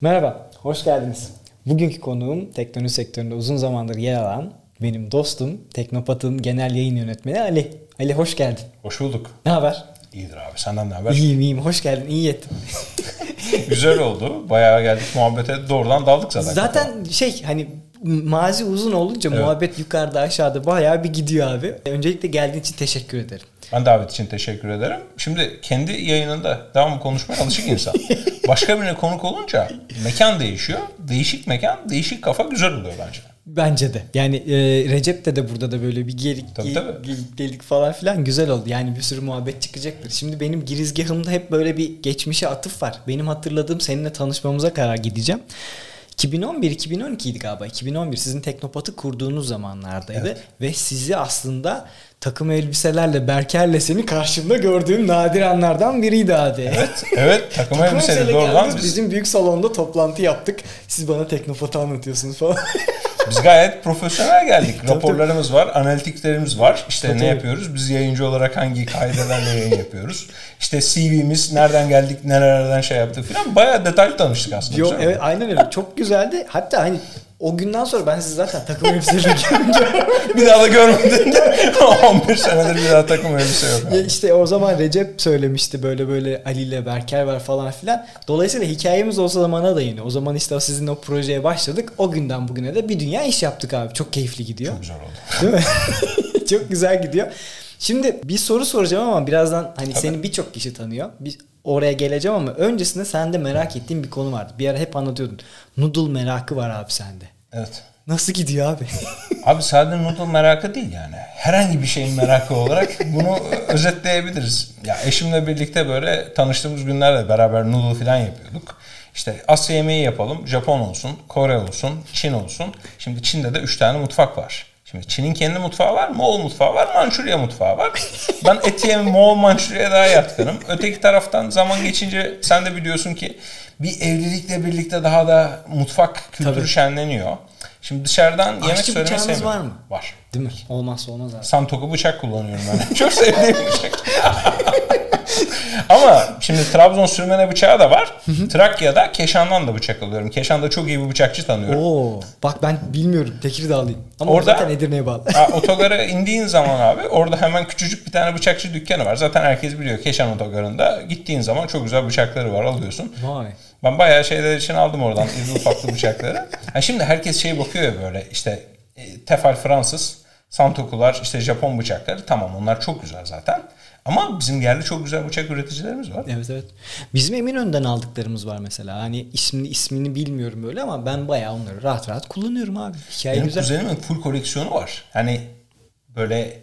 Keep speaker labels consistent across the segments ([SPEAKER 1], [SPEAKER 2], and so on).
[SPEAKER 1] Merhaba, hoş geldiniz. Bugünkü konuğum teknoloji sektöründe uzun zamandır yer alan benim dostum Teknopat'ın genel yayın yönetmeni Ali. Ali hoş geldin.
[SPEAKER 2] Hoş bulduk.
[SPEAKER 1] Ne haber?
[SPEAKER 2] İyidir abi. Senden ne haber?
[SPEAKER 1] İyiyim iyiyim. Hoş geldin. İyi ettin.
[SPEAKER 2] Güzel oldu. Bayağı geldik muhabbete doğrudan daldık zaten.
[SPEAKER 1] Zaten şey hani mazi uzun olunca evet. muhabbet yukarıda aşağıda bayağı bir gidiyor abi. Öncelikle geldiğin için teşekkür ederim.
[SPEAKER 2] Ben davet için teşekkür ederim. Şimdi kendi yayınında devam konuşmaya alışık insan. Başka birine konuk olunca mekan değişiyor. Değişik mekan, değişik kafa güzel oluyor bence.
[SPEAKER 1] Bence de. Yani e, Recep de de burada da böyle bir gelik, tabii, tabii. gelik, gelik falan filan güzel oldu. Yani bir sürü muhabbet çıkacaktır. Şimdi benim girizgahımda hep böyle bir geçmişe atıf var. Benim hatırladığım seninle tanışmamıza karar gideceğim. 2011-2012 idi galiba. 2011 sizin Teknopat'ı kurduğunuz zamanlardaydı. Evet. Ve sizi aslında takım elbiselerle Berker'le seni karşımda gördüğüm nadir anlardan biriydi abi.
[SPEAKER 2] Evet, evet takım, takım elbiseyle doğrudan
[SPEAKER 1] biz... Bizim büyük salonda toplantı yaptık. Siz bana Teknopat'ı anlatıyorsunuz falan.
[SPEAKER 2] Biz gayet profesyonel geldik. Raporlarımız var, analitiklerimiz var. İşte tabii, ne yapıyoruz? Biz yayıncı olarak hangi kaidelerle yayın yapıyoruz? İşte CV'miz, nereden geldik, nerelerden şey yaptık falan. Bayağı detaylı tanıştık aslında.
[SPEAKER 1] Yok, evet aynen öyle. Çok güzeldi. Hatta hani o günden sonra ben sizi zaten takım elbiseyle
[SPEAKER 2] bir daha da görmedim. 11 senedir bir daha takım elbise yok.
[SPEAKER 1] Ya işte o zaman Recep söylemişti böyle böyle Ali ile Berker var falan filan. Dolayısıyla hikayemiz o zamana dayanıyor. O zaman işte sizin o projeye başladık. O günden bugüne de bir dünya iş yaptık abi. Çok keyifli gidiyor.
[SPEAKER 2] Çok güzel oldu.
[SPEAKER 1] Değil mi? Çok güzel gidiyor. Şimdi bir soru soracağım ama birazdan hani Tabii. seni birçok kişi tanıyor. Bir oraya geleceğim ama öncesinde sende merak ettiğim bir konu vardı. Bir ara hep anlatıyordun. Noodle merakı var abi sende.
[SPEAKER 2] Evet.
[SPEAKER 1] Nasıl gidiyor abi?
[SPEAKER 2] abi sadece noodle merakı değil yani. Herhangi bir şeyin merakı olarak bunu özetleyebiliriz. Ya eşimle birlikte böyle tanıştığımız günlerde beraber noodle falan yapıyorduk. İşte Asya yemeği yapalım. Japon olsun, Kore olsun, Çin olsun. Şimdi Çin'de de 3 tane mutfak var. Şimdi Çin'in kendi mutfağı var, Moğol mutfağı var, Mançurya mutfağı var. Ben etiye Moğol Mançurya'ya daha yatkınım. Öteki taraftan zaman geçince sen de biliyorsun ki bir evlilikle birlikte daha da mutfak kültürü Tabii. şenleniyor. Şimdi dışarıdan Aşçı yemek söylemeyi sevmiyorum.
[SPEAKER 1] var mı?
[SPEAKER 2] Var.
[SPEAKER 1] Değil mi? Olmazsa olmaz abi.
[SPEAKER 2] Santoku bıçak kullanıyorum ben. Çok sevdiğim bıçak. Ama şimdi Trabzon sürmene bıçağı da var. Trakya'da Keşan'dan da bıçak alıyorum. Keşan'da çok iyi bir bıçakçı tanıyorum.
[SPEAKER 1] Oo, bak ben bilmiyorum. Tekirdağlıyım. Ama orada, zaten Edirne'ye bağlı.
[SPEAKER 2] otogara indiğin zaman abi orada hemen küçücük bir tane bıçakçı dükkanı var. Zaten herkes biliyor Keşan otogarında. Gittiğin zaman çok güzel bıçakları var alıyorsun.
[SPEAKER 1] Vay.
[SPEAKER 2] Ben bayağı şeyler için aldım oradan irli ufaklı bıçakları. Ha şimdi herkes şey bakıyor ya böyle işte e, Tefal Fransız, Santokular, işte Japon bıçakları. Tamam onlar çok güzel zaten. Ama bizim yerli çok güzel bıçak üreticilerimiz var.
[SPEAKER 1] Evet evet. Bizim Eminönü'nden aldıklarımız var mesela. Hani ismini ismini bilmiyorum böyle ama ben bayağı onları rahat rahat kullanıyorum abi.
[SPEAKER 2] Hikaye Benim güzel. kuzenimin full koleksiyonu var. Hani böyle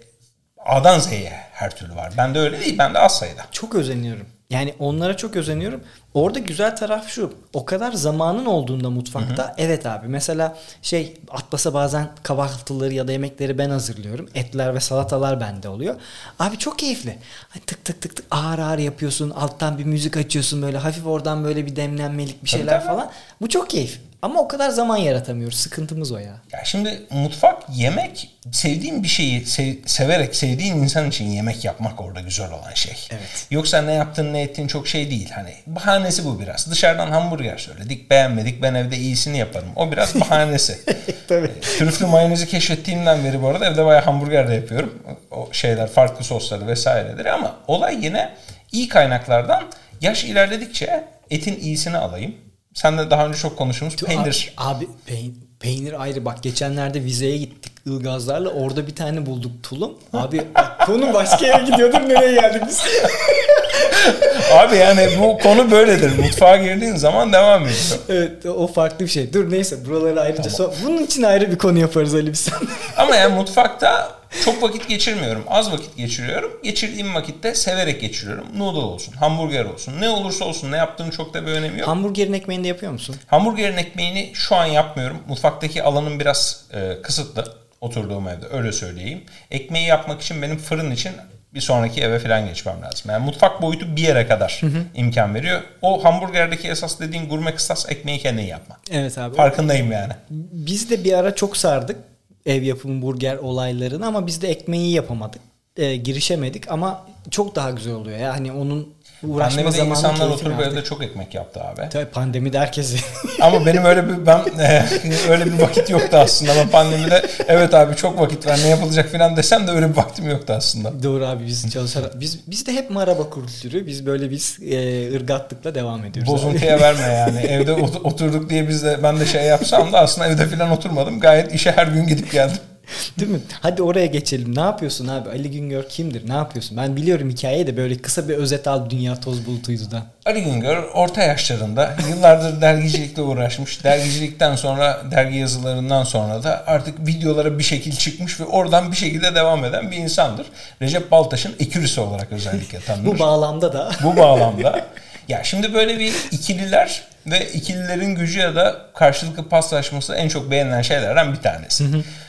[SPEAKER 2] A'dan Z'ye her türlü var. Ben de öyle değil. Ben de az sayıda.
[SPEAKER 1] Çok özeniyorum. Yani onlara çok özeniyorum. Orada güzel taraf şu. O kadar zamanın olduğunda mutfakta hı hı. evet abi mesela şey Atlas'a bazen kahvaltıları ya da yemekleri ben hazırlıyorum. Etler ve salatalar bende oluyor. Abi çok keyifli. Hani tık tık tık tık ağır ağır yapıyorsun. Alttan bir müzik açıyorsun böyle hafif oradan böyle bir demlenmelik bir şeyler tabii, falan. Bu çok keyif. Ama o kadar zaman yaratamıyoruz. Sıkıntımız o ya.
[SPEAKER 2] Ya şimdi mutfak, yemek sevdiğin bir şeyi sev, severek sevdiğin insan için yemek yapmak orada güzel olan şey.
[SPEAKER 1] Evet.
[SPEAKER 2] Yoksa ne yaptın ne ettiğin çok şey değil. Hani bahanesi bu biraz. Dışarıdan hamburger söyledik beğenmedik ben evde iyisini yaparım. O biraz bahanesi.
[SPEAKER 1] Tabii.
[SPEAKER 2] Trüflü mayonezi keşfettiğimden beri bu arada evde bayağı hamburger de yapıyorum. O şeyler farklı sosları vesairedir ama olay yine iyi kaynaklardan yaş ilerledikçe etin iyisini alayım sen de daha önce çok konuştuğumuz peynir.
[SPEAKER 1] Abi, abi peyn, peynir ayrı. Bak geçenlerde vizeye gittik Ilgazlarla. Orada bir tane bulduk tulum. Abi konu başka yere gidiyordur. Nereye geldik biz?
[SPEAKER 2] abi yani bu konu böyledir. Mutfağa girdiğin zaman devam ediyor.
[SPEAKER 1] Evet o farklı bir şey. Dur neyse buraları ayrıca tamam. so- bunun için ayrı bir konu yaparız Ali biz.
[SPEAKER 2] Ama yani mutfakta çok vakit geçirmiyorum. Az vakit geçiriyorum. Geçirdiğim vakitte severek geçiriyorum. Noodle olsun, hamburger olsun. Ne olursa olsun ne yaptığını çok da bir önemi yok.
[SPEAKER 1] Hamburgerin ekmeğini de yapıyor musun?
[SPEAKER 2] Hamburgerin ekmeğini şu an yapmıyorum. Mutfaktaki alanım biraz e, kısıtlı. Oturduğum evde öyle söyleyeyim. Ekmeği yapmak için benim fırın için bir sonraki eve falan geçmem lazım. Yani mutfak boyutu bir yere kadar hı hı. imkan veriyor. O hamburgerdeki esas dediğin gurme kıstas ekmeği kendin yapma.
[SPEAKER 1] Evet abi.
[SPEAKER 2] Farkındayım yani.
[SPEAKER 1] Biz de bir ara çok sardık ev yapımı burger olaylarını ama biz de ekmeği yapamadık. E, girişemedik ama çok daha güzel oluyor. Yani onun uğraşma
[SPEAKER 2] Pandemide
[SPEAKER 1] zamanı
[SPEAKER 2] insanlar oturup
[SPEAKER 1] artık.
[SPEAKER 2] evde çok ekmek yaptı abi.
[SPEAKER 1] Tabii pandemide herkes
[SPEAKER 2] Ama benim öyle bir ben e, öyle bir vakit yoktu aslında. Ben pandemide evet abi çok vakit var ne yapılacak falan desem de öyle bir vaktim yoktu aslında.
[SPEAKER 1] Doğru abi biz çalışar biz biz de hep maraba kültürü biz böyle biz e, ırgatlıkla devam ediyoruz. abi.
[SPEAKER 2] Bozuntuya verme yani. Evde ot- oturduk diye biz de ben de şey yapsam da aslında evde falan oturmadım. Gayet işe her gün gidip geldim.
[SPEAKER 1] Değil mi? Hadi oraya geçelim. Ne yapıyorsun abi? Ali Güngör kimdir? Ne yapıyorsun? Ben biliyorum hikayeyi de böyle kısa bir özet al dünya toz bulutuydu da.
[SPEAKER 2] Ali Güngör orta yaşlarında yıllardır dergicilikle uğraşmış. Dergicilikten sonra dergi yazılarından sonra da artık videolara bir şekil çıkmış ve oradan bir şekilde devam eden bir insandır. Recep Baltaş'ın ekürüsü olarak özellikle tanınır.
[SPEAKER 1] Bu bağlamda da
[SPEAKER 2] Bu bağlamda ya şimdi böyle bir ikililer ve ikililerin gücü ya da karşılıklı paslaşması en çok beğenilen şeylerden bir tanesi.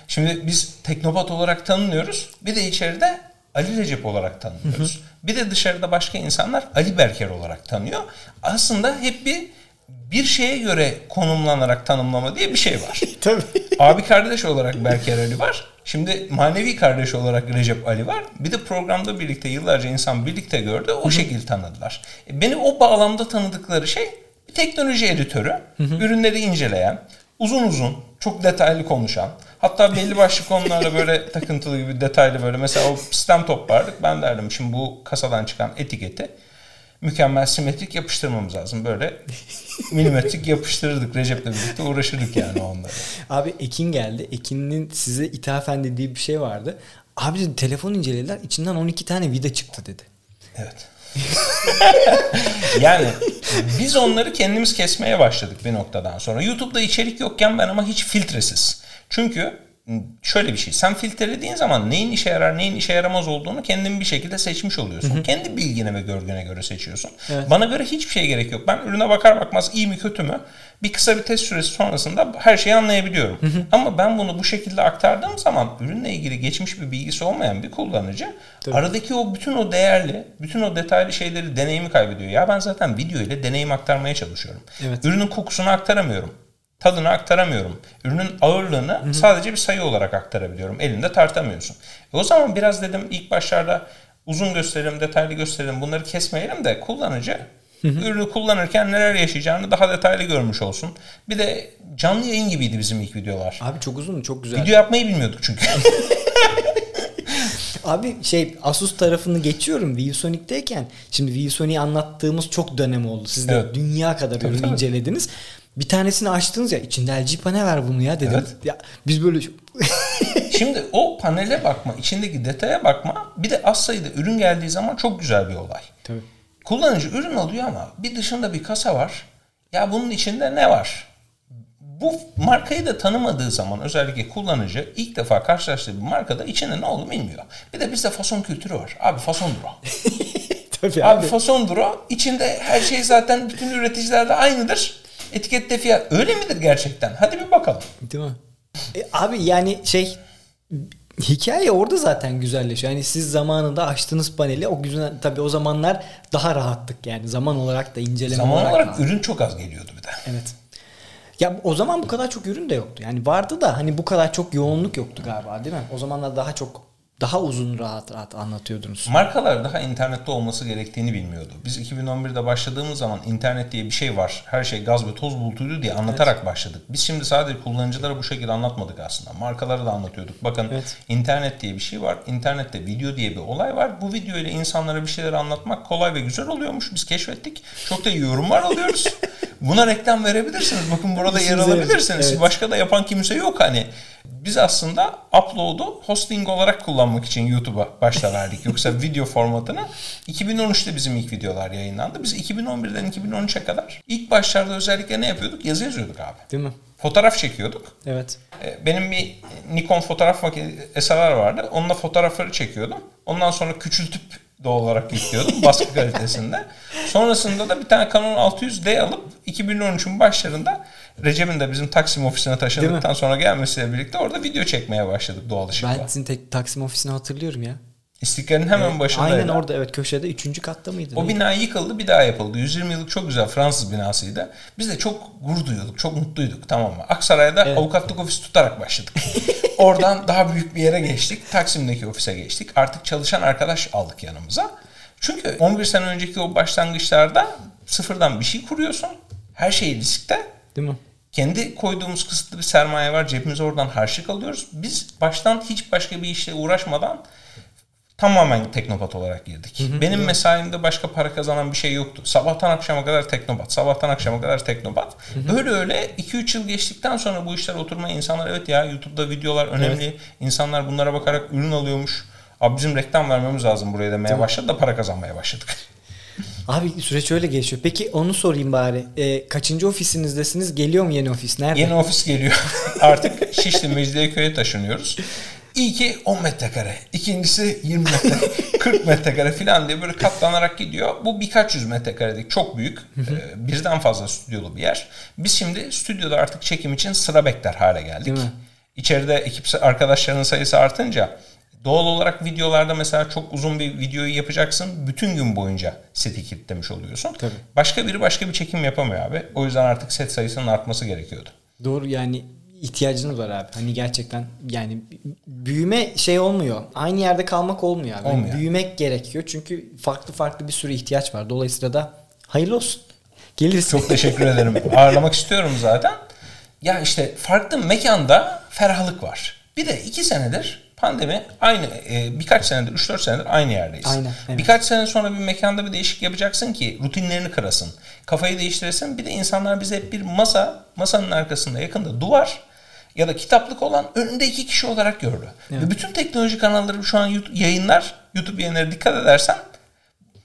[SPEAKER 2] Şimdi biz Teknopat olarak tanınıyoruz. Bir de içeride Ali Recep olarak tanınıyoruz. Bir de dışarıda başka insanlar Ali Berker olarak tanıyor. Aslında hep bir bir şeye göre konumlanarak tanımlama diye bir şey var.
[SPEAKER 1] tabii.
[SPEAKER 2] Abi kardeş olarak Berker Ali var. Şimdi manevi kardeş olarak Recep Ali var. Bir de programda birlikte yıllarca insan birlikte gördü. O şekilde tanıdılar. E, Beni o bağlamda tanıdıkları şey teknoloji editörü. Ürünleri inceleyen, uzun uzun, çok detaylı konuşan. Hatta belli başlı konularla böyle takıntılı gibi detaylı böyle. Mesela o sistem top vardık. Ben derdim şimdi bu kasadan çıkan etiketi mükemmel simetrik yapıştırmamız lazım. Böyle milimetrik yapıştırırdık. Recep'le birlikte uğraşırdık yani onları.
[SPEAKER 1] Abi Ekin geldi. Ekin'in size ithafen dediği bir şey vardı. Abi dedi telefon incelediler. içinden 12 tane vida çıktı dedi.
[SPEAKER 2] Evet. yani biz onları kendimiz kesmeye başladık bir noktadan sonra. YouTube'da içerik yokken ben ama hiç filtresiz. Çünkü şöyle bir şey. Sen filtrelediğin zaman neyin işe yarar, neyin işe yaramaz olduğunu kendin bir şekilde seçmiş oluyorsun. Kendi bilgine ve görgüne göre seçiyorsun.
[SPEAKER 1] Evet.
[SPEAKER 2] Bana göre hiçbir şeye gerek yok. Ben ürüne bakar bakmaz iyi mi kötü mü bir kısa bir test süresi sonrasında her şeyi anlayabiliyorum. Ama ben bunu bu şekilde aktardığım zaman ürünle ilgili geçmiş bir bilgisi olmayan bir kullanıcı
[SPEAKER 1] Tabii.
[SPEAKER 2] aradaki o bütün o değerli, bütün o detaylı şeyleri deneyimi kaybediyor. Ya ben zaten video ile deneyim aktarmaya çalışıyorum.
[SPEAKER 1] Evet.
[SPEAKER 2] Ürünün kokusunu aktaramıyorum. Tadını aktaramıyorum. Ürünün ağırlığını sadece bir sayı olarak aktarabiliyorum. Elinde tartamıyorsun. E o zaman biraz dedim ilk başlarda uzun gösterelim, detaylı gösterelim bunları kesmeyelim de kullanıcı ürünü kullanırken neler yaşayacağını daha detaylı görmüş olsun. Bir de canlı yayın gibiydi bizim ilk videolar.
[SPEAKER 1] Abi çok uzun çok güzel.
[SPEAKER 2] Video yapmayı bilmiyorduk çünkü.
[SPEAKER 1] Abi şey Asus tarafını geçiyorum ViewSonic'teyken. Şimdi ViewSonic'i anlattığımız çok dönem oldu. Siz de
[SPEAKER 2] Evet.
[SPEAKER 1] dünya kadar
[SPEAKER 2] Tabii,
[SPEAKER 1] ürün
[SPEAKER 2] tabii.
[SPEAKER 1] incelediniz. Bir tanesini açtınız ya içinde LG panel ver bunu ya dedim.
[SPEAKER 2] Evet.
[SPEAKER 1] Ya biz böyle
[SPEAKER 2] Şimdi o panele bakma, içindeki detaya bakma bir de az sayıda ürün geldiği zaman çok güzel bir olay.
[SPEAKER 1] Tabii.
[SPEAKER 2] Kullanıcı ürün alıyor ama bir dışında bir kasa var. Ya bunun içinde ne var? Bu markayı da tanımadığı zaman özellikle kullanıcı ilk defa karşılaştığı bir markada içinde ne olduğunu bilmiyor. Bir de bizde fason kültürü var. Abi fasondur o.
[SPEAKER 1] Tabii
[SPEAKER 2] Abi
[SPEAKER 1] abi.
[SPEAKER 2] fasondur o. İçinde her şey zaten bütün üreticilerde aynıdır. Etikette fiyat. Öyle midir gerçekten? Hadi bir bakalım.
[SPEAKER 1] Değil mi? E, abi yani şey hikaye orada zaten güzelleşiyor. Yani siz zamanında açtığınız paneli o güzel tabii o zamanlar daha rahattık yani zaman olarak da inceleme
[SPEAKER 2] Zaman
[SPEAKER 1] olarak.
[SPEAKER 2] olarak ürün çok az geliyordu bir de.
[SPEAKER 1] Evet. Ya o zaman bu kadar çok ürün de yoktu. Yani vardı da hani bu kadar çok yoğunluk yoktu galiba değil mi? O zamanlar daha çok daha uzun rahat rahat anlatıyordunuz.
[SPEAKER 2] Markalar daha internette olması gerektiğini bilmiyordu. Biz 2011'de başladığımız zaman internet diye bir şey var. Her şey gaz ve toz bulutuydu diye anlatarak başladık. Biz şimdi sadece kullanıcılara bu şekilde anlatmadık aslında. Markalara da anlatıyorduk. Bakın
[SPEAKER 1] Evet.
[SPEAKER 2] internet diye bir şey var. İnternette video diye bir olay var. Bu video ile insanlara bir şeyler anlatmak kolay ve güzel oluyormuş. Biz keşfettik. Çok da iyi yorumlar alıyoruz. Buna reklam verebilirsiniz. Bakın burada yer alabilirsiniz.
[SPEAKER 1] evet.
[SPEAKER 2] Başka da yapan kimse yok hani. Biz aslında upload'u hosting olarak kullanmak için YouTube'a başta verdik. Yoksa video formatını 2013'te bizim ilk videolar yayınlandı. Biz 2011'den 2013'e kadar ilk başlarda özellikle ne yapıyorduk? Yazı yazıyorduk abi.
[SPEAKER 1] Değil mi?
[SPEAKER 2] Fotoğraf çekiyorduk.
[SPEAKER 1] Evet.
[SPEAKER 2] E, Benim bir Nikon fotoğraf makinesi SLR vardı. Onunla fotoğrafları çekiyordum. Ondan sonra küçültüp doğal olarak yüklüyordum baskı kalitesinde. Sonrasında da bir tane Canon 600D alıp 2013'ün başlarında Recep'in de bizim Taksim ofisine taşındıktan sonra gelmesiyle birlikte orada video çekmeye başladık doğal ışıkla.
[SPEAKER 1] Ben sizin tek Taksim ofisini hatırlıyorum ya.
[SPEAKER 2] İstiklal'in hemen başındaydı.
[SPEAKER 1] Aynen orada evet köşede 3. katta mıydı?
[SPEAKER 2] O
[SPEAKER 1] Neydi?
[SPEAKER 2] bina yıkıldı bir daha yapıldı. 120 yıllık çok güzel Fransız binasıydı. Biz de çok gurur duyuyorduk, çok mutluyduk tamam mı? Aksaray'da
[SPEAKER 1] Evet.
[SPEAKER 2] avukatlık ofisi tutarak başladık. Oradan daha büyük bir yere geçtik. Taksim'deki ofise geçtik. Artık çalışan arkadaş aldık yanımıza. Çünkü 11 sene önceki o başlangıçlarda sıfırdan bir şey kuruyorsun. Her şey riskte.
[SPEAKER 1] Değil mi?
[SPEAKER 2] Kendi koyduğumuz kısıtlı bir sermaye var. Cebimize oradan harçlık alıyoruz. Biz baştan hiç başka bir işle uğraşmadan tamamen teknopat olarak girdik. Hı hı, Benim evet. mesaimde başka para kazanan bir şey yoktu. Sabahtan akşama kadar teknopat, sabahtan akşama kadar teknopat. Hı hı. Öyle öyle 2-3 yıl geçtikten sonra bu işler oturmaya insanlar evet ya YouTube'da videolar önemli. Evet. İnsanlar bunlara bakarak ürün alıyormuş. Abi bizim reklam vermemiz lazım buraya demeye başladı da para kazanmaya başladık.
[SPEAKER 1] Abi süreç öyle geçiyor. Peki onu sorayım bari. E, kaçıncı ofisinizdesiniz? Geliyor mu yeni ofis? Nerede?
[SPEAKER 2] Yeni ofis geliyor. Artık Şişli Mecidiyeköy'e taşınıyoruz. İlki 10 metrekare, ikincisi 20 metrekare, 40 metrekare falan diye böyle katlanarak gidiyor. Bu birkaç yüz metrekarelik çok büyük, e, birden fazla stüdyolu bir yer. Biz şimdi stüdyoda artık çekim için sıra bekler hale geldik. İçeride ekip arkadaşlarının sayısı artınca doğal olarak videolarda mesela çok uzun bir videoyu yapacaksın. Bütün gün boyunca seti kilitlemiş oluyorsun. Tabii. Başka biri başka bir çekim yapamıyor abi. O yüzden artık set sayısının artması gerekiyordu.
[SPEAKER 1] Doğru yani ihtiyacınız var abi. Hani gerçekten yani büyüme şey olmuyor. Aynı yerde kalmak olmuyor abi. Olmuyor. Yani büyümek gerekiyor. Çünkü farklı farklı bir sürü ihtiyaç var. Dolayısıyla da hayırlı olsun. Geliriz.
[SPEAKER 2] Çok teşekkür ederim. Ağırlamak istiyorum zaten. Ya işte farklı mekanda ferahlık var. Bir de iki senedir pandemi aynı e, birkaç senedir 3-4 senedir aynı yerdeyiz. Aynen, evet. Birkaç sene sonra bir mekanda bir değişik yapacaksın ki rutinlerini kırasın. Kafayı değiştiresin. Bir de insanlar bize hep bir masa, masanın arkasında yakında duvar ya da kitaplık olan önünde iki kişi olarak gördü. Evet. Ve bütün teknoloji kanalları şu an YouTube, yayınlar, YouTube yayınları dikkat edersen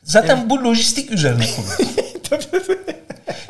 [SPEAKER 2] zaten evet. bu lojistik üzerine kurulu.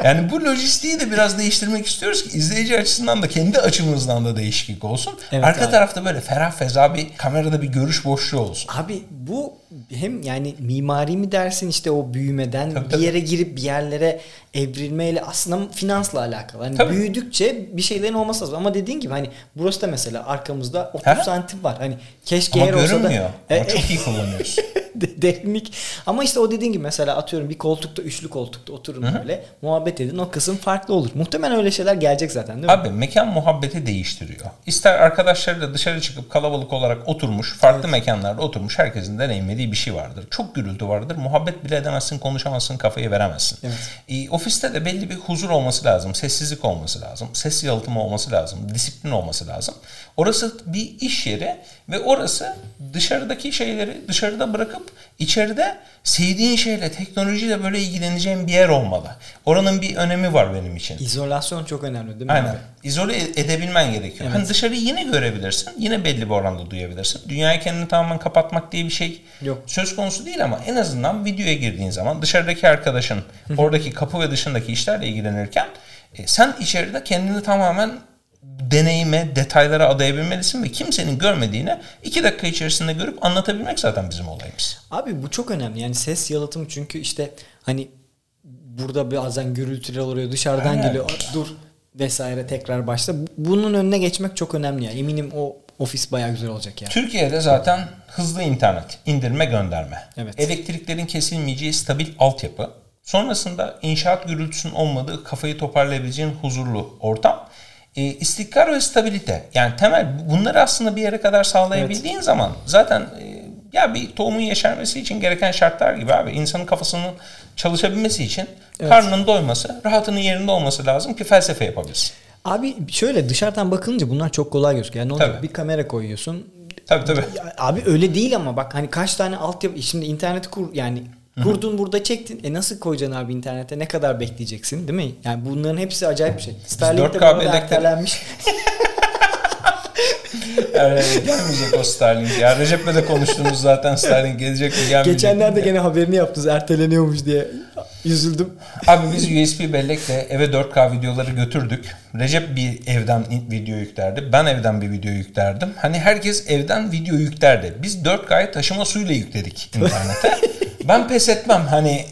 [SPEAKER 2] Yani bu lojistiği de biraz değiştirmek istiyoruz ki izleyici açısından da kendi açımızdan da değişiklik olsun. Evet, Arka abi. tarafta böyle ferah feza bir kamerada bir görüş boşluğu olsun.
[SPEAKER 1] Abi bu hem yani mimari mi dersin işte o büyümeden tabii, bir yere girip bir yerlere evrilmeyle aslında finansla alakalı. Hani tabii. büyüdükçe bir şeylerin olması lazım. Ama dediğin gibi hani burası da mesela arkamızda 30 ha? santim var. Hani keşke
[SPEAKER 2] Ama yer olsa da. Ama çok iyi kullanıyoruz.
[SPEAKER 1] derinlik. Ama işte o dediğin gibi mesela atıyorum bir koltukta üçlü koltukta oturun Hı-hı. böyle muhabbet edin o kısım farklı olur. Muhtemelen öyle şeyler gelecek zaten değil mi?
[SPEAKER 2] Abi mekan muhabbeti değiştiriyor. İster arkadaşlarıyla dışarı çıkıp kalabalık olarak oturmuş farklı evet. mekanlarda oturmuş herkesin deneyimlediği bir şey vardır. Çok gürültü vardır. Muhabbet bile edemezsin konuşamazsın kafayı veremezsin. Evet. E, ofiste de belli bir huzur olması lazım. Sessizlik olması lazım. Ses yalıtımı olması lazım. Disiplin olması lazım. Orası bir iş yeri ve orası dışarıdaki şeyleri dışarıda bırakıp içeride sevdiğin şeyle, teknolojiyle böyle ilgileneceğin bir yer olmalı. Oranın bir önemi var benim için.
[SPEAKER 1] İzolasyon çok önemli değil mi
[SPEAKER 2] Aynen. abi? İzole edebilmen gerekiyor. Evet. Hani dışarıyı yine görebilirsin. Yine belli bir oranda duyabilirsin. Dünyayı kendini tamamen kapatmak diye bir şey Yok. Söz konusu değil ama en azından videoya girdiğin zaman dışarıdaki arkadaşın oradaki kapı ve dışındaki işlerle ilgilenirken e, sen içeride kendini tamamen deneyime, detaylara adayabilmelisin ve kimsenin görmediğini iki dakika içerisinde görüp anlatabilmek zaten bizim olayımız.
[SPEAKER 1] Abi bu çok önemli. Yani ses yalıtımı çünkü işte hani burada bazen gürültüler oluyor dışarıdan Aynen. geliyor dur vesaire tekrar başla. Bunun önüne geçmek çok önemli ya. Eminim o ofis baya güzel olacak ya.
[SPEAKER 2] Türkiye'de zaten hızlı internet, indirme gönderme. Evet. Elektriklerin kesilmeyeceği stabil altyapı. Sonrasında inşaat gürültüsünün olmadığı kafayı toparlayabileceğin huzurlu ortam e, istikrar ve stabilite. Yani temel bunları aslında bir yere kadar sağlayabildiğin evet. zaman zaten e, ya bir tohumun yeşermesi için gereken şartlar gibi abi insanın kafasının çalışabilmesi için evet. karnının doyması, rahatının yerinde olması lazım ki felsefe yapabilsin.
[SPEAKER 1] Abi şöyle dışarıdan bakınca bunlar çok kolay gözüküyor. Yani ne olacak? Bir kamera koyuyorsun.
[SPEAKER 2] Tabii tabii.
[SPEAKER 1] Abi öyle değil ama bak hani kaç tane altyapı şimdi internet kur yani Kurdun burada çektin. E nasıl koyacaksın abi internete? Ne kadar bekleyeceksin değil mi? Yani bunların hepsi acayip bir şey.
[SPEAKER 2] Starlink de ertelenmiş. yani gelmeyecek o Starlink ya. Recep'le de konuştuğumuz zaten Starlink gelecek mi gelmeyecek
[SPEAKER 1] Geçenlerde gene haberini yaptınız erteleniyormuş diye. Üzüldüm.
[SPEAKER 2] Abi biz USB bellekle eve 4K videoları götürdük. Recep bir evden video yüklerdi. Ben evden bir video yüklerdim. Hani herkes evden video yüklerdi. Biz 4K'yı taşıma suyla yükledik internete. ben pes etmem. Hani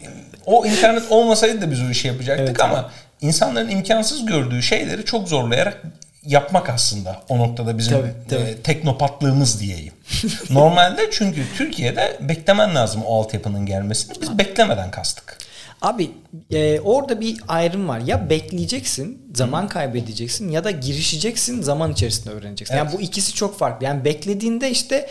[SPEAKER 2] o internet olmasaydı da biz o işi yapacaktık evet, ama insanların imkansız gördüğü şeyleri çok zorlayarak yapmak aslında o noktada bizim tabii, tabii. E, teknopatlığımız diyeyim. Normalde çünkü Türkiye'de beklemen lazım o altyapının gelmesini. Biz beklemeden kastık.
[SPEAKER 1] Abi e, orada bir ayrım var. Ya bekleyeceksin, zaman kaybedeceksin ya da girişeceksin, zaman içerisinde öğreneceksin. Evet. Yani bu ikisi çok farklı. Yani beklediğinde işte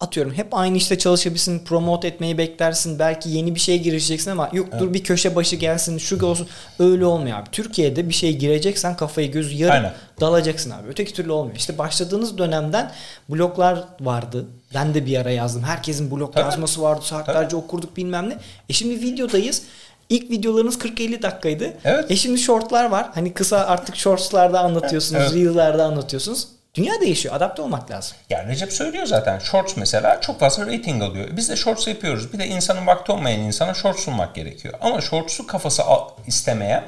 [SPEAKER 1] atıyorum hep aynı işte çalışabilsin, promote etmeyi beklersin. Belki yeni bir şeye girişeceksin ama yok evet. dur bir köşe başı gelsin, şu olsun. Öyle olmuyor abi. Türkiye'de bir şeye gireceksen kafayı gözü yarıp Aynen. dalacaksın abi. Öteki türlü olmuyor. İşte başladığınız dönemden bloklar vardı. Ben de bir ara yazdım. Herkesin blok Tabii. yazması vardı. Saatlerce Tabii. okurduk bilmem ne. E şimdi videodayız. İlk videolarınız 40-50 dakikaydı. Evet. E şimdi shortlar var. Hani kısa artık shortslarda anlatıyorsunuz, evet. reel'larda anlatıyorsunuz. Dünya değişiyor. Adapte olmak lazım.
[SPEAKER 2] Yani Recep söylüyor zaten. Shorts mesela çok fazla rating alıyor. Biz de Shorts yapıyoruz. Bir de insanın vakti olmayan insana Shorts sunmak gerekiyor. Ama Shorts'u kafası istemeyen,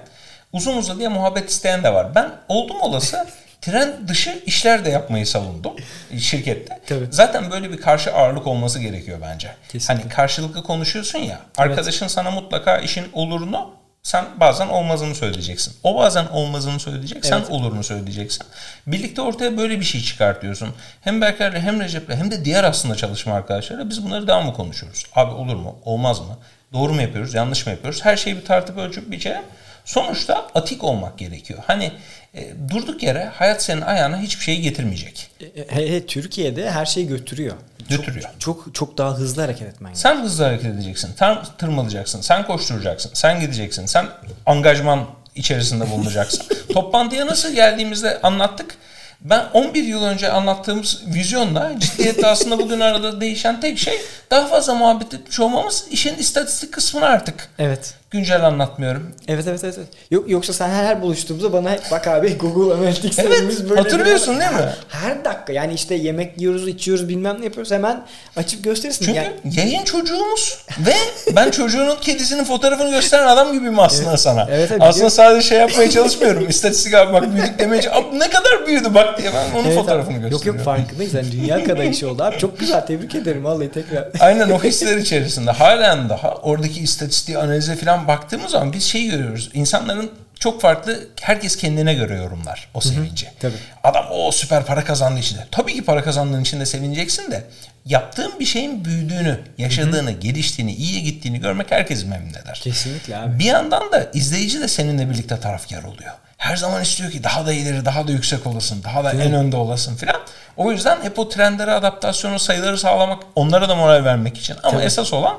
[SPEAKER 2] uzun uzadıya muhabbet isteyen de var. Ben oldum olası tren dışı işler de yapmayı savundum şirkette. Tabii. Zaten böyle bir karşı ağırlık olması gerekiyor bence. Kesinlikle. Hani karşılıklı konuşuyorsun ya. Arkadaşın evet. sana mutlaka işin olurunu sen bazen olmazını söyleyeceksin. O bazen olmazını söyleyecek, evet. sen olurunu söyleyeceksin. Birlikte ortaya böyle bir şey çıkartıyorsun. Hem Berker'le hem Recep'le hem de diğer aslında çalışma arkadaşlarıyla biz bunları daha mı konuşuyoruz? Abi olur mu? Olmaz mı? Doğru mu yapıyoruz? Yanlış mı yapıyoruz? Her şeyi bir tartıp ölçüp biçelim. Sonuçta atik olmak gerekiyor. Hani e, durduk yere hayat senin ayağına hiçbir şey getirmeyecek.
[SPEAKER 1] E, he, Türkiye'de her şeyi götürüyor.
[SPEAKER 2] Götürüyor.
[SPEAKER 1] Çok, çok çok daha hızlı hareket etmen
[SPEAKER 2] Sen hızlı hareket edeceksin. Sen tırmalayacaksın. Sen koşturacaksın. Sen gideceksin. Sen angajman içerisinde bulunacaksın. Toplantıya nasıl geldiğimizde anlattık. Ben 11 yıl önce anlattığımız vizyonla ciddiyette aslında bugün arada değişen tek şey daha fazla muhabbet etmiş olmamız işin istatistik kısmını artık.
[SPEAKER 1] Evet
[SPEAKER 2] güncel anlatmıyorum.
[SPEAKER 1] Evet evet evet. Yok yoksa sen her buluştuğumuzda bana hep bak abi Google Analytics
[SPEAKER 2] evet, böyle hatırlıyorsun değil mi?
[SPEAKER 1] Her dakika yani işte yemek yiyoruz, içiyoruz, bilmem ne yapıyoruz hemen açıp gösterirsin.
[SPEAKER 2] Çünkü
[SPEAKER 1] yani...
[SPEAKER 2] yayın çocuğumuz ve ben çocuğunun kedisinin fotoğrafını gösteren adam gibiyim aslında evet. sana. Evet, evet, aslında sadece şey yapmaya çalışmıyorum. İstatistik abi bak büyüdük demeye abi ne kadar büyüdü bak diye ben onun evet, fotoğrafını abi. gösteriyorum.
[SPEAKER 1] Yok yok farkındayız. Yani dünya kadar iş oldu abi. Çok güzel tebrik ederim vallahi tekrar.
[SPEAKER 2] Aynen o hisler içerisinde halen daha oradaki istatistiği analize falan baktığımız zaman biz şeyi görüyoruz. İnsanların çok farklı herkes kendine göre yorumlar o sevinci. Tabii. Adam o süper para kazandığı için de. Tabii ki para kazandığın için de sevineceksin de yaptığın bir şeyin büyüdüğünü, yaşadığını, Hı-hı. geliştiğini, iyiye gittiğini görmek herkesi memnun eder.
[SPEAKER 1] Kesinlikle abi.
[SPEAKER 2] Bir yandan da izleyici de seninle birlikte tarafkar oluyor. Her zaman istiyor ki daha da ileri, daha da yüksek olasın, daha da Değil en mi? önde olasın filan. O yüzden hep o trendlere adaptasyonu, sayıları sağlamak, onlara da moral vermek için. Ama Tabii. esas olan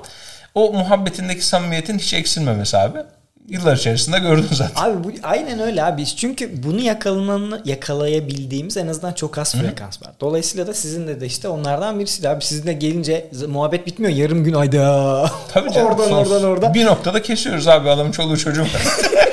[SPEAKER 2] o muhabbetindeki samimiyetin hiç eksilmemesi abi. Yıllar içerisinde gördün zaten.
[SPEAKER 1] Abi bu aynen öyle abi. Çünkü bunu yakalamanı yakalayabildiğimiz en azından çok az frekans var. Dolayısıyla da sizin de, de işte onlardan birisi de abi sizinle gelince muhabbet bitmiyor. Yarım gün ayda.
[SPEAKER 2] Tabii canım. oradan Sonsuz. oradan oradan. Bir noktada kesiyoruz abi adamın çoluğu çocuğu var.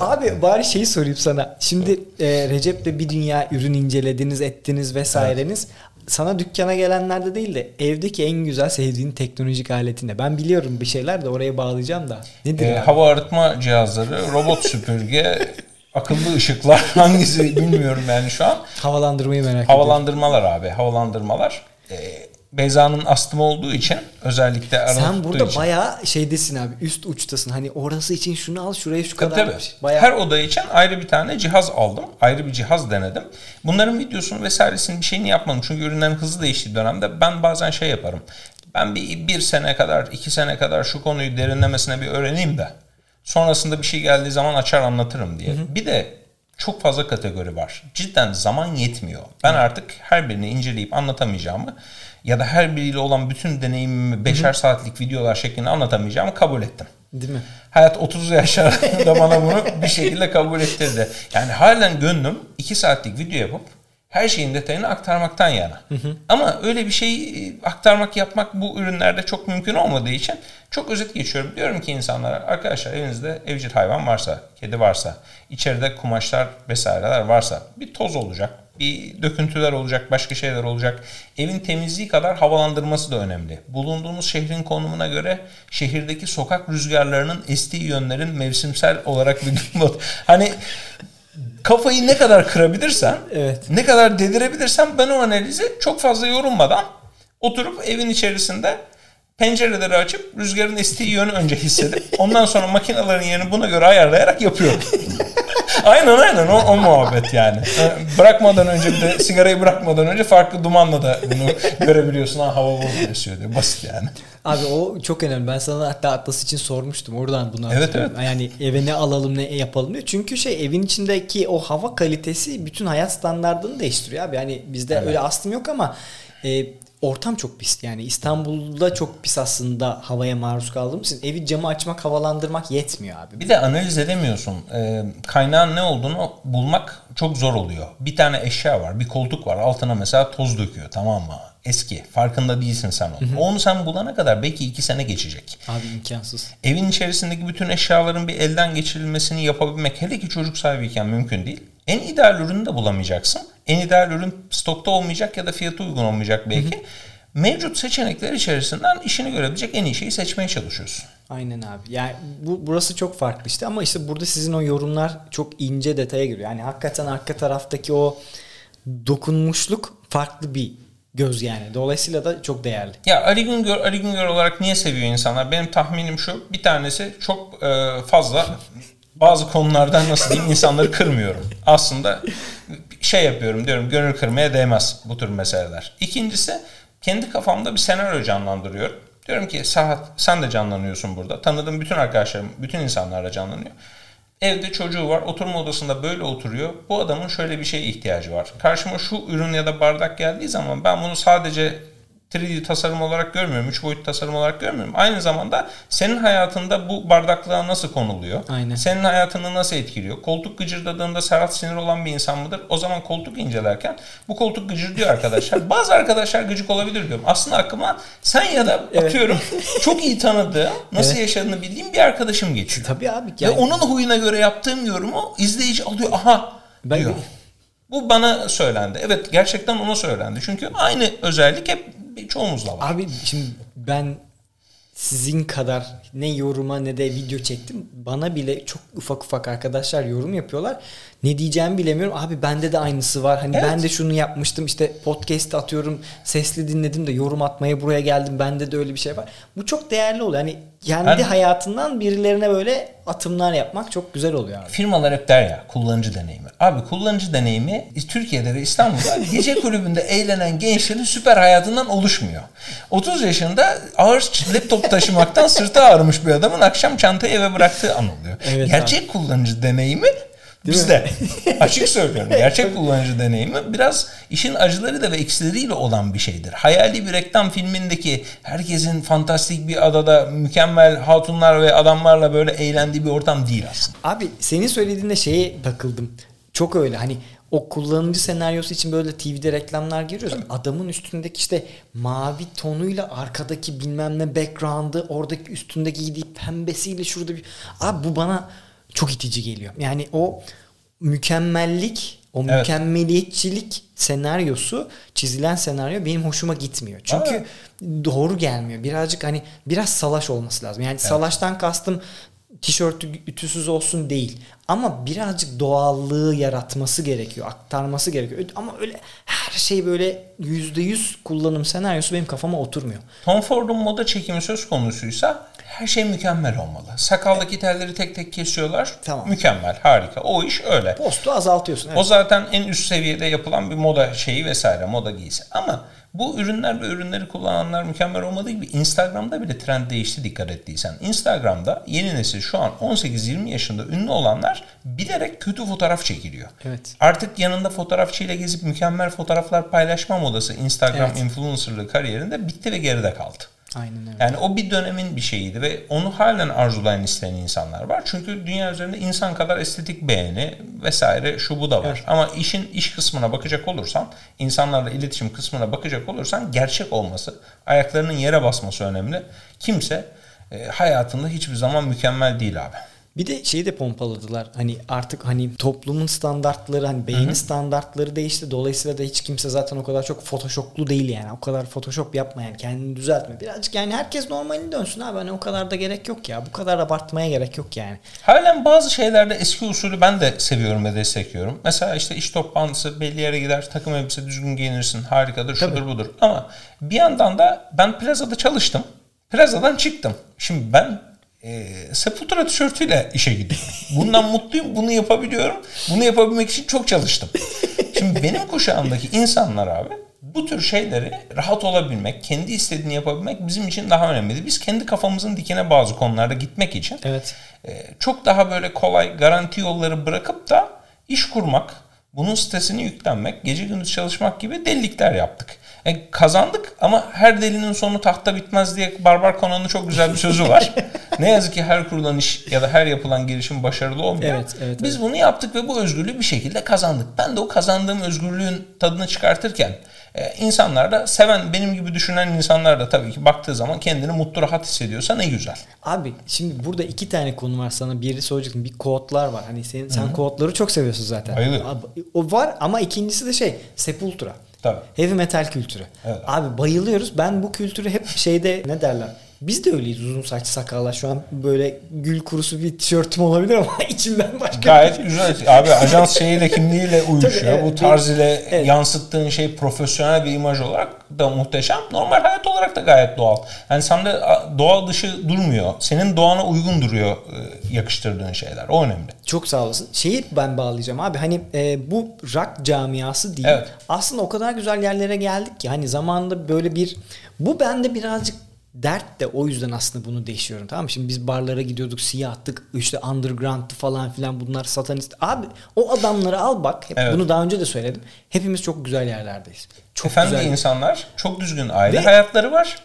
[SPEAKER 1] Abi bari şeyi sorayım sana. Şimdi e, Recep'le bir dünya ürün incelediniz, ettiniz vesaireniz. Evet sana dükkana gelenlerde değil de evdeki en güzel sevdiğin teknolojik aletinde. Ben biliyorum bir şeyler de oraya bağlayacağım da.
[SPEAKER 2] Nedir ee, hava arıtma cihazları, robot süpürge, akıllı ışıklar hangisi bilmiyorum yani şu an.
[SPEAKER 1] Havalandırmayı merak
[SPEAKER 2] ediyorum. Havalandırmalar abi, havalandırmalar. Ee, Beyza'nın astımı olduğu için özellikle
[SPEAKER 1] aranı Sen burada için. bayağı şeydesin abi üst uçtasın. Hani orası için şunu al şuraya şu kadar.
[SPEAKER 2] Tabii. Bayağı... Her oda için ayrı bir tane cihaz aldım. Ayrı bir cihaz denedim. Bunların videosunu vesairesini bir şeyini yapmadım. Çünkü ürünlerin hızlı değiştiği dönemde ben bazen şey yaparım. Ben bir, bir sene kadar, iki sene kadar şu konuyu derinlemesine bir öğreneyim de sonrasında bir şey geldiği zaman açar anlatırım diye. Hı hı. Bir de çok fazla kategori var. Cidden zaman yetmiyor. Ben hı. artık her birini inceleyip anlatamayacağımı ya da her biriyle olan bütün deneyimimi beşer saatlik videolar şeklinde anlatamayacağımı kabul ettim.
[SPEAKER 1] Değil mi?
[SPEAKER 2] Hayat 30 yaşlarında bana bunu bir şekilde kabul ettirdi. Yani halen gönlüm 2 saatlik video yapıp her şeyin detayını aktarmaktan yana. Hı hı. Ama öyle bir şey e, aktarmak yapmak bu ürünlerde çok mümkün olmadığı için çok özet geçiyorum. Diyorum ki insanlara arkadaşlar evinizde evcil hayvan varsa, kedi varsa, içeride kumaşlar vesaireler varsa bir toz olacak, bir döküntüler olacak, başka şeyler olacak. Evin temizliği kadar havalandırması da önemli. Bulunduğunuz şehrin konumuna göre şehirdeki sokak rüzgarlarının estiği yönlerin mevsimsel olarak bir hani kafayı ne kadar kırabilirsen, evet. ne kadar dedirebilirsen ben o analizi çok fazla yorulmadan oturup evin içerisinde pencereleri açıp rüzgarın estiği yönü önce hissedip ondan sonra makinelerin yerini buna göre ayarlayarak yapıyorum. aynen aynen o, o muhabbet yani. Bırakmadan önce bir de sigarayı bırakmadan önce farklı dumanla da bunu görebiliyorsun. Ha hava bozuluyor diyor. Basit yani.
[SPEAKER 1] Abi o çok önemli. Ben sana hatta Atlas için sormuştum. Oradan bunu
[SPEAKER 2] Evet evet.
[SPEAKER 1] Yani eve ne alalım ne yapalım diyor. Çünkü şey evin içindeki o hava kalitesi bütün hayat standartını değiştiriyor abi. Yani bizde evet. öyle astım yok ama e, ortam çok pis. Yani İstanbul'da çok pis aslında havaya maruz kaldığımız için evi camı açmak, havalandırmak yetmiyor abi.
[SPEAKER 2] Bir de analiz edemiyorsun. Ee, kaynağın ne olduğunu bulmak çok zor oluyor. Bir tane eşya var, bir koltuk var. Altına mesela toz döküyor tamam mı? Eski. Farkında değilsin sen onu. Hı hı. Onu sen bulana kadar belki iki sene geçecek.
[SPEAKER 1] Abi imkansız.
[SPEAKER 2] Evin içerisindeki bütün eşyaların bir elden geçirilmesini yapabilmek hele ki çocuk sahibiyken mümkün değil. En ideal ürünü de bulamayacaksın. En ideal ürün stokta olmayacak ya da fiyatı uygun olmayacak belki. Hı hı. Mevcut seçenekler içerisinden işini görebilecek en iyi şeyi seçmeye çalışıyorsun.
[SPEAKER 1] Aynen abi. Yani bu burası çok farklı işte ama işte burada sizin o yorumlar çok ince detaya giriyor. Yani hakikaten arka taraftaki o dokunmuşluk farklı bir göz yani. Dolayısıyla da çok değerli.
[SPEAKER 2] Ya Ali Güngör, Ali Güngör olarak niye seviyor insanlar? Benim tahminim şu. Bir tanesi çok e, fazla bazı konulardan nasıl diyeyim insanları kırmıyorum. Aslında şey yapıyorum diyorum gönül kırmaya değmez bu tür meseleler. İkincisi kendi kafamda bir senaryo canlandırıyorum. Diyorum ki Serhat sen de canlanıyorsun burada. Tanıdığım bütün arkadaşlarım, bütün insanlar da canlanıyor. Evde çocuğu var, oturma odasında böyle oturuyor. Bu adamın şöyle bir şeye ihtiyacı var. Karşıma şu ürün ya da bardak geldiği zaman ben bunu sadece 3D tasarım olarak görmüyorum. 3 boyut tasarım olarak görmüyorum. Aynı zamanda senin hayatında bu bardaklığa nasıl konuluyor? Aynen. Senin hayatını nasıl etkiliyor? Koltuk gıcırdadığında Serhat sinir olan bir insan mıdır? O zaman koltuk incelerken bu koltuk gıcır diyor arkadaşlar. Bazı arkadaşlar gıcık olabilir diyorum. Aslında aklıma sen ya da atıyorum çok iyi tanıdığım, nasıl evet. yaşadığını bildiğim bir arkadaşım geçiyor.
[SPEAKER 1] Tabii abi.
[SPEAKER 2] Yani... Ve onun huyuna göre yaptığım yorumu izleyici alıyor. Aha ben diyor. Bu bana söylendi. Evet gerçekten ona söylendi. Çünkü aynı özellik hep çoğumuzda var.
[SPEAKER 1] Abi şimdi ben sizin kadar ne yoruma ne de video çektim. Bana bile çok ufak ufak arkadaşlar yorum yapıyorlar. Ne diyeceğimi bilemiyorum. Abi bende de aynısı var. Hani evet. ben de şunu yapmıştım. İşte podcast atıyorum. Sesli dinledim de yorum atmaya buraya geldim. Bende de öyle bir şey var. Bu çok değerli oluyor. Hani kendi ben, hayatından birilerine böyle atımlar yapmak çok güzel oluyor abi.
[SPEAKER 2] Firmalar hep der ya kullanıcı deneyimi. Abi kullanıcı deneyimi Türkiye'de ve İstanbul'da gece kulübünde eğlenen gençlerin süper hayatından oluşmuyor. 30 yaşında ağır laptop taşımaktan sırtı ağrımış bir adamın akşam çantayı eve bıraktığı an oluyor. Evet Gerçek abi. kullanıcı deneyimi Değil Bizde. Açık söylüyorum. Gerçek kullanıcı deneyimi biraz işin acıları da ve eksileriyle olan bir şeydir. Hayali bir reklam filmindeki herkesin fantastik bir adada mükemmel hatunlar ve adamlarla böyle eğlendiği bir ortam değil aslında.
[SPEAKER 1] Abi senin söylediğinde şeye takıldım. Çok öyle hani o kullanıcı senaryosu için böyle TV'de reklamlar giriyoruz. Adamın üstündeki işte mavi tonuyla arkadaki bilmem ne background'ı oradaki üstündeki giydiği pembesiyle şurada bir... Abi bu bana çok itici geliyor. Yani o mükemmellik, o evet. mükemmeliyetçilik senaryosu, çizilen senaryo benim hoşuma gitmiyor. Çünkü evet. doğru gelmiyor. Birazcık hani biraz salaş olması lazım. Yani evet. salaştan kastım tişörtü ütüsüz olsun değil. Ama birazcık doğallığı yaratması gerekiyor. Aktarması gerekiyor. Ama öyle her şey böyle yüzde yüz kullanım senaryosu benim kafama oturmuyor.
[SPEAKER 2] Tom Ford'un moda çekimi söz konusuysa her şey mükemmel olmalı. Sakaldaki telleri tek tek kesiyorlar. Tamam. Mükemmel, harika. O iş öyle.
[SPEAKER 1] Postu azaltıyorsun.
[SPEAKER 2] Evet. O zaten en üst seviyede yapılan bir moda şeyi vesaire, moda giysi. Ama bu ürünler ve ürünleri kullananlar mükemmel olmadığı gibi Instagram'da bile trend değişti dikkat ettiysen. Instagram'da yeni nesil şu an 18-20 yaşında ünlü olanlar bilerek kötü fotoğraf çekiliyor. Evet. Artık yanında fotoğrafçıyla gezip mükemmel fotoğraflar paylaşma modası Instagram evet. influencerlığı kariyerinde bitti ve geride kaldı. Aynen öyle. Yani o bir dönemin bir şeyiydi ve onu halen arzulayan isteyen insanlar var. Çünkü dünya üzerinde insan kadar estetik beğeni vesaire şu bu da var. Evet. Ama işin iş kısmına bakacak olursan, insanlarla iletişim kısmına bakacak olursan gerçek olması, ayaklarının yere basması önemli. Kimse e, hayatında hiçbir zaman mükemmel değil abi.
[SPEAKER 1] Bir de şeyi de pompaladılar. Hani artık hani toplumun standartları hani beğeni Hı-hı. standartları değişti. Dolayısıyla da hiç kimse zaten o kadar çok photoshoplu değil yani. O kadar photoshop yapma yani. Kendini düzeltme. Birazcık yani herkes normalini dönsün abi. Hani o kadar da gerek yok ya. Bu kadar abartmaya gerek yok yani.
[SPEAKER 2] Halen bazı şeylerde eski usulü ben de seviyorum ve destekliyorum. Mesela işte iş toplantısı belli yere gider. Takım elbise düzgün giyinirsin. Harikadır şudur Tabii. budur. Ama bir yandan da ben plazada çalıştım. Plazadan çıktım. Şimdi ben e, Sepultura tişörtüyle işe gidiyorum. Bundan mutluyum. Bunu yapabiliyorum. Bunu yapabilmek için çok çalıştım. Şimdi benim kuşağımdaki insanlar abi bu tür şeyleri rahat olabilmek, kendi istediğini yapabilmek bizim için daha önemliydi. Biz kendi kafamızın dikine bazı konularda gitmek için
[SPEAKER 1] evet.
[SPEAKER 2] e, çok daha böyle kolay garanti yolları bırakıp da iş kurmak, bunun sitesini yüklenmek, gece gündüz çalışmak gibi delilikler yaptık. E, kazandık ama her delinin sonu tahta bitmez diye Barbar Conan'ın çok güzel bir sözü var. ne yazık ki her kurulan iş ya da her yapılan girişim başarılı olmuyor.
[SPEAKER 1] Evet, evet,
[SPEAKER 2] Biz
[SPEAKER 1] evet.
[SPEAKER 2] bunu yaptık ve bu özgürlüğü bir şekilde kazandık. Ben de o kazandığım özgürlüğün tadını çıkartırken e, insanlar da seven benim gibi düşünen insanlar da tabii ki baktığı zaman kendini mutlu rahat hissediyorsa ne güzel.
[SPEAKER 1] Abi şimdi burada iki tane konu var sana. Biri soracaktım. Bir kodlar var. Hani sen, sen kodları çok seviyorsun zaten.
[SPEAKER 2] Bayılıyorum.
[SPEAKER 1] O var ama ikincisi de şey Sepultura.
[SPEAKER 2] Tabii.
[SPEAKER 1] Heavy metal kültürü.
[SPEAKER 2] Evet.
[SPEAKER 1] Abi bayılıyoruz. Ben bu kültürü hep şeyde ne derler? Biz de öyleyiz uzun saç sakallar. Şu an böyle gül kurusu bir tişörtüm olabilir ama içimden başka
[SPEAKER 2] Gayet
[SPEAKER 1] bir şey.
[SPEAKER 2] güzel. Abi ajans şeyiyle kimliğiyle uyuşuyor.
[SPEAKER 1] Tabii, evet.
[SPEAKER 2] Bu tarz ile
[SPEAKER 1] Evet.
[SPEAKER 2] yansıttığın şey profesyonel bir imaj olarak da muhteşem. Normal hayat olarak da gayet doğal. Yani sende doğal dışı durmuyor. Senin doğana uygun duruyor e, yakıştırdığın şeyler. O önemli.
[SPEAKER 1] Çok sağ olasın. Şeyi ben bağlayacağım abi hani e, bu rock camiası değil.
[SPEAKER 2] Evet.
[SPEAKER 1] Aslında o kadar güzel yerlere geldik ki hani zamanında böyle bir bu bende birazcık dert de o yüzden aslında bunu değişiyorum tamam mı? Şimdi biz barlara gidiyorduk siyahtık işte underground'tı falan filan bunlar satanist. Abi o adamları al bak hep
[SPEAKER 2] Evet.
[SPEAKER 1] bunu daha önce de söyledim. Hepimiz çok güzel yerlerdeyiz. Çok
[SPEAKER 2] Efendi
[SPEAKER 1] güzel.
[SPEAKER 2] insanlar çok düzgün aile
[SPEAKER 1] Ve-
[SPEAKER 2] hayatları var.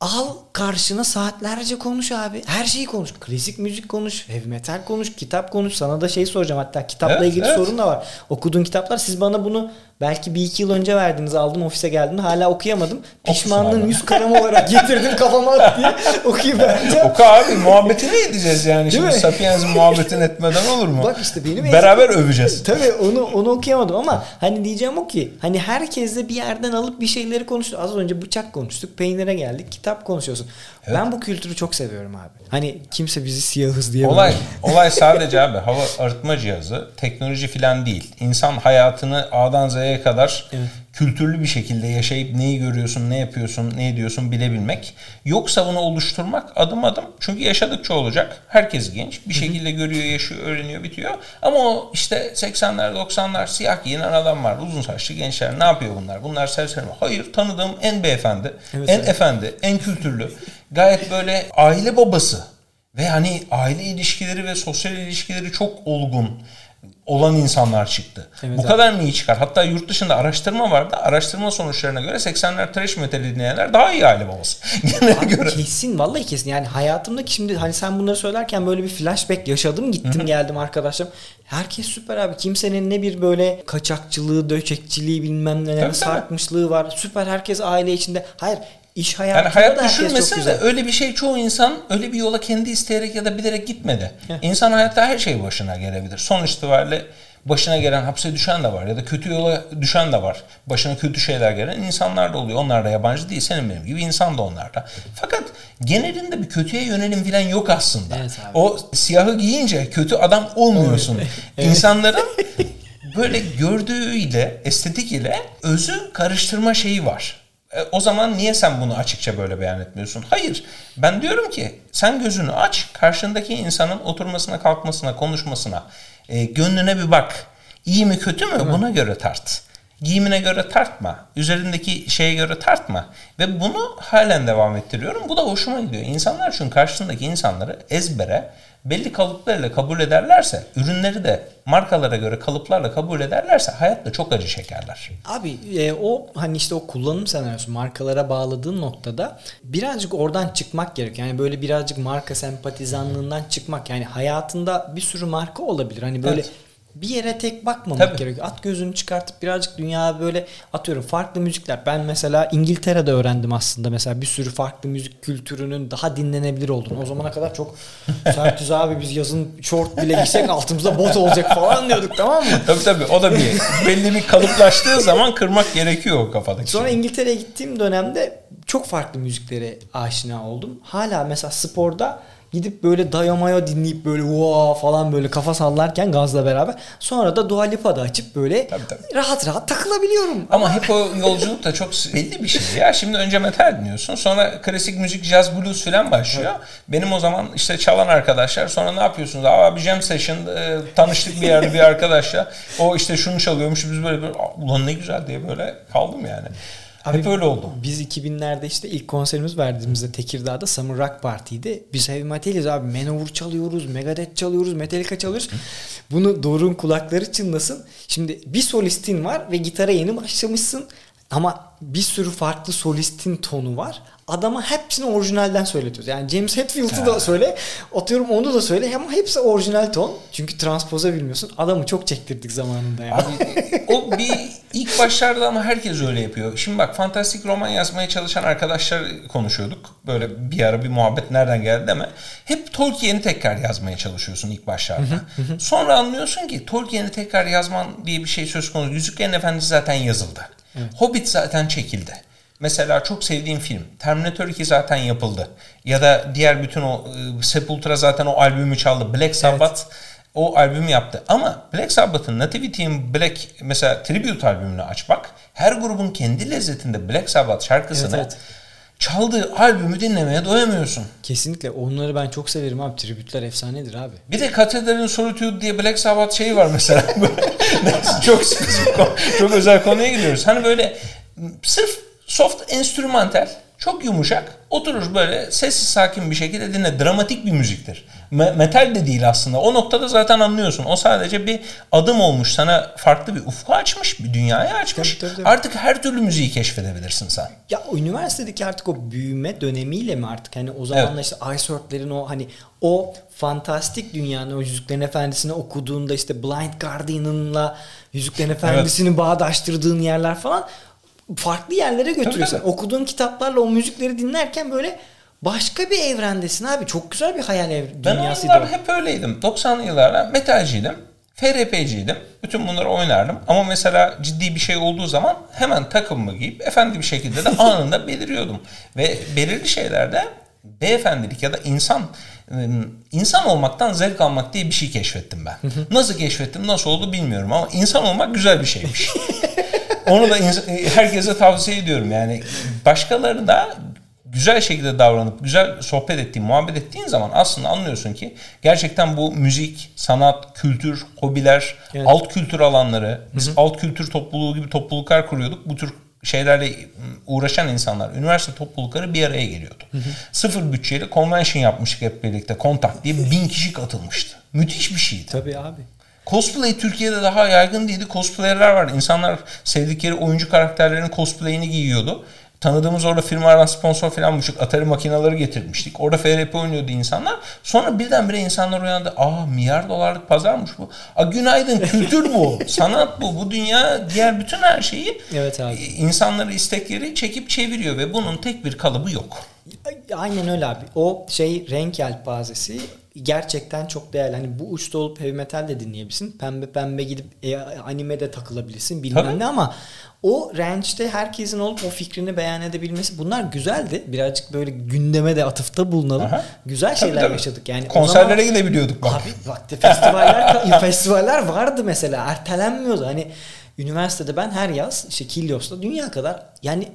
[SPEAKER 1] Al karşına saatlerce konuş abi. Her şeyi konuş. Klasik müzik konuş, heavy metal konuş, kitap konuş. Sana da şey soracağım hatta kitapla
[SPEAKER 2] Evet,
[SPEAKER 1] ilgili
[SPEAKER 2] evet.
[SPEAKER 1] sorun da var. Okuduğun kitaplar siz bana bunu belki bir iki yıl önce verdiniz aldım ofise geldim hala okuyamadım. Pişmanlığın
[SPEAKER 2] abi.
[SPEAKER 1] yüz karam olarak getirdim kafama at diye okuyup vereceğim.
[SPEAKER 2] Oku abi muhabbetini edeceğiz yani. Şimdi
[SPEAKER 1] mi?
[SPEAKER 2] Sapiens'in muhabbetini etmeden olur mu?
[SPEAKER 1] Bak işte benim
[SPEAKER 2] Beraber öveceğiz.
[SPEAKER 1] Tabii onu onu okuyamadım ama hani diyeceğim o ki hani herkes de bir yerden alıp bir şeyleri konuştu. Az önce bıçak konuştuk, peynire geldik, kitap konuşuyorsun. Ben bu kültürü çok seviyorum abi. Hani kimse bizi siyahız diye
[SPEAKER 2] Olay olay sadece abi hava arıtma cihazı, teknoloji filan değil. İnsan hayatını A'dan Z'ye kadar
[SPEAKER 1] Evet.
[SPEAKER 2] kültürlü bir şekilde yaşayıp neyi görüyorsun, ne yapıyorsun, ne ediyorsun bilebilmek. Yoksa bunu oluşturmak adım adım. Çünkü yaşadıkça olacak. Herkes genç. Bir şekilde görüyor, yaşıyor, öğreniyor, bitiyor. Ama o işte 80'ler, 90'lar siyah giyinen adam var. Uzun saçlı gençler. Ne yapıyor bunlar? Bunlar serseri mi? Hayır. Tanıdığım en beyefendi,
[SPEAKER 1] Evet,
[SPEAKER 2] en
[SPEAKER 1] evet.
[SPEAKER 2] efendi, en kültürlü. Gayet böyle aile babası. Ve hani aile ilişkileri ve sosyal ilişkileri çok olgun olan insanlar çıktı.
[SPEAKER 1] Evet
[SPEAKER 2] Bu
[SPEAKER 1] abi.
[SPEAKER 2] kadar mı iyi çıkar? Hatta yurt dışında araştırma vardı. Araştırma sonuçlarına göre 80'ler trash metal dinleyenler daha iyi aile babası.
[SPEAKER 1] Abi
[SPEAKER 2] göre.
[SPEAKER 1] kesin vallahi kesin yani hayatımdaki şimdi hani sen bunları söylerken böyle bir flashback yaşadım gittim geldim arkadaşlarım. Herkes süper abi kimsenin ne bir böyle kaçakçılığı döçekçiliği bilmem
[SPEAKER 2] tabii.
[SPEAKER 1] sarkmışlığı var süper herkes aile içinde. Hayır iş hayatında
[SPEAKER 2] Yani hayat
[SPEAKER 1] da
[SPEAKER 2] düşünmesin de öyle bir şey çoğu insan öyle bir yola kendi isteyerek ya da bilerek gitmedi. İnsan hayatta her şey başına gelebilir. Son itibariyle başına gelen hapse düşen de var ya da kötü yola düşen de var. Başına kötü şeyler gelen insanlar da oluyor. Onlar da yabancı değil. Senin benim gibi insan da onlar da. Fakat genelinde bir kötüye yönelim falan yok aslında.
[SPEAKER 1] Evet abi.
[SPEAKER 2] o siyahı giyince kötü adam olmuyorsun. İnsanların böyle gördüğüyle, estetik ile özü karıştırma şeyi var. E, o zaman niye sen bunu açıkça böyle beyan etmiyorsun? Hayır. Ben diyorum ki sen gözünü aç, karşındaki insanın oturmasına, kalkmasına, konuşmasına, e, gönlüne bir bak. İyi mi kötü mü? Buna göre tart. Giyimine göre tartma. Üzerindeki şeye göre tartma. Ve bunu halen devam ettiriyorum. Bu da hoşuma gidiyor. İnsanlar çünkü karşısındaki insanları ezbere belli kalıplarla kabul ederlerse, ürünleri de markalara göre kalıplarla kabul ederlerse hayatta çok acı çekerler.
[SPEAKER 1] Abi e, o hani işte o kullanım senaryosu markalara bağladığın noktada birazcık oradan çıkmak gerekiyor. Yani böyle birazcık marka sempatizanlığından çıkmak. Yani hayatında bir sürü marka olabilir. Hani böyle
[SPEAKER 2] Evet.
[SPEAKER 1] Bir yere tek bakmamak
[SPEAKER 2] Tabii.
[SPEAKER 1] gerekiyor. At gözünü çıkartıp birazcık dünya böyle atıyorum farklı müzikler. Ben mesela İngiltere'de öğrendim aslında mesela bir sürü farklı müzik kültürünün daha dinlenebilir olduğunu. O zamana kadar çok sertiz abi biz yazın short bile giysek altımızda bot olacak falan diyorduk tamam mı?
[SPEAKER 2] Tabii tabii o da bir belli bir kalıplaştığı zaman kırmak gerekiyor o kafadaki.
[SPEAKER 1] Sonra
[SPEAKER 2] şeyi.
[SPEAKER 1] İngiltere'ye gittiğim dönemde çok farklı müziklere aşina oldum. Hala mesela sporda gidip böyle Dayamaya dinleyip böyle wow falan böyle kafa sallarken gazla beraber sonra da Dua Lipa'da açıp böyle tabii, tabii. rahat rahat takılabiliyorum.
[SPEAKER 2] Ama hep o yolculuk da çok belli bir şey ya. Şimdi önce metal dinliyorsun sonra klasik müzik jazz blues falan başlıyor. Evet. Benim o zaman işte çalan arkadaşlar sonra ne yapıyorsunuz? Abi jam session e, tanıştık bir yerde bir arkadaşla. O işte şunu çalıyormuş biz böyle, böyle ulan ne güzel diye böyle kaldım yani. Abi, Hep öyle oldu.
[SPEAKER 1] Biz 2000'lerde işte ilk konserimiz verdiğimizde Tekirdağ'da Summer Rock Party'ydi. Biz heavy metaliz abi. Manowar çalıyoruz, Megadeth çalıyoruz, Metallica çalıyoruz. Bunu Doruk'un kulakları çınlasın. Şimdi bir solistin var ve gitara yeni başlamışsın. Ama bir sürü farklı solistin tonu var. Adama hepsini orijinalden söyletiyoruz. Yani James Hetfield'ı da söyle, atıyorum onu da söyle ama hepsi orijinal ton. Çünkü transpoza bilmiyorsun. Adamı çok çektirdik zamanında yani.
[SPEAKER 2] Abi, o bir ilk başlarda ama herkes öyle yapıyor. Şimdi bak fantastik roman yazmaya çalışan arkadaşlar konuşuyorduk. Böyle bir ara bir muhabbet nereden geldi deme. Hep Tolkien'i tekrar yazmaya çalışıyorsun ilk başlarda. Sonra anlıyorsun ki Tolkien'i tekrar yazman diye bir şey söz konusu. Yüzüklerin Efendisi zaten yazıldı. Evet. Hobbit zaten çekildi. Mesela çok sevdiğim film Terminator 2 zaten yapıldı. Ya da diğer bütün o e, Sepultura zaten o albümü çaldı. Black Sabbath evet. o albümü yaptı. Ama Black Sabbath'ın Nativity in Black mesela tribute albümünü aç bak. Her grubun kendi lezzetinde Black Sabbath şarkısını evet, evet. çaldığı albümü dinlemeye doyamıyorsun.
[SPEAKER 1] Kesinlikle. Onları ben çok severim abi. Tribütler efsanedir abi.
[SPEAKER 2] Bir de Cathedral'in Solitude diye Black Sabbath şeyi var mesela. çok çok özel konuya gidiyoruz. Hani böyle sırf soft enstrümantal, çok yumuşak. Oturur böyle sessiz sakin bir şekilde dinle. Dramatik bir müziktir. Me- metal de değil aslında. O noktada zaten anlıyorsun. O sadece bir adım olmuş. Sana farklı bir ufku açmış. Bir dünyayı açmış. Tabii, tabii, tabii. Artık her türlü müziği keşfedebilirsin sen.
[SPEAKER 1] Ya üniversitedeki artık o büyüme dönemiyle mi artık? Hani o zamanlar evet. işte Ice Earth'lerin o hani o fantastik dünyanın o Yüzüklerin Efendisi'ni okuduğunda işte Blind Guardian'ınla Yüzüklerin Efendisi'ni evet. bağdaştırdığın yerler falan farklı yerlere götürüyorsun. Okuduğun kitaplarla o müzikleri dinlerken böyle başka bir evrendesin abi. Çok güzel bir hayal ev dünyasıydı.
[SPEAKER 2] Ben o hep öyleydim. 90'lı yıllarda metalciydim. FRP'ciydim. Bütün bunları oynardım. Ama mesela ciddi bir şey olduğu zaman hemen takımımı giyip efendi bir şekilde de anında beliriyordum. Ve belirli şeylerde beyefendilik ya da insan insan olmaktan zevk almak diye bir şey keşfettim ben. Nasıl keşfettim, nasıl oldu bilmiyorum ama insan olmak güzel bir şeymiş. Onu da herkese tavsiye ediyorum. Yani başkaları da güzel şekilde davranıp güzel sohbet ettiğin, muhabbet ettiğin zaman aslında anlıyorsun ki gerçekten bu müzik, sanat, kültür, hobiler, evet. alt kültür alanları, biz Hı-hı. alt kültür topluluğu gibi topluluklar kuruyorduk. Bu tür şeylerle uğraşan insanlar, üniversite toplulukları bir araya geliyordu. Hı hı. Sıfır bütçeli convention yapmıştık hep birlikte. Kontak diye bin kişi katılmıştı. Müthiş bir şeydi.
[SPEAKER 1] Tabii abi.
[SPEAKER 2] Cosplay Türkiye'de daha yaygın değildi. Cosplayerler vardı. İnsanlar sevdikleri oyuncu karakterlerin cosplayini giyiyordu. Tanıdığımız orada firmalardan sponsor falan bulmuştuk. Atari makineleri getirmiştik. Orada FRP oynuyordu insanlar. Sonra birdenbire insanlar uyandı. Aa milyar dolarlık pazarmış bu. Aa günaydın kültür bu. sanat bu. Bu dünya diğer bütün her şeyi
[SPEAKER 1] evet abi.
[SPEAKER 2] insanları istekleri çekip çeviriyor ve bunun tek bir kalıbı yok.
[SPEAKER 1] Aynen öyle abi. O şey renk yelpazesi gerçekten çok değerli. Hani bu uçta olup heavy metal de dinleyebilirsin. Pembe pembe gidip e, anime de takılabilirsin bilmem Tabii. ne ama o range'de herkesin olup o fikrini beyan edebilmesi bunlar güzeldi. Birazcık böyle gündeme de atıfta bulunalım. Aha. Güzel tabii, şeyler tabii. yaşadık. Yani
[SPEAKER 2] konserlere zaman, gidebiliyorduk bak.
[SPEAKER 1] Abi vakti festivaller festivaller vardı mesela. Ertelenmiyordu. Hani üniversitede ben her yaz işte Kilyos'ta dünya kadar yani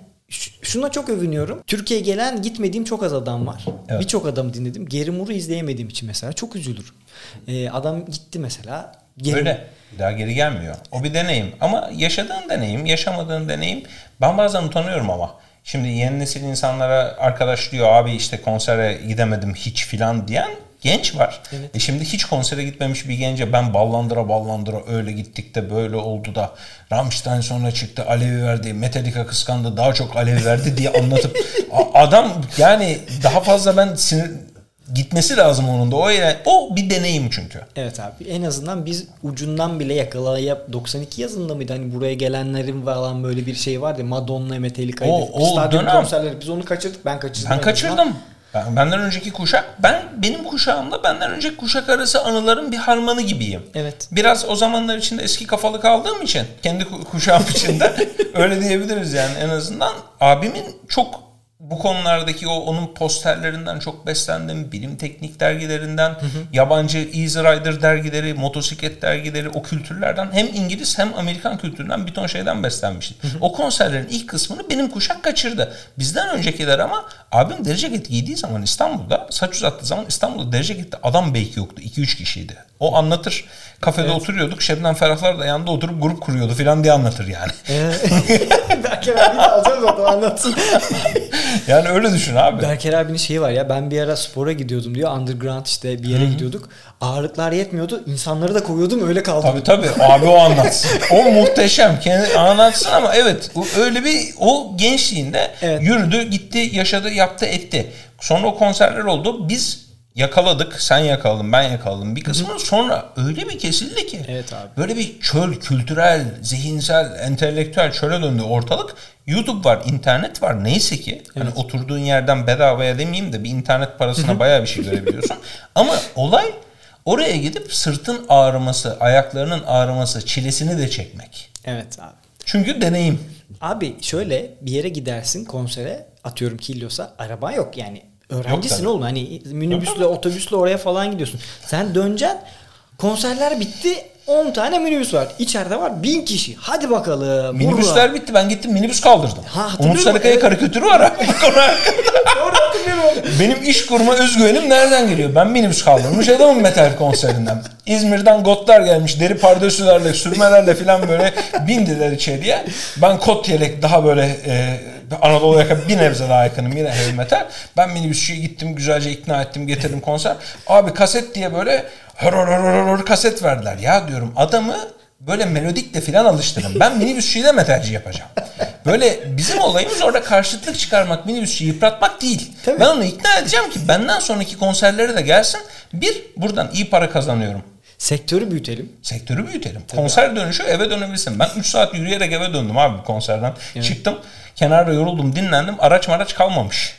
[SPEAKER 1] şuna çok övünüyorum. Türkiye'ye gelen gitmediğim çok az adam var. Evet. Birçok adamı dinledim. Geri Mur'u izleyemediğim için mesela çok üzülür. Ee, adam gitti mesela.
[SPEAKER 2] Geri... Öyle. Daha geri gelmiyor. O bir deneyim. Ama yaşadığın deneyim, yaşamadığın deneyim. Ben bazen utanıyorum ama. Şimdi yeni nesil insanlara arkadaş diyor abi işte konsere gidemedim hiç filan diyen genç var. Evet. E şimdi hiç konsere gitmemiş bir gence ben ballandıra ballandıra öyle gittik de böyle oldu da Rammstein sonra çıktı Alevi verdi Metallica kıskandı daha çok Alevi verdi diye anlatıp adam yani daha fazla ben sinir gitmesi lazım onun da. O yani, o bir deneyim çünkü.
[SPEAKER 1] Evet abi. En azından biz ucundan bile yakalayıp 92 yazında mıydı hani buraya gelenlerin falan böyle bir şey vardı. Madonna, Metallica'ydı. O, o Stadyum dönem. konserleri biz onu kaçırdık. Ben kaçırdım.
[SPEAKER 2] Ben kaçırdım. Ben, benden önceki kuşak, ben benim kuşağımla benden önceki kuşak arası anıların bir harmanı gibiyim.
[SPEAKER 1] Evet.
[SPEAKER 2] Biraz o zamanlar içinde eski kafalı kaldığım için kendi kuşağım içinde öyle diyebiliriz yani en azından abimin çok bu konulardaki o onun posterlerinden çok beslendim. Bilim teknik dergilerinden, hı hı. yabancı Easy Rider dergileri, motosiklet dergileri, o kültürlerden hem İngiliz hem Amerikan kültüründen bir ton şeyden beslenmiştim. Hı hı. O konserlerin ilk kısmını benim kuşak kaçırdı. Bizden öncekiler ama abim deri ceket giydiği zaman İstanbul'da, saç uzattığı zaman İstanbul'da deri cekette adam belki yoktu. 2-3 kişiydi. O anlatır. Kafede evet. oturuyorduk. Şebnem Ferahlar da yanında oturup grup kuruyordu falan diye anlatır yani.
[SPEAKER 1] Berker abi de alacağız o anlatsın.
[SPEAKER 2] yani öyle düşün abi.
[SPEAKER 1] Berker abinin şeyi var ya ben bir ara spora gidiyordum diyor. Underground işte bir yere Hı-hı. gidiyorduk. Ağırlıklar yetmiyordu. İnsanları da koyuyordum öyle kaldım.
[SPEAKER 2] Tabii tabii. Abi o anlatsın. o muhteşem. Kendi anlatsın ama evet öyle bir o gençliğinde evet. yürüdü, gitti, yaşadı, yaptı, etti. Sonra o konserler oldu. Biz yakaladık. Sen yakaladın, ben yakaladım bir kısmını. Sonra öyle bir kesildi ki.
[SPEAKER 1] Evet abi.
[SPEAKER 2] Böyle bir çöl, kültürel, zihinsel, entelektüel çöle döndü ortalık. YouTube var, internet var. Neyse ki hani evet. hani oturduğun yerden bedavaya demeyeyim de bir internet parasına bayağı bir şey görebiliyorsun. Ama olay oraya gidip sırtın ağrıması, ayaklarının ağrıması, çilesini de çekmek.
[SPEAKER 1] Evet abi.
[SPEAKER 2] Çünkü deneyim.
[SPEAKER 1] Abi şöyle bir yere gidersin konsere atıyorum Kilyos'a araban yok yani Öğrencisin oğlum hani minibüsle otobüsle oraya falan gidiyorsun. Sen döneceksin konserler bitti 10 tane minibüs var. İçeride var 1000 kişi. Hadi bakalım.
[SPEAKER 2] Minibüsler vurma. bitti. Ben gittim minibüs kaldırdım. Ha, Umut Sarıkaya evet. karikatürü var abi. Benim iş kurma özgüvenim nereden geliyor? Ben minibüs kaldırmış adamım metal konserinden. İzmir'den gotlar gelmiş. Deri pardösülerle, sürmelerle falan böyle bindiler içeriye. Ben kot yelek daha böyle e, Anadolu yakın bir nebze daha yakınım yine heavy metal. Ben minibüsçüye gittim güzelce ikna ettim getirdim konser. Abi kaset diye böyle hor hor hor hor kaset verdiler. Ya diyorum adamı böyle melodikle filan alıştırın. Ben minibüsçüyü de metalci yapacağım. Böyle bizim olayımız orada karşıtlık çıkarmak, minibüsçüyü yıpratmak değil. Tabii. Ben onu ikna edeceğim ki benden sonraki konserlere de gelsin. Bir, buradan iyi para kazanıyorum.
[SPEAKER 1] Sektörü büyütelim.
[SPEAKER 2] Sektörü büyütelim. Tabii. Konser dönüşü eve dönebilirsin. Ben 3 saat yürüyerek eve döndüm abi konserden. Evet. Çıktım kenarda yoruldum dinlendim. Araç maraç kalmamış.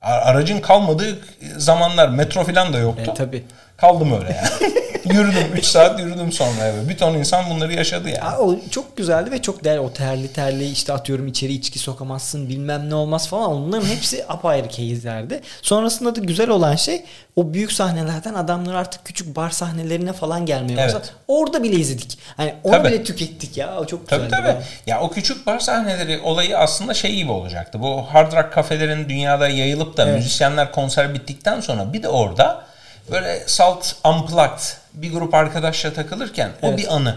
[SPEAKER 2] Aracın kalmadığı zamanlar metro falan da yoktu.
[SPEAKER 1] E, tabii.
[SPEAKER 2] Kaldım öyle yani. yürüdüm 3 saat yürüdüm sonra eve. Bir ton insan bunları yaşadı yani.
[SPEAKER 1] Aa, o çok güzeldi ve çok değerli. O terli terli işte atıyorum içeri içki sokamazsın bilmem ne olmaz falan. Onların hepsi apayrı keyiflerdi. Sonrasında da güzel olan şey o büyük sahnelerden adamlar artık küçük bar sahnelerine falan gelmeye evet. başladı. Orada bile izledik. Hani onu tabii. bile tükettik ya. O çok güzeldi. Tabii tabii.
[SPEAKER 2] Ya o küçük bar sahneleri olayı aslında şey gibi olacaktı. Bu hard rock kafelerin dünyada yayılıp da evet. müzisyenler konser bittikten sonra bir de orada böyle Salt Unplugged bir grup arkadaşla takılırken evet. o bir anı.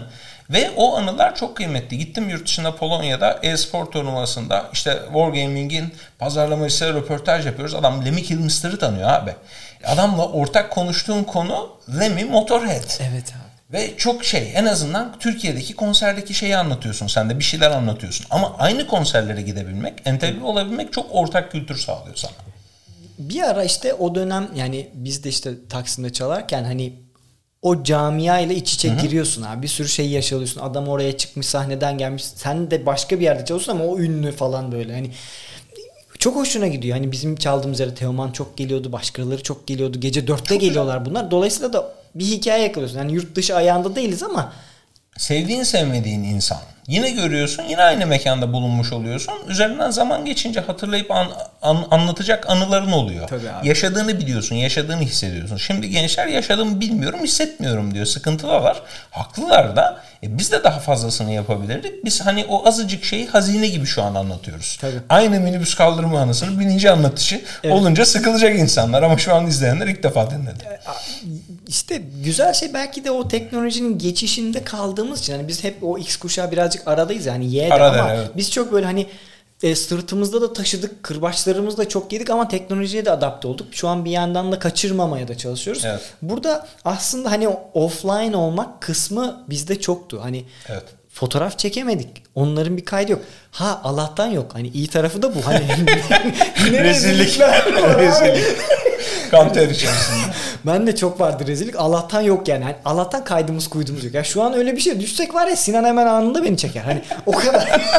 [SPEAKER 2] Ve o anılar çok kıymetli. Gittim yurt dışında Polonya'da e-spor turnuvasında işte Wargaming'in pazarlamacısıyla röportaj yapıyoruz. Adam Lemmy Kilmister'ı tanıyor abi. Adamla ortak konuştuğum konu Lemmy Motorhead.
[SPEAKER 1] Evet abi.
[SPEAKER 2] Ve çok şey en azından Türkiye'deki konserdeki şeyi anlatıyorsun sen de bir şeyler anlatıyorsun. Ama aynı konserlere gidebilmek, entegre olabilmek çok ortak kültür sağlıyor sana
[SPEAKER 1] bir ara işte o dönem yani biz de işte Taksim'de çalarken hani o camia ile iç içe Hı-hı. giriyorsun abi. Bir sürü şey yaşalıyorsun. Adam oraya çıkmış sahneden gelmiş. Sen de başka bir yerde çalışıyorsun ama o ünlü falan böyle. Hani çok hoşuna gidiyor. Hani bizim çaldığımız yere Teoman çok geliyordu. Başkaları çok geliyordu. Gece dörtte çok geliyorlar güzel. bunlar. Dolayısıyla da bir hikaye yakalıyorsun. Yani yurt dışı ayağında değiliz ama
[SPEAKER 2] sevdiğin sevmediğin insan Yine görüyorsun, yine aynı mekanda bulunmuş oluyorsun. Üzerinden zaman geçince hatırlayıp an, an, anlatacak anıların oluyor. Tabii abi. Yaşadığını biliyorsun, yaşadığını hissediyorsun. Şimdi gençler yaşadığımı bilmiyorum, hissetmiyorum diyor. Sıkıntılar. Haklılar da. E biz de daha fazlasını yapabilirdik. Biz hani o azıcık şeyi hazine gibi şu an anlatıyoruz. Tabii. Aynı minibüs kaldırma anısını bininci anlatışı evet. olunca sıkılacak insanlar ama şu an izleyenler ilk defa dinledi. E,
[SPEAKER 1] işte güzel şey belki de o teknolojinin geçişinde kaldığımız için. Yani biz hep o X kuşağı birazcık aradayız yani Y'de Arada, ama evet. biz çok böyle hani e, sırtımızda da taşıdık, kırbaçlarımızda da çok yedik ama teknolojiye de adapte olduk. Şu an bir yandan da kaçırmamaya da çalışıyoruz. Evet. Burada aslında hani offline olmak kısmı bizde çoktu. Hani evet. fotoğraf çekemedik. Onların bir kaydı yok. Ha Allah'tan yok. Hani iyi tarafı da bu. Hani
[SPEAKER 2] rezillik. rezillik. Kan ter içerisinde.
[SPEAKER 1] ben de çok vardı rezillik. Allah'tan yok yani. Hani Allah'tan kaydımız kuydumuz yok. Ya şu an öyle bir şey düşsek var ya Sinan hemen anında beni çeker. Hani o kadar.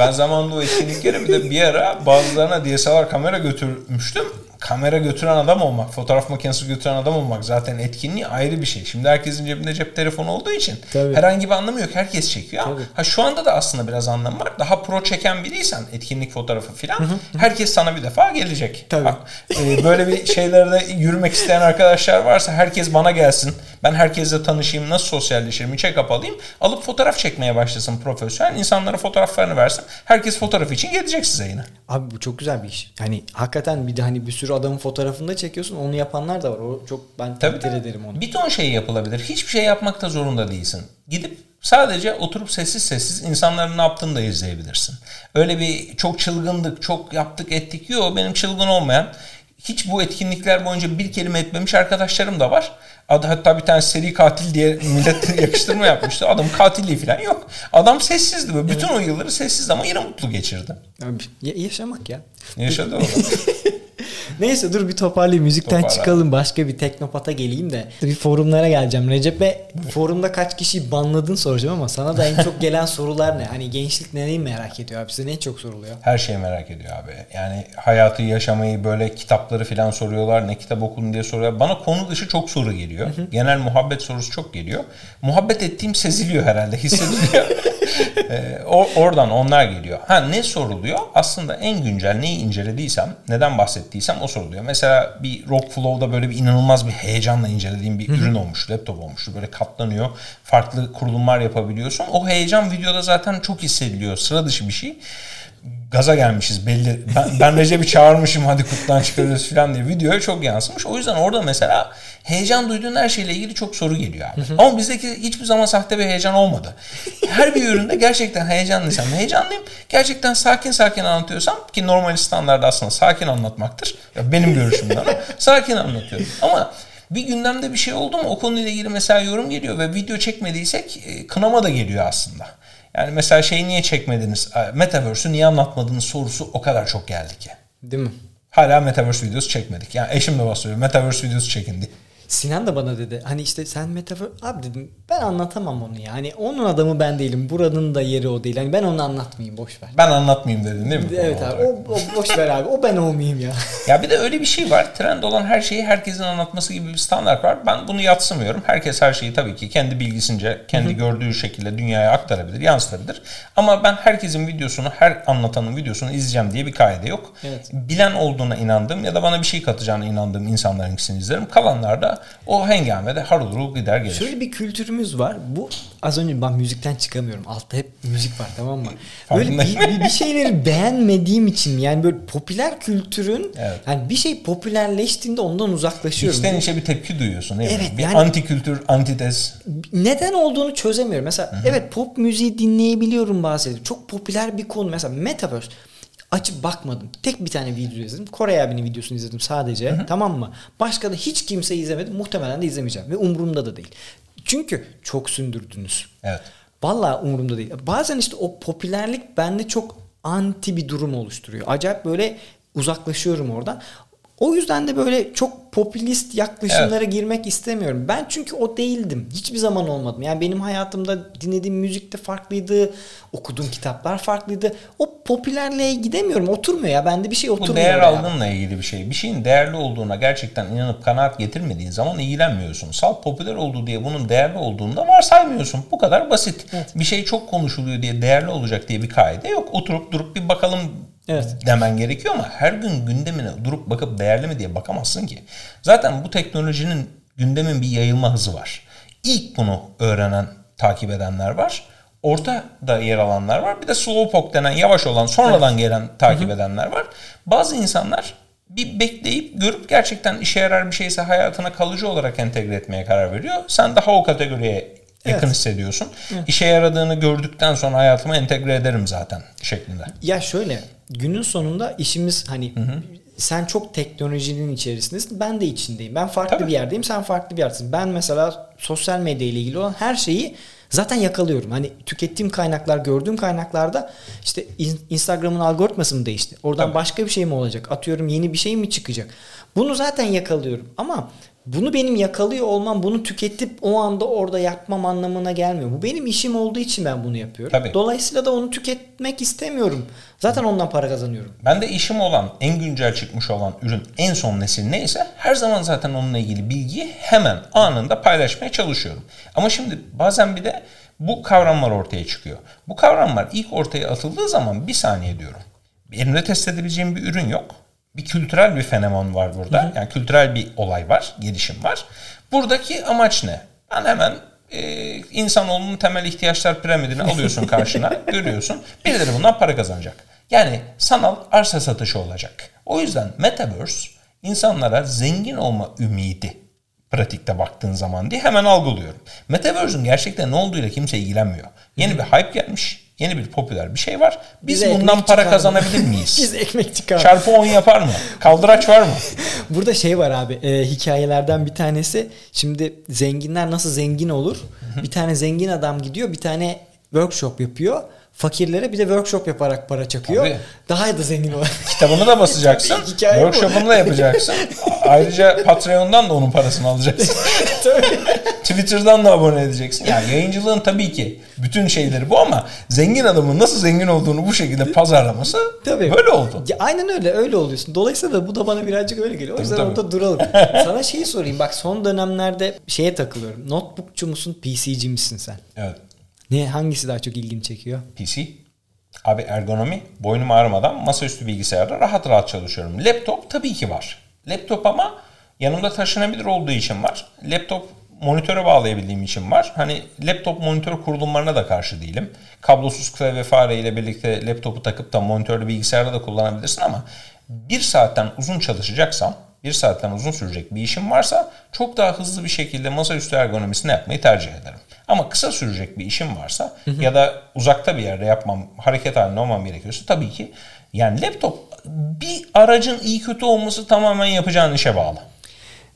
[SPEAKER 2] ben zamanında o etkinliklere bir de bir ara bazılarına DSLR kamera götürmüştüm. Kamera götüren adam olmak, fotoğraf makinesi götüren adam olmak zaten etkinliği ayrı bir şey. Şimdi herkesin cebinde cep telefonu olduğu için Tabii. herhangi bir anlamı yok. Herkes çekiyor. Tabii. Ha şu anda da aslında biraz anlamı var. Daha pro çeken biriysen etkinlik fotoğrafı filan herkes sana bir defa gelecek. Tabii. Ha, e, böyle bir şeylerde yürümek isteyen arkadaşlar varsa herkes bana gelsin. Ben herkesle tanışayım, nasıl sosyalleşirim, check-up alayım. Alıp fotoğraf çekmeye başlasın profesyonel. insanlara fotoğraflarını versin. Herkes fotoğraf için gelecek size yine.
[SPEAKER 1] Abi bu çok güzel bir iş. Hani hakikaten bir de hani bir sürü adamın fotoğrafını da çekiyorsun. Onu yapanlar da var. O çok ben takdir ederim onu.
[SPEAKER 2] Bir ton şey yapılabilir. Hiçbir şey yapmakta zorunda değilsin. Gidip sadece oturup sessiz sessiz insanların ne yaptığını da izleyebilirsin. Öyle bir çok çılgındık, çok yaptık ettik. Yok benim çılgın olmayan hiç bu etkinlikler boyunca bir kelime etmemiş arkadaşlarım da var. Adı hatta bir tane seri katil diye millet yakıştırma yapmıştı. Adam katilliği falan yok. Adam sessizdi böyle. Bütün evet. o yılları sessiz ama yine mutlu geçirdi.
[SPEAKER 1] Abi, yaşamak ya.
[SPEAKER 2] Yaşadı o
[SPEAKER 1] Neyse dur bir toparlayayım. Müzikten Toparla. çıkalım. Başka bir teknopata geleyim de. Bir forumlara geleceğim. Recep'e forumda kaç kişi banladın soracağım ama sana da en çok gelen sorular ne? Hani gençlik neyi merak ediyor abi? Size ne çok soruluyor?
[SPEAKER 2] Her şeyi merak ediyor abi. Yani hayatı yaşamayı böyle kitapları falan soruyorlar. Ne kitap okudun diye soruyorlar. Bana konu dışı çok soru geliyor. Hı hı. Genel muhabbet sorusu çok geliyor. Muhabbet ettiğim seziliyor herhalde. Hissediliyor. ee, oradan onlar geliyor. Ha ne soruluyor? Aslında en güncel neyi incelediysem, neden bahsettiysem o soruluyor. Mesela bir Rockflow'da böyle bir inanılmaz bir heyecanla incelediğim bir ürün olmuş, laptop olmuştu. Böyle katlanıyor, farklı kurulumlar yapabiliyorsun. O heyecan videoda zaten çok hissediliyor. Sıra dışı bir şey gaza gelmişiz belli. Ben, ben Recep'i çağırmışım hadi kuttan çıkarıyoruz falan diye videoya çok yansımış. O yüzden orada mesela heyecan duyduğun her şeyle ilgili çok soru geliyor abi. Ama bizdeki hiçbir zaman sahte bir heyecan olmadı. Her bir üründe gerçekten heyecanlıysam heyecanlıyım. Gerçekten sakin sakin anlatıyorsam ki normal standart aslında sakin anlatmaktır. Ya benim görüşümden sakin anlatıyorum. Ama bir gündemde bir şey oldu mu o konuyla ilgili mesela yorum geliyor ve video çekmediysek e, kınama da geliyor aslında. Yani mesela şeyi niye çekmediniz, Metaverse'ü niye anlatmadınız sorusu o kadar çok geldi ki.
[SPEAKER 1] Değil mi?
[SPEAKER 2] Hala Metaverse videosu çekmedik. Yani eşim de basıyor. Metaverse videosu çekin diye.
[SPEAKER 1] Sinan da bana dedi hani işte sen metafor abi dedim ben anlatamam onu ya. Hani onun adamı ben değilim. Buranın da yeri o değil. Hani ben onu anlatmayayım boş ver.
[SPEAKER 2] Ben anlatmayayım dedin değil mi?
[SPEAKER 1] Evet abi. O, o boş ver abi. O ben olmayayım ya.
[SPEAKER 2] ya bir de öyle bir şey var. Trend olan her şeyi herkesin anlatması gibi bir standart var. Ben bunu yatsımıyorum. Herkes her şeyi tabii ki kendi bilgisince, kendi gördüğü şekilde dünyaya aktarabilir, yansıtabilir. Ama ben herkesin videosunu, her anlatanın videosunu izleyeceğim diye bir kaide yok. Evet. Bilen olduğuna inandığım ya da bana bir şey katacağına inandığım insanların ikisini izlerim. Kalanlar da o hengamede harıl gider gelir.
[SPEAKER 1] Şöyle bir kültürümüz var. Bu az önce ben müzikten çıkamıyorum. Altta hep müzik var tamam mı? Böyle bir, bir şeyleri beğenmediğim için yani böyle popüler kültürün evet. yani bir şey popülerleştiğinde ondan uzaklaşıyorum.
[SPEAKER 2] İçten içe bir tepki duyuyorsun değil evet, mi? Bir yani, anti kültür, antitez.
[SPEAKER 1] Neden olduğunu çözemiyorum. Mesela Hı-hı. evet pop müziği dinleyebiliyorum bazen. Çok popüler bir konu. Mesela Metaverse açıp bakmadım. Tek bir tane video izledim. Kore abinin videosunu izledim sadece. Hı hı. Tamam mı? Başka da hiç kimse izlemedim. Muhtemelen de izlemeyeceğim. Ve umurumda da değil. Çünkü çok sündürdünüz.
[SPEAKER 2] Evet.
[SPEAKER 1] Vallahi umurumda değil. Bazen işte o popülerlik bende çok anti bir durum oluşturuyor. Acayip böyle uzaklaşıyorum oradan. O yüzden de böyle çok popülist yaklaşımlara evet. girmek istemiyorum. Ben çünkü o değildim. Hiçbir zaman olmadım. Yani benim hayatımda dinlediğim müzik de farklıydı. Okuduğum kitaplar farklıydı. O popülerliğe gidemiyorum. Oturmuyor ya. Bende bir şey oturmuyor. Bu
[SPEAKER 2] değer ya. algınla ilgili bir şey. Bir şeyin değerli olduğuna gerçekten inanıp kanaat getirmediğin zaman ilgilenmiyorsun. Salt popüler olduğu diye bunun değerli olduğunu da varsaymıyorsun. Bu kadar basit. Evet. Bir şey çok konuşuluyor diye değerli olacak diye bir kaide yok. Oturup durup bir bakalım Evet. demen gerekiyor ama her gün gündemine durup bakıp değerli mi diye bakamazsın ki. Zaten bu teknolojinin gündemin bir yayılma hızı var. İlk bunu öğrenen, takip edenler var. Orta da yer alanlar var. Bir de slowpoke denen yavaş olan sonradan evet. gelen takip Hı-hı. edenler var. Bazı insanlar bir bekleyip görüp gerçekten işe yarar bir şeyse hayatına kalıcı olarak entegre etmeye karar veriyor. Sen daha o kategoriye yakın evet. hissediyorsun. Evet. İşe yaradığını gördükten sonra hayatıma entegre ederim zaten şeklinde.
[SPEAKER 1] Ya şöyle günün sonunda işimiz hani hı hı. sen çok teknolojinin içerisindesin. Ben de içindeyim. Ben farklı Tabii. bir yerdeyim. Sen farklı bir yerdesin. Ben mesela sosyal medya ile ilgili olan her şeyi zaten yakalıyorum. Hani tükettiğim kaynaklar, gördüğüm kaynaklarda işte Instagram'ın algoritması mı değişti? Oradan Tabii. başka bir şey mi olacak? Atıyorum yeni bir şey mi çıkacak? Bunu zaten yakalıyorum. Ama bunu benim yakalıyor olmam bunu tüketip o anda orada yapmam anlamına gelmiyor. Bu benim işim olduğu için ben bunu yapıyorum. Tabii. Dolayısıyla da onu tüketmek istemiyorum. Zaten ondan para kazanıyorum.
[SPEAKER 2] Ben de işim olan en güncel çıkmış olan ürün en son nesil neyse her zaman zaten onunla ilgili bilgiyi hemen anında paylaşmaya çalışıyorum. Ama şimdi bazen bir de bu kavramlar ortaya çıkıyor. Bu kavramlar ilk ortaya atıldığı zaman bir saniye diyorum. Elimde test edebileceğim bir ürün yok bir kültürel bir fenomen var burada. Hı hı. Yani kültürel bir olay var, gelişim var. Buradaki amaç ne? Ben hemen e, insanoğlunun temel ihtiyaçlar piramidini alıyorsun karşına, görüyorsun. Birileri bundan para kazanacak. Yani sanal arsa satışı olacak. O yüzden Metaverse insanlara zengin olma ümidi pratikte baktığın zaman diye hemen algılıyorum. Metaverse'ün gerçekten ne olduğuyla kimse ilgilenmiyor. Yeni bir hype gelmiş. Yeni bir popüler bir şey var. Biz Bize bundan para kazanabilir miyiz?
[SPEAKER 1] Biz ekmek çıkar.
[SPEAKER 2] Çarpı 10 yapar mı? Kaldıraç var mı?
[SPEAKER 1] Burada şey var abi e, hikayelerden bir tanesi. Şimdi zenginler nasıl zengin olur? bir tane zengin adam gidiyor bir tane workshop yapıyor fakirlere bir de workshop yaparak para çakıyor. Tabii. Daha da zengin olur.
[SPEAKER 2] Kitabını da basacaksın. workshop'unu da yapacaksın. Ayrıca Patreon'dan da onun parasını alacaksın. Twitter'dan da abone edeceksin. Yani yayıncılığın tabii ki bütün şeyleri bu ama zengin adamın nasıl zengin olduğunu bu şekilde pazarlaması tabii. böyle oldu.
[SPEAKER 1] Ya aynen öyle öyle oluyorsun. Dolayısıyla da bu da bana birazcık öyle geliyor. O yüzden tabii, orada duralım. Sana şeyi sorayım. Bak son dönemlerde şeye takılıyorum. Notebookçu musun, PC'ci misin sen?
[SPEAKER 2] Evet.
[SPEAKER 1] Ne hangisi daha çok ilgini çekiyor?
[SPEAKER 2] PC. Abi ergonomi boynum ağrımadan masaüstü bilgisayarda rahat rahat çalışıyorum. Laptop tabii ki var. Laptop ama yanımda taşınabilir olduğu için var. Laptop monitöre bağlayabildiğim için var. Hani laptop monitör kurulumlarına da karşı değilim. Kablosuz klavye fare ile birlikte laptopu takıp da monitörlü bilgisayarda da kullanabilirsin ama bir saatten uzun çalışacaksam bir saatten uzun sürecek bir işim varsa çok daha hızlı bir şekilde masaüstü ergonomisini yapmayı tercih ederim. Ama kısa sürecek bir işim varsa hı hı. ya da uzakta bir yerde yapmam, hareket halinde olmam gerekiyorsa tabii ki yani laptop bir aracın iyi kötü olması tamamen yapacağın işe bağlı.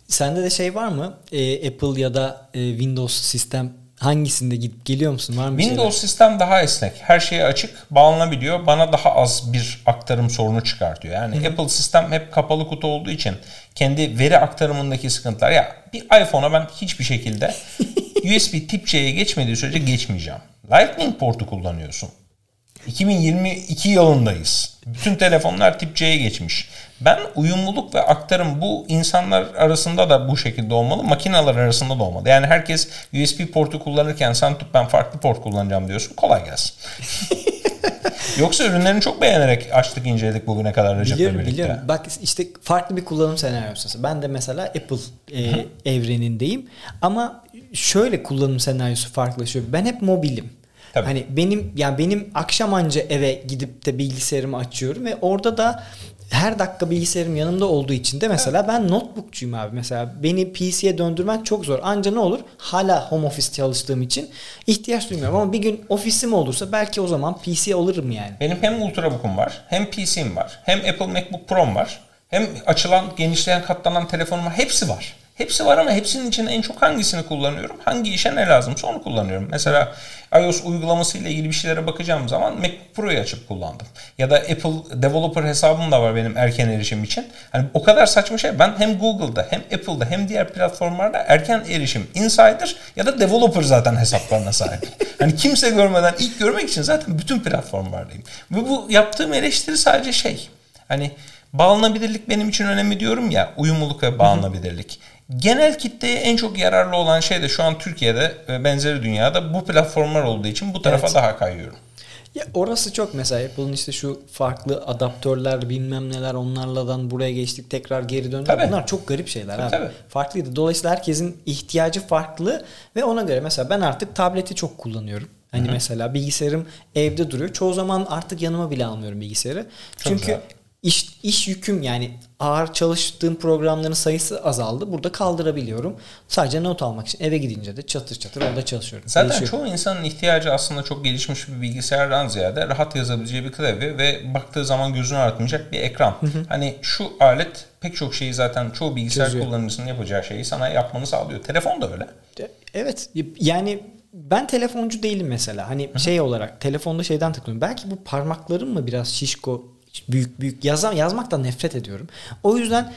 [SPEAKER 1] Sende de şey var mı? Ee, Apple ya da e, Windows sistem hangisinde gidip geliyor musun? Var mı
[SPEAKER 2] Windows şeyler? sistem daha esnek. Her şeye açık, bağlanabiliyor. Bana daha az bir aktarım sorunu çıkartıyor. Yani Hı-hı. Apple sistem hep kapalı kutu olduğu için kendi veri aktarımındaki sıkıntılar. Ya bir iPhone'a ben hiçbir şekilde USB tip C'ye geçmediği sürece geçmeyeceğim. Lightning portu kullanıyorsun. 2022 yılındayız. Bütün telefonlar tip C'ye geçmiş. Ben uyumluluk ve aktarım bu insanlar arasında da bu şekilde olmalı. Makineler arasında da olmalı. Yani herkes USB portu kullanırken sen tut ben farklı port kullanacağım diyorsun. Kolay gelsin. Yoksa ürünlerini çok beğenerek açtık inceledik bugüne kadar Recep'le
[SPEAKER 1] biliyorum, birlikte. Biliyorum Bak işte farklı bir kullanım senaryosu. Ben de mesela Apple e, evrenindeyim. Ama şöyle kullanım senaryosu farklılaşıyor. Ben hep mobilim. Tabii. Hani benim yani benim akşam anca eve gidip de bilgisayarımı açıyorum ve orada da her dakika bilgisayarım yanımda olduğu için de mesela ben notebookçuyum abi. Mesela beni PC'ye döndürmek çok zor. Anca ne olur? Hala home office çalıştığım için ihtiyaç duymuyorum. Ama bir gün ofisim olursa belki o zaman PC alırım yani.
[SPEAKER 2] Benim hem Ultrabook'um var, hem PC'm var, hem Apple MacBook Pro'm var. Hem açılan, genişleyen, katlanan telefonum var. Hepsi var. Hepsi var ama hepsinin için en çok hangisini kullanıyorum? Hangi işe ne lazımsa onu kullanıyorum. Mesela iOS uygulaması ile ilgili bir şeylere bakacağım zaman Mac Pro'yu açıp kullandım. Ya da Apple Developer hesabım da var benim erken erişim için. Hani o kadar saçma şey. Ben hem Google'da hem Apple'da hem diğer platformlarda erken erişim insider ya da developer zaten hesaplarına sahip. hani kimse görmeden ilk görmek için zaten bütün platformlardayım. Ve bu yaptığım eleştiri sadece şey. Hani bağlanabilirlik benim için önemli diyorum ya. Uyumluluk ve bağlanabilirlik. Genel kitleye en çok yararlı olan şey de şu an Türkiye'de ve benzeri dünyada bu platformlar olduğu için bu tarafa evet. daha kayıyorum.
[SPEAKER 1] Ya orası çok mesela Apple'ın işte şu farklı adaptörler bilmem neler onlarladan buraya geçtik tekrar geri döndük. Tabii. Bunlar çok garip şeyler tabii, abi. Tabii. Farklıydı. Dolayısıyla herkesin ihtiyacı farklı ve ona göre mesela ben artık tableti çok kullanıyorum. Hani Hı-hı. mesela bilgisayarım evde duruyor. Çoğu zaman artık yanıma bile almıyorum bilgisayarı. Çok Çünkü güzel iş, iş yüküm yani ağır çalıştığım programların sayısı azaldı. Burada kaldırabiliyorum. Sadece not almak için eve gidince de çatır çatır orada çalışıyorum.
[SPEAKER 2] Zaten Değişiyor. çoğu insanın ihtiyacı aslında çok gelişmiş bir bilgisayardan ziyade rahat yazabileceği bir klavye ve baktığı zaman gözünü artmayacak bir ekran. Hı hı. Hani şu alet pek çok şeyi zaten çoğu bilgisayar Çözüyor. kullanıcısının yapacağı şeyi sana yapmanı sağlıyor. Telefon da öyle.
[SPEAKER 1] Evet. Yani ben telefoncu değilim mesela. Hani Hı-hı. şey olarak telefonda şeyden takılıyorum. Belki bu parmaklarım mı biraz şişko büyük büyük yazam yazmaktan nefret ediyorum. O yüzden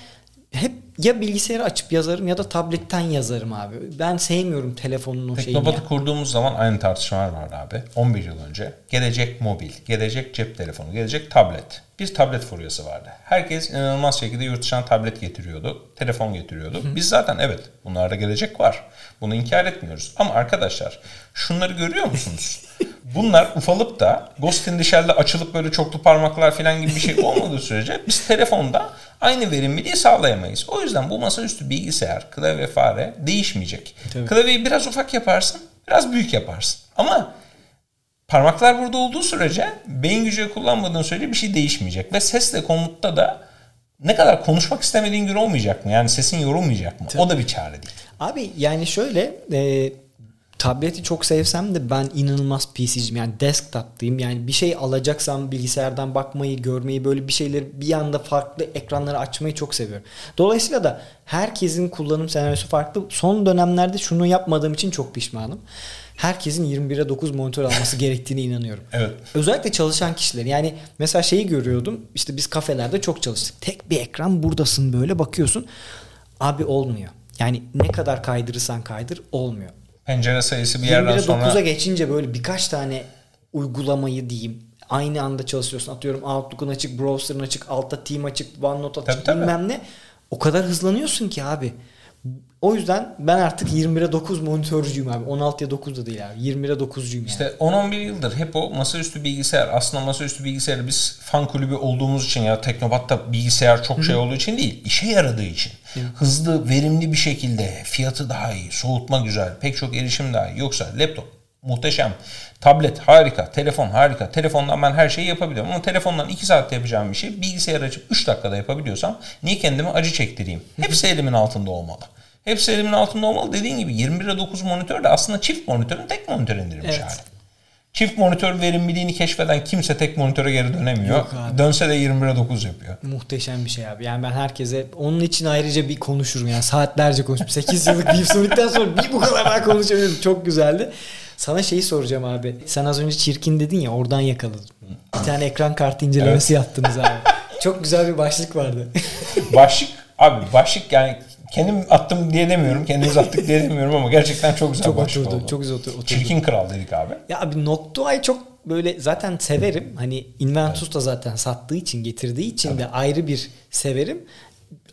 [SPEAKER 1] hep ya bilgisayarı açıp yazarım ya da tabletten yazarım abi. Ben sevmiyorum telefonun o şeyini.
[SPEAKER 2] Teknobat'ı kurduğumuz zaman aynı tartışmalar vardı abi. 11 yıl önce. Gelecek mobil, gelecek cep telefonu, gelecek tablet. Bir tablet furyası vardı. Herkes inanılmaz şekilde yurt dışından tablet getiriyordu. Telefon getiriyordu. Hı. Biz zaten evet bunlarda gelecek var. Bunu inkar etmiyoruz. Ama arkadaşlar şunları görüyor musunuz? Bunlar ufalıp da Ghost in the Shell'de açılıp böyle çoklu parmaklar falan gibi bir şey olmadığı sürece biz telefonda aynı verimliliği sağlayamayız. O yüzden bu masaüstü bilgisayar, klavye, fare değişmeyecek. Tabii. Klavyeyi biraz ufak yaparsın, biraz büyük yaparsın. Ama parmaklar burada olduğu sürece beyin gücü kullanmadığın sürece bir şey değişmeyecek. Ve sesle komutta da ne kadar konuşmak istemediğin gün olmayacak mı? Yani sesin yorulmayacak mı? Tabii. O da bir çare değil.
[SPEAKER 1] Abi yani şöyle e, tableti çok sevsem de ben inanılmaz PC'ciyim. Yani desktop'tayım. Yani bir şey alacaksam bilgisayardan bakmayı, görmeyi, böyle bir şeyleri bir anda farklı ekranları açmayı çok seviyorum. Dolayısıyla da herkesin kullanım senaryosu farklı. Son dönemlerde şunu yapmadığım için çok pişmanım. Herkesin 21'e 9 monitör alması gerektiğine inanıyorum.
[SPEAKER 2] Evet.
[SPEAKER 1] Özellikle çalışan kişiler. Yani mesela şeyi görüyordum. İşte biz kafelerde çok çalıştık. Tek bir ekran buradasın böyle bakıyorsun. Abi olmuyor. Yani ne kadar kaydırırsan kaydır olmuyor.
[SPEAKER 2] Pencere sayısı bir yerden sonra...
[SPEAKER 1] 9'a geçince böyle birkaç tane uygulamayı diyeyim aynı anda çalışıyorsun. Atıyorum Outlook'un açık, browser'ın açık, altta Team açık, OneNote açık tabii, bilmem tabii. ne. O kadar hızlanıyorsun ki abi. O yüzden ben artık 21'e 9 monitörcüyüm abi. 16'ya 9 da değil abi. 21'e 9'cuyum yani.
[SPEAKER 2] İşte 10-11 yıldır hep o masaüstü bilgisayar. Aslında masaüstü bilgisayarı biz fan kulübü olduğumuz için ya Teknobat'ta bilgisayar çok şey olduğu için değil. işe yaradığı için. Hızlı, verimli bir şekilde fiyatı daha iyi, soğutma güzel, pek çok erişim daha iyi. Yoksa laptop muhteşem. Tablet harika, telefon harika. Telefondan ben her şeyi yapabiliyorum. Ama telefondan 2 saatte yapacağım bir şey bilgisayar açıp 3 dakikada yapabiliyorsam niye kendimi acı çektireyim? Hepsi elimin altında olmalı. Hepsi elimin altında olmalı. Dediğin gibi 21'e 9 monitör de aslında çift monitörün tek monitör indirilmiş evet. hali. Çift monitör verimliliğini keşfeden kimse tek monitöre geri dönemiyor. Dönse de 21'e 9 yapıyor.
[SPEAKER 1] Muhteşem bir şey abi. Yani ben herkese onun için ayrıca bir konuşurum. Yani saatlerce konuşurum. 8 yıllık bir Sonic'ten sonra bir bu kadar daha konuşamıyorum. Çok güzeldi. Sana şeyi soracağım abi. Sen az önce çirkin dedin ya oradan yakaladım. Bir tane ekran kartı incelemesi evet. yaptınız abi. Çok güzel bir başlık vardı.
[SPEAKER 2] başlık abi başlık yani kendim attım diye demiyorum. Kendimiz attık diye demiyorum ama gerçekten çok güzel çok başlık oturdu, oldu.
[SPEAKER 1] Çok güzel oturdu.
[SPEAKER 2] Çirkin kral dedik abi.
[SPEAKER 1] Ya abi Noctua'yı çok böyle zaten severim. Hani Inventus da zaten sattığı için getirdiği için Tabii. de ayrı bir severim.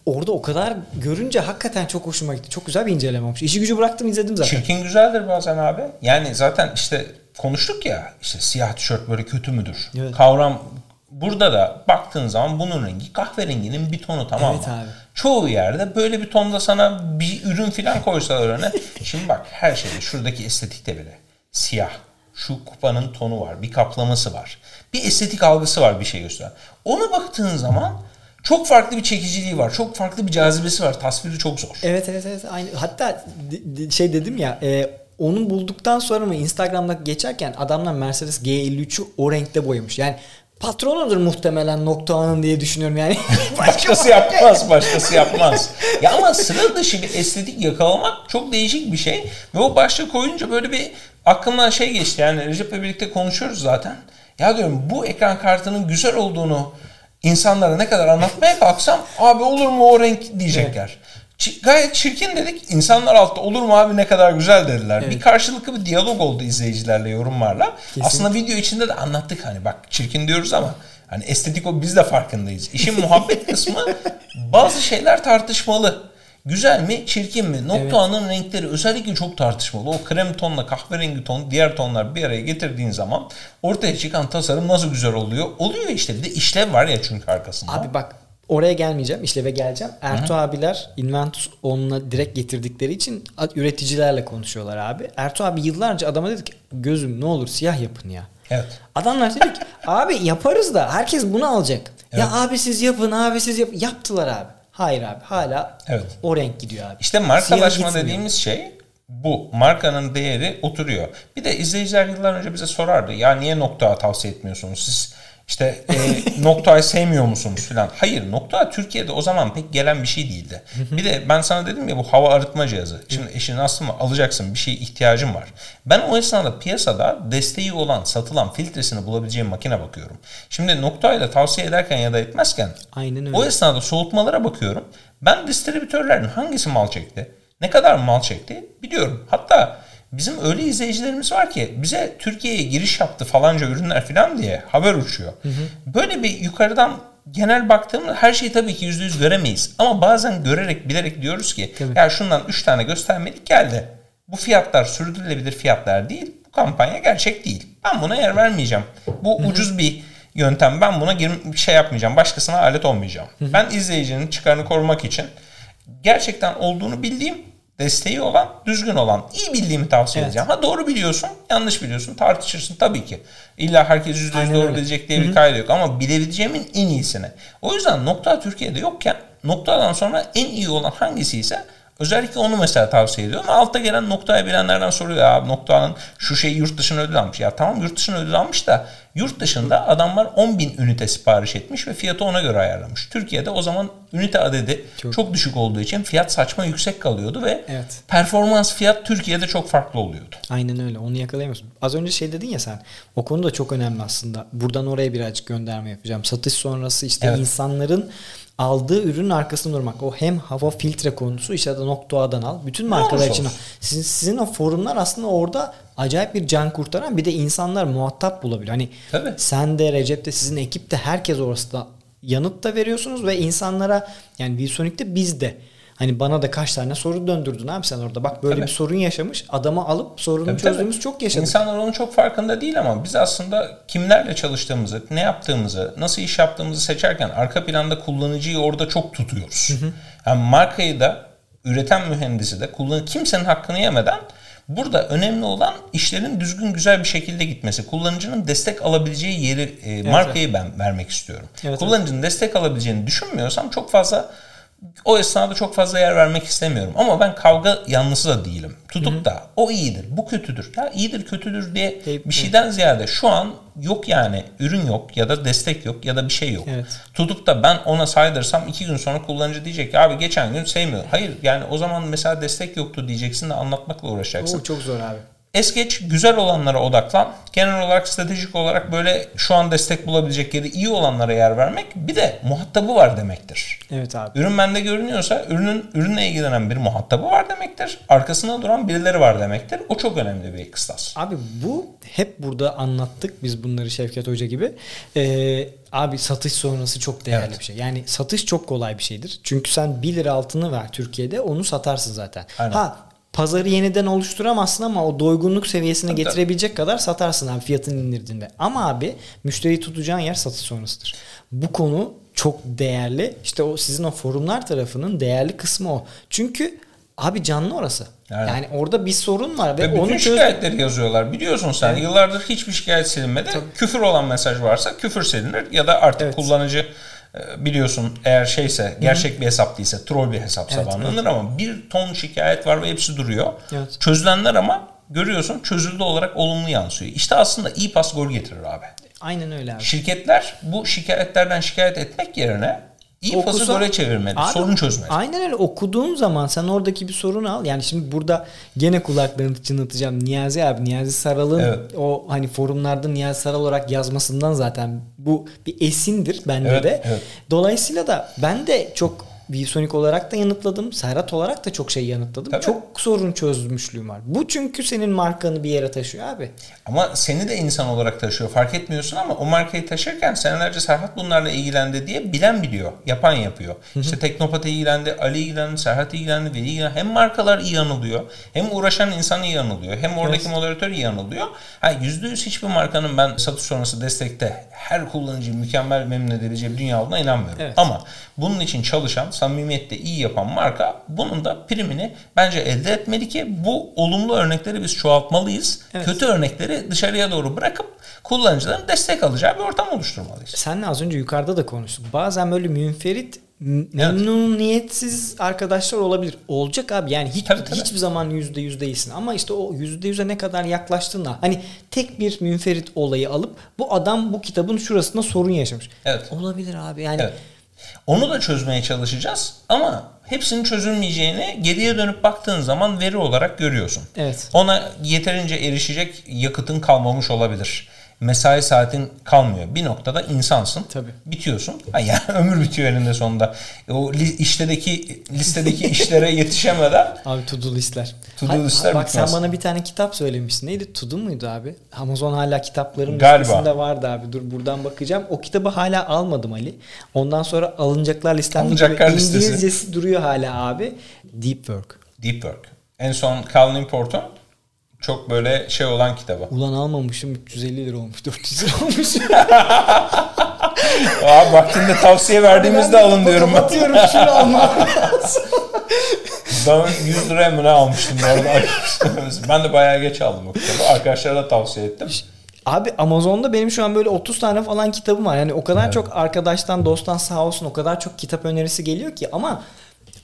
[SPEAKER 1] Orada o kadar görünce hakikaten çok hoşuma gitti. Çok güzel bir inceleme olmuş. İşi gücü bıraktım izledim zaten.
[SPEAKER 2] Çirkin güzeldir bazen abi. Yani zaten işte konuştuk ya işte siyah tişört böyle kötü müdür? Evet. Kavram burada da baktığın zaman bunun rengi kahverenginin bir tonu tamam evet mı? Abi. Çoğu yerde böyle bir tonda sana bir ürün falan koysalar öne. Şimdi bak her şeyde şuradaki estetikte bile siyah. Şu kupanın tonu var. Bir kaplaması var. Bir estetik algısı var bir şey gösteren. Ona baktığın zaman çok farklı bir çekiciliği var. Çok farklı bir cazibesi var. Tasviri çok zor.
[SPEAKER 1] Evet evet evet. Aynı. Hatta şey dedim ya e, onu bulduktan sonra mı Instagram'da geçerken adamlar Mercedes G53'ü o renkte boyamış. Yani patronudur muhtemelen Noctua'nın diye düşünüyorum yani.
[SPEAKER 2] başkası yapmaz, başkası yapmaz. ya ama sıra dışı bir estetik yakalamak çok değişik bir şey. Ve o başta koyunca böyle bir aklımdan şey geçti yani Recep'le birlikte konuşuyoruz zaten. Ya diyorum bu ekran kartının güzel olduğunu insanlara ne kadar anlatmaya kalksam abi olur mu o renk diyecekler. Evet gayet çirkin dedik. İnsanlar altta olur mu abi ne kadar güzel dediler. Evet. Bir karşılıklı bir diyalog oldu izleyicilerle yorumlarla. Kesinlikle. Aslında video içinde de anlattık hani bak çirkin diyoruz ama hani estetik o biz de farkındayız. İşin muhabbet kısmı bazı şeyler tartışmalı. Güzel mi, çirkin mi? Noktuanın evet. renkleri özellikle çok tartışmalı. O krem tonla kahverengi ton, diğer tonlar bir araya getirdiğin zaman ortaya çıkan tasarım nasıl güzel oluyor? Oluyor işte. Bir de işlev var ya çünkü arkasında.
[SPEAKER 1] Abi bak Oraya gelmeyeceğim. işleve geleceğim. Ertuğ Hı. abiler Inventus onunla direkt getirdikleri için üreticilerle konuşuyorlar abi. Ertuğ abi yıllarca adama dedi ki gözüm ne olur siyah yapın ya.
[SPEAKER 2] Evet.
[SPEAKER 1] Adamlar dedi ki abi yaparız da herkes bunu alacak. Evet. Ya abi siz yapın abi siz yapın. Yaptılar abi. Hayır abi hala evet. o renk gidiyor abi.
[SPEAKER 2] İşte markalaşma dediğimiz şey bu. Markanın değeri oturuyor. Bir de izleyiciler yıllar önce bize sorardı. Ya niye nokta tavsiye etmiyorsunuz? Siz işte e, Nokta'yı sevmiyor musunuz filan. Hayır Nokta Türkiye'de o zaman pek gelen bir şey değildi. bir de ben sana dedim ya bu hava arıtma cihazı. Şimdi eşin aslında alacaksın bir şeye ihtiyacın var. Ben o esnada piyasada desteği olan satılan filtresini bulabileceğim makine bakıyorum. Şimdi Nokta ile tavsiye ederken ya da etmezken Aynen öyle. o esnada soğutmalara bakıyorum. Ben distribütörlerin hangisi mal çekti, ne kadar mal çekti biliyorum. Hatta bizim öyle izleyicilerimiz var ki bize Türkiye'ye giriş yaptı falanca ürünler falan diye haber uçuyor. Hı hı. Böyle bir yukarıdan genel baktığımda her şeyi tabii ki yüzde yüz göremeyiz. Ama bazen görerek bilerek diyoruz ki tabii. ya şundan 3 tane göstermelik geldi. Bu fiyatlar sürdürülebilir fiyatlar değil. Bu kampanya gerçek değil. Ben buna yer vermeyeceğim. Bu Hı-hı. ucuz bir yöntem. Ben buna bir şey yapmayacağım. Başkasına alet olmayacağım. Hı-hı. Ben izleyicinin çıkarını korumak için gerçekten olduğunu bildiğim desteği olan, düzgün olan, iyi bildiğimi tavsiye evet. edeceğim. Ha doğru biliyorsun, yanlış biliyorsun, tartışırsın tabii ki. İlla herkes yüzde yüz doğru bilecek diye Hı-hı. bir kaydı yok ama bilebileceğimin en iyisini. O yüzden nokta Türkiye'de yokken noktadan sonra en iyi olan hangisi ise Özellikle onu mesela tavsiye ediyorum. Altta gelen noktayı bilenlerden soruyor ya noktanın şu şeyi yurt dışına ödül almış. Ya tamam yurt dışına ödül almış da yurt dışında adamlar 10 bin ünite sipariş etmiş ve fiyatı ona göre ayarlamış. Türkiye'de o zaman ünite adedi çok, çok düşük olduğu için fiyat saçma yüksek kalıyordu ve evet. performans fiyat Türkiye'de çok farklı oluyordu.
[SPEAKER 1] Aynen öyle onu yakalayamıyorsun. Az önce şey dedin ya sen o konu da çok önemli aslında. Buradan oraya birazcık gönderme yapacağım. Satış sonrası işte evet. insanların aldığı ürünün arkasında durmak. O hem hava filtre konusu işte de Nokta al. Bütün markalar için. Sizin, sizin o forumlar aslında orada acayip bir can kurtaran bir de insanlar muhatap bulabiliyor. Hani Tabii. sen de Recep de sizin ekip de herkes orası da yanıt da veriyorsunuz ve insanlara yani Viewsonic'te biz de Hani bana da kaç tane soru döndürdün abi sen orada. Bak böyle Tabii. bir sorun yaşamış. Adamı alıp sorunu tabii, çözdüğümüz tabii. çok yaşadık.
[SPEAKER 2] İnsanlar onun çok farkında değil ama biz aslında kimlerle çalıştığımızı, ne yaptığımızı, nasıl iş yaptığımızı seçerken arka planda kullanıcıyı orada çok tutuyoruz. Hı hı. Yani markayı da üreten mühendisi de kullan kimsenin hakkını yemeden Burada önemli olan işlerin düzgün güzel bir şekilde gitmesi. Kullanıcının destek alabileceği yeri e, markayı evet. ben vermek istiyorum. Evet, Kullanıcının evet. destek alabileceğini düşünmüyorsam çok fazla o esnada çok fazla yer vermek istemiyorum. Ama ben kavga yanlısı da değilim. Tutup Hı-hı. da o iyidir, bu kötüdür. Ya iyidir, kötüdür diye bir şeyden ziyade şu an yok yani ürün yok ya da destek yok ya da bir şey yok. Evet. Tutup da ben ona saydırsam iki gün sonra kullanıcı diyecek ki abi geçen gün sevmiyor. Hayır yani o zaman mesela destek yoktu diyeceksin de anlatmakla uğraşacaksın.
[SPEAKER 1] Oo, çok zor abi.
[SPEAKER 2] Es geç güzel olanlara odaklan. Genel olarak stratejik olarak böyle şu an destek bulabilecek yeri iyi olanlara yer vermek bir de muhatabı var demektir.
[SPEAKER 1] Evet abi.
[SPEAKER 2] Ürün bende görünüyorsa ürünün ürünle ilgilenen bir muhatabı var demektir. Arkasında duran birileri var demektir. O çok önemli bir kıstas.
[SPEAKER 1] Abi bu hep burada anlattık biz bunları Şevket Hoca gibi. Ee, abi satış sonrası çok değerli evet. bir şey. Yani satış çok kolay bir şeydir. Çünkü sen 1 lira altını ver Türkiye'de onu satarsın zaten. Aynen. Ha pazarı yeniden oluşturamazsın ama o doygunluk seviyesine Tabii. getirebilecek kadar satarsın abi fiyatın indirdiğinde. Ama abi müşteriyi tutacağın yer satış sonrasıdır. Bu konu çok değerli. İşte o sizin o forumlar tarafının değerli kısmı o. Çünkü abi canlı orası. Yani, yani orada bir sorun var ve, ve bütün onu
[SPEAKER 2] şikayetleri çöz... yazıyorlar. Biliyorsun sen evet. yıllardır hiçbir şikayet silinmedi. Tabii. Küfür olan mesaj varsa küfür silinir ya da artık evet. kullanıcı biliyorsun eğer şeyse gerçek bir hesap değilse troll bir hesapsa evet, banlanır evet. ama bir ton şikayet var ve hepsi duruyor. Evet. Çözülenler ama görüyorsun çözüldü olarak olumlu yansıyor. İşte aslında iyi pas gol getirir abi.
[SPEAKER 1] Aynen öyle abi.
[SPEAKER 2] Şirketler bu şikayetlerden şikayet etmek yerine İyi Okusa, pası gole çevirmeli. Abi, sorun çözmeli.
[SPEAKER 1] Aynen öyle. Okuduğun zaman sen oradaki bir sorunu al. Yani şimdi burada gene kulaklarını çınlatacağım. Niyazi abi. Niyazi Saral'ın evet. o hani forumlarda Niyazi Saral olarak yazmasından zaten bu bir esindir bende evet, de. Evet. Dolayısıyla da ben de çok ViewSonic olarak da yanıtladım. Serhat olarak da çok şey yanıtladım. Tabii. Çok sorun çözmüşlüğüm var. Bu çünkü senin markanı bir yere taşıyor abi.
[SPEAKER 2] Ama seni de insan olarak taşıyor. Fark etmiyorsun ama o markayı taşırken senelerce Serhat bunlarla ilgilendi diye bilen biliyor. Yapan yapıyor. Hı hı. İşte Teknopat'a ilgilendi, Ali ilgilendi, Serhat ilgilendi, Veli ilgilendi. Hem markalar iyi yanılıyor, hem uğraşan insan iyi yanılıyor, hem oradaki evet. moderatör iyi yanılıyor. Ha, %100 hiçbir markanın ben satış sonrası destekte her kullanıcıyı mükemmel memnun edebileceği bir dünya olduğuna inanmıyorum. Evet. Ama bunun için çalışan samimiyette iyi yapan marka bunun da primini bence elde etmeli ki bu olumlu örnekleri biz çoğaltmalıyız. Evet. Kötü örnekleri dışarıya doğru bırakıp kullanıcıların destek alacağı bir ortam oluşturmalıyız.
[SPEAKER 1] Senle az önce yukarıda da konuştuk. Bazen böyle münferit memnuniyetsiz arkadaşlar olabilir. Olacak abi yani hiç tabii, tabii. hiçbir zaman yüzde yüz değilsin ama işte o yüzde yüze ne kadar yaklaştığında hani tek bir münferit olayı alıp bu adam bu kitabın şurasında sorun yaşamış. Evet. Olabilir abi yani evet.
[SPEAKER 2] Onu da çözmeye çalışacağız ama hepsinin çözülmeyeceğini geriye dönüp baktığın zaman veri olarak görüyorsun. Evet. Ona yeterince erişecek yakıtın kalmamış olabilir. Mesai saatin kalmıyor. Bir noktada insansın.
[SPEAKER 1] Tabii.
[SPEAKER 2] Bitiyorsun. Ha yani ömür bitiyor elinde sonunda. O li, iştedeki listedeki işlere yetişemeden
[SPEAKER 1] Abi to do listler.
[SPEAKER 2] To do listler
[SPEAKER 1] Bak
[SPEAKER 2] bitmez.
[SPEAKER 1] sen bana bir tane kitap söylemiştin. Neydi? To do muydu abi? Amazon hala kitapların
[SPEAKER 2] Galiba.
[SPEAKER 1] listesinde vardı abi. Dur buradan bakacağım. O kitabı hala almadım Ali. Ondan sonra alınacaklar listemde
[SPEAKER 2] Alınacaklar listesi.
[SPEAKER 1] İngilizcesi duruyor hala abi. Deep Work.
[SPEAKER 2] Deep Work. En son Cal Newport'un çok böyle şey olan kitabı.
[SPEAKER 1] Ulan almamışım 350 lira olmuş 400 lira olmuş.
[SPEAKER 2] Abi vaktinde tavsiye verdiğimizde alın diyorum ben.
[SPEAKER 1] Atıyorum şunu almam lazım.
[SPEAKER 2] Ben 100 liraya mı ne almıştım bu arada. ben de bayağı geç aldım o kitabı. Arkadaşlara da tavsiye ettim.
[SPEAKER 1] Abi Amazon'da benim şu an böyle 30 tane falan kitabım var. Yani o kadar
[SPEAKER 2] Evet.
[SPEAKER 1] çok arkadaştan, dosttan sağ olsun o kadar çok kitap önerisi geliyor ki ama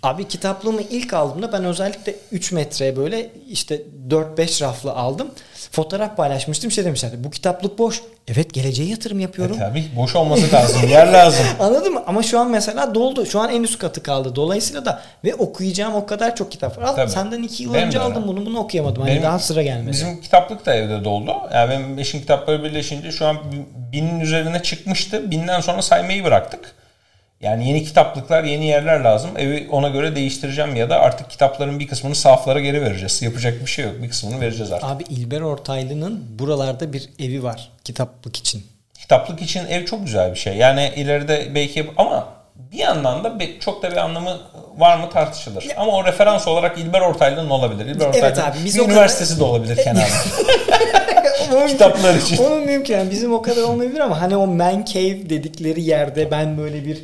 [SPEAKER 1] abi kitaplığımı ilk aldığımda ben özellikle 3 metre böyle işte 4-5 raflı aldım. Fotoğraf paylaşmıştım şey demişlerdi. Bu kitaplık boş. Evet geleceğe yatırım yapıyorum.
[SPEAKER 2] E tabii boş olması lazım. Yer lazım.
[SPEAKER 1] Anladın mı? Ama şu an mesela doldu. Şu an en üst katı kaldı. Dolayısıyla da ve okuyacağım o kadar çok kitap var. Al,
[SPEAKER 2] Tabii.
[SPEAKER 1] senden 2 yıl
[SPEAKER 2] Benim
[SPEAKER 1] önce aldım bunu. Bunu okuyamadım. Hani
[SPEAKER 2] Benim-
[SPEAKER 1] daha sıra gelmedi.
[SPEAKER 2] Bizim kitaplık da evde doldu. Yani benim eşin kitapları birleşince şu an binin üzerine çıkmıştı. Binden sonra saymayı bıraktık. Yani yeni kitaplıklar, yeni yerler lazım. Evi ona göre değiştireceğim ya da artık kitapların bir kısmını sahaflara geri vereceğiz. Yapacak bir şey yok. Bir kısmını vereceğiz artık.
[SPEAKER 1] Abi İlber Ortaylı'nın buralarda bir evi var kitaplık için.
[SPEAKER 2] Kitaplık için ev çok güzel bir şey. Yani ileride belki ama bir yandan da çok da bir anlamı var mı tartışılır. Ama o referans olarak İlber Ortaylı'nın olabilir. İlber
[SPEAKER 1] Evet
[SPEAKER 2] Ortaylı'nın
[SPEAKER 1] abi, biz
[SPEAKER 2] bir
[SPEAKER 1] o kadar-
[SPEAKER 2] üniversitesi de olabilir kenarda. Kitaplar için.
[SPEAKER 1] Onun mümkün. Yani bizim o kadar olmayabilir ama hani o man cave dedikleri yerde ben böyle bir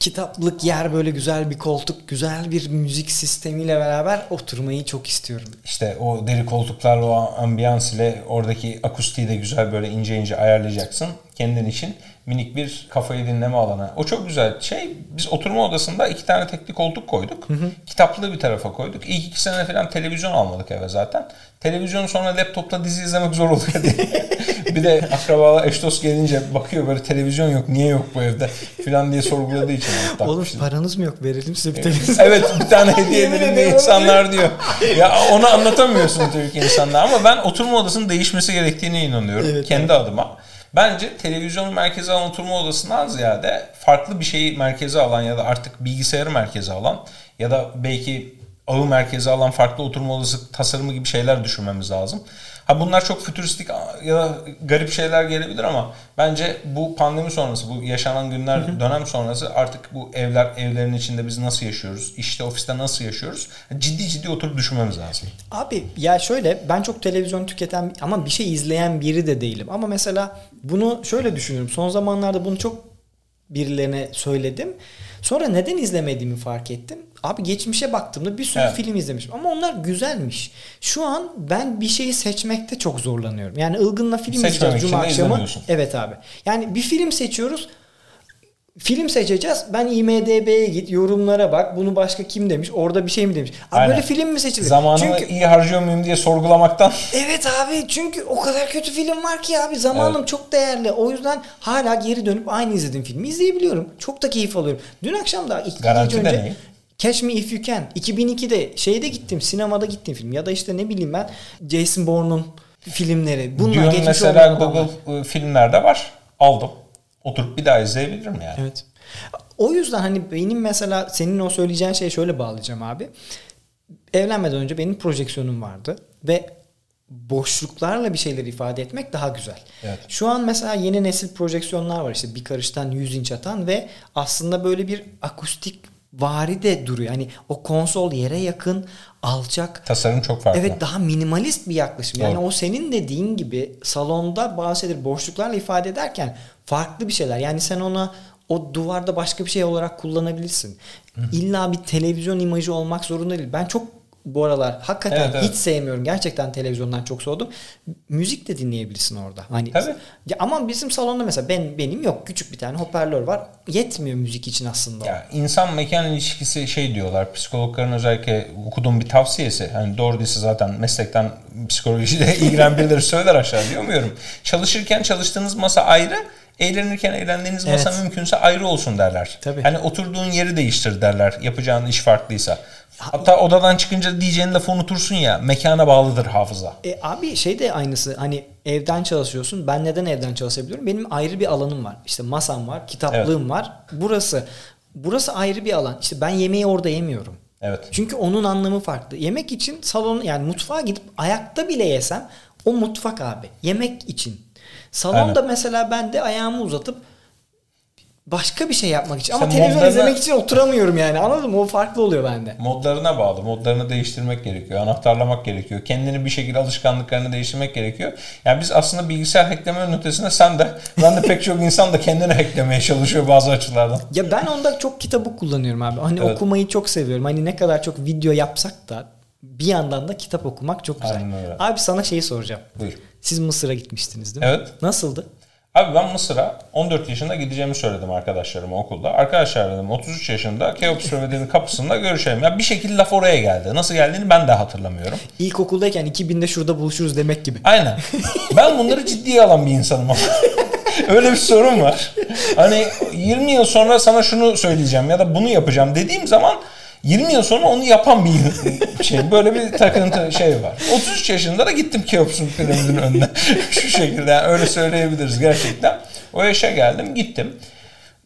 [SPEAKER 1] kitaplık yer böyle güzel bir koltuk, güzel bir müzik sistemiyle beraber oturmayı çok istiyorum.
[SPEAKER 2] İşte o deri koltuklarla o ambiyans ile oradaki akustiği de güzel böyle ince ince ayarlayacaksın. Kendin için minik bir kafayı dinleme alanı. O çok güzel şey. Biz oturma odasında iki tane tekli koltuk koyduk. Kitaplığı bir tarafa koyduk. İlk iki sene falan televizyon almadık eve zaten. Televizyon sonra laptopla dizi izlemek zor oluyor diye. bir de akrabalar eş dost gelince bakıyor böyle televizyon yok niye yok bu evde falan diye sorguladığı için.
[SPEAKER 1] Oğlum paranız mı yok? Verelim size bir televizyon.
[SPEAKER 2] Evet bir tane hediye edelim diye insanlar diyor. Ya onu anlatamıyorsun tabii ki insanlar ama ben oturma odasının değişmesi gerektiğine inanıyorum
[SPEAKER 1] Evet,
[SPEAKER 2] kendi adıma. Bence televizyonu merkeze alan oturma odasından ziyade farklı bir şeyi merkeze alan ya da artık bilgisayarı merkeze alan ya da belki ağı merkeze alan farklı oturma odası tasarımı gibi şeyler düşünmemiz lazım. Ha bunlar çok fütüristik ya da garip şeyler gelebilir ama bence bu pandemi sonrası, bu yaşanan günler, dönem sonrası artık bu evler, evlerin içinde biz nasıl yaşıyoruz, işte ofiste nasıl yaşıyoruz ciddi ciddi oturup düşünmemiz lazım.
[SPEAKER 1] Abi ya şöyle ben çok televizyon tüketen ama bir şey izleyen biri de değilim. Ama mesela bunu şöyle düşünüyorum. Son zamanlarda bunu çok birilerine söyledim. Sonra neden izlemediğimi fark ettim. Abi geçmişe baktığımda bir sürü
[SPEAKER 2] Evet.
[SPEAKER 1] film izlemişim ama onlar güzelmiş. Şu an ben bir şeyi seçmekte çok zorlanıyorum. Yani Ilgın'la film
[SPEAKER 2] Seçmemek
[SPEAKER 1] izleyeceğiz cuma akşamı. Evet abi. Yani bir film seçiyoruz. Film seçeceğiz. Ben IMDB'ye git, yorumlara bak. Bunu başka kim demiş? Orada bir şey mi demiş? Abi
[SPEAKER 2] Aynen.
[SPEAKER 1] böyle film mi seçilir?
[SPEAKER 2] Zamanımı
[SPEAKER 1] Çünkü
[SPEAKER 2] iyi harcıyor muyum diye sorgulamaktan
[SPEAKER 1] Evet abi çünkü o kadar kötü film var ki abi zamanım
[SPEAKER 2] Evet.
[SPEAKER 1] çok değerli. O yüzden hala geri dönüp aynı izlediğim filmi izleyebiliyorum. Çok da keyif alıyorum. Dün akşam da iki
[SPEAKER 2] Garanti
[SPEAKER 1] gece önce
[SPEAKER 2] ne?
[SPEAKER 1] Catch Me If You Can 2002'de şeyde gittim sinemada gittim film ya da işte ne bileyim ben Jason Bourne'un filmleri. Bunlar
[SPEAKER 2] Dune mesela. Google e, filmlerde var. Aldım. Oturup bir daha izleyebilirim yani.
[SPEAKER 1] Evet. O yüzden hani benim mesela senin o söyleyeceğin şeyi şöyle bağlayacağım abi. Evlenmeden önce benim projeksiyonum vardı ve boşluklarla bir şeyler ifade etmek daha güzel.
[SPEAKER 2] Evet.
[SPEAKER 1] Şu an mesela yeni nesil projeksiyonlar var işte bir karıştan 100 inç atan ve aslında böyle bir akustik vari de duruyor. Hani o konsol yere yakın, alçak,
[SPEAKER 2] Tasarım çok farklı.
[SPEAKER 1] Evet daha minimalist bir yaklaşım. Yani
[SPEAKER 2] Doğru.
[SPEAKER 1] o senin dediğin gibi salonda bazı şeyleri boşluklarla ifade ederken farklı bir şeyler. Yani sen ona o duvarda başka bir şey olarak kullanabilirsin. İlla bir televizyon imajı olmak zorunda değil. Ben çok bu aralar hakikaten
[SPEAKER 2] Evet, evet.
[SPEAKER 1] hiç sevmiyorum. Gerçekten televizyondan çok soğudum. Müzik de dinleyebilirsin orada. Hani
[SPEAKER 2] Tabii.
[SPEAKER 1] Ya ama bizim salonda mesela ben benim yok küçük bir tane hoparlör var. Yetmiyor müzik için aslında.
[SPEAKER 2] Ya insan mekan ilişkisi şey diyorlar. Psikologların özellikle okuduğum bir tavsiyesi. Hani doğru değilse zaten meslekten psikolojide ilgilen birileri söyler aşağı diyemiyorum. Çalışırken çalıştığınız masa ayrı. Eğlenirken eğlendiğiniz evet. masa mümkünse ayrı olsun derler. Tabii. Hani oturduğun yeri değiştir derler yapacağın iş farklıysa. Hatta odadan çıkınca diyeceğin lafı unutursun ya mekana bağlıdır hafıza.
[SPEAKER 1] E, abi şey de aynısı hani evden çalışıyorsun ben neden evden çalışabiliyorum benim ayrı bir alanım var işte masam var kitaplığım evet. var burası burası ayrı bir alan işte ben yemeği orada yemiyorum. Evet. Çünkü onun anlamı farklı. Yemek için salon yani mutfağa gidip ayakta bile yesem o mutfak abi. Yemek için. Salonda Aynen. mesela ben de ayağımı uzatıp başka bir şey yapmak için. Ama Sen televizyon modlarına, izlemek için oturamıyorum yani anladın mı? O farklı oluyor bende.
[SPEAKER 2] Modlarına bağlı. Modlarını değiştirmek gerekiyor. Anahtarlamak gerekiyor. Kendini bir şekilde alışkanlıklarını değiştirmek gerekiyor. Yani biz aslında bilgisayar hacklemenin ötesinde sen de ben de pek çok insan da kendini hacklemeye çalışıyor bazı açılardan.
[SPEAKER 1] Ya ben onda çok kitabı kullanıyorum abi. Hani evet. okumayı çok seviyorum. Hani ne kadar çok video yapsak da bir yandan da kitap okumak çok güzel. Abi sana şeyi soracağım. Buyur. Siz Mısır'a gitmiştiniz değil mi? Evet. Nasıldı?
[SPEAKER 2] Abi ben Mısır'a 14 yaşında gideceğimi söyledim arkadaşlarıma okulda. Arkadaşlar dedim 33 yaşında Keops Römedi'nin kapısında görüşelim. Ya bir şekilde laf oraya geldi. Nasıl geldiğini ben de hatırlamıyorum.
[SPEAKER 1] İlkokuldayken 2000'de şurada buluşuruz demek gibi.
[SPEAKER 2] Aynen. Ben bunları ciddiye alan bir insanım ama. Öyle bir sorun var. Hani 20 yıl sonra sana şunu söyleyeceğim ya da bunu yapacağım dediğim zaman 20 yıl sonra onu yapan bir şey. Böyle bir takıntı şey var. 33 yaşında da gittim Keops'un piramidin önüne. Şu şekilde yani öyle söyleyebiliriz gerçekten. O yaşa geldim gittim.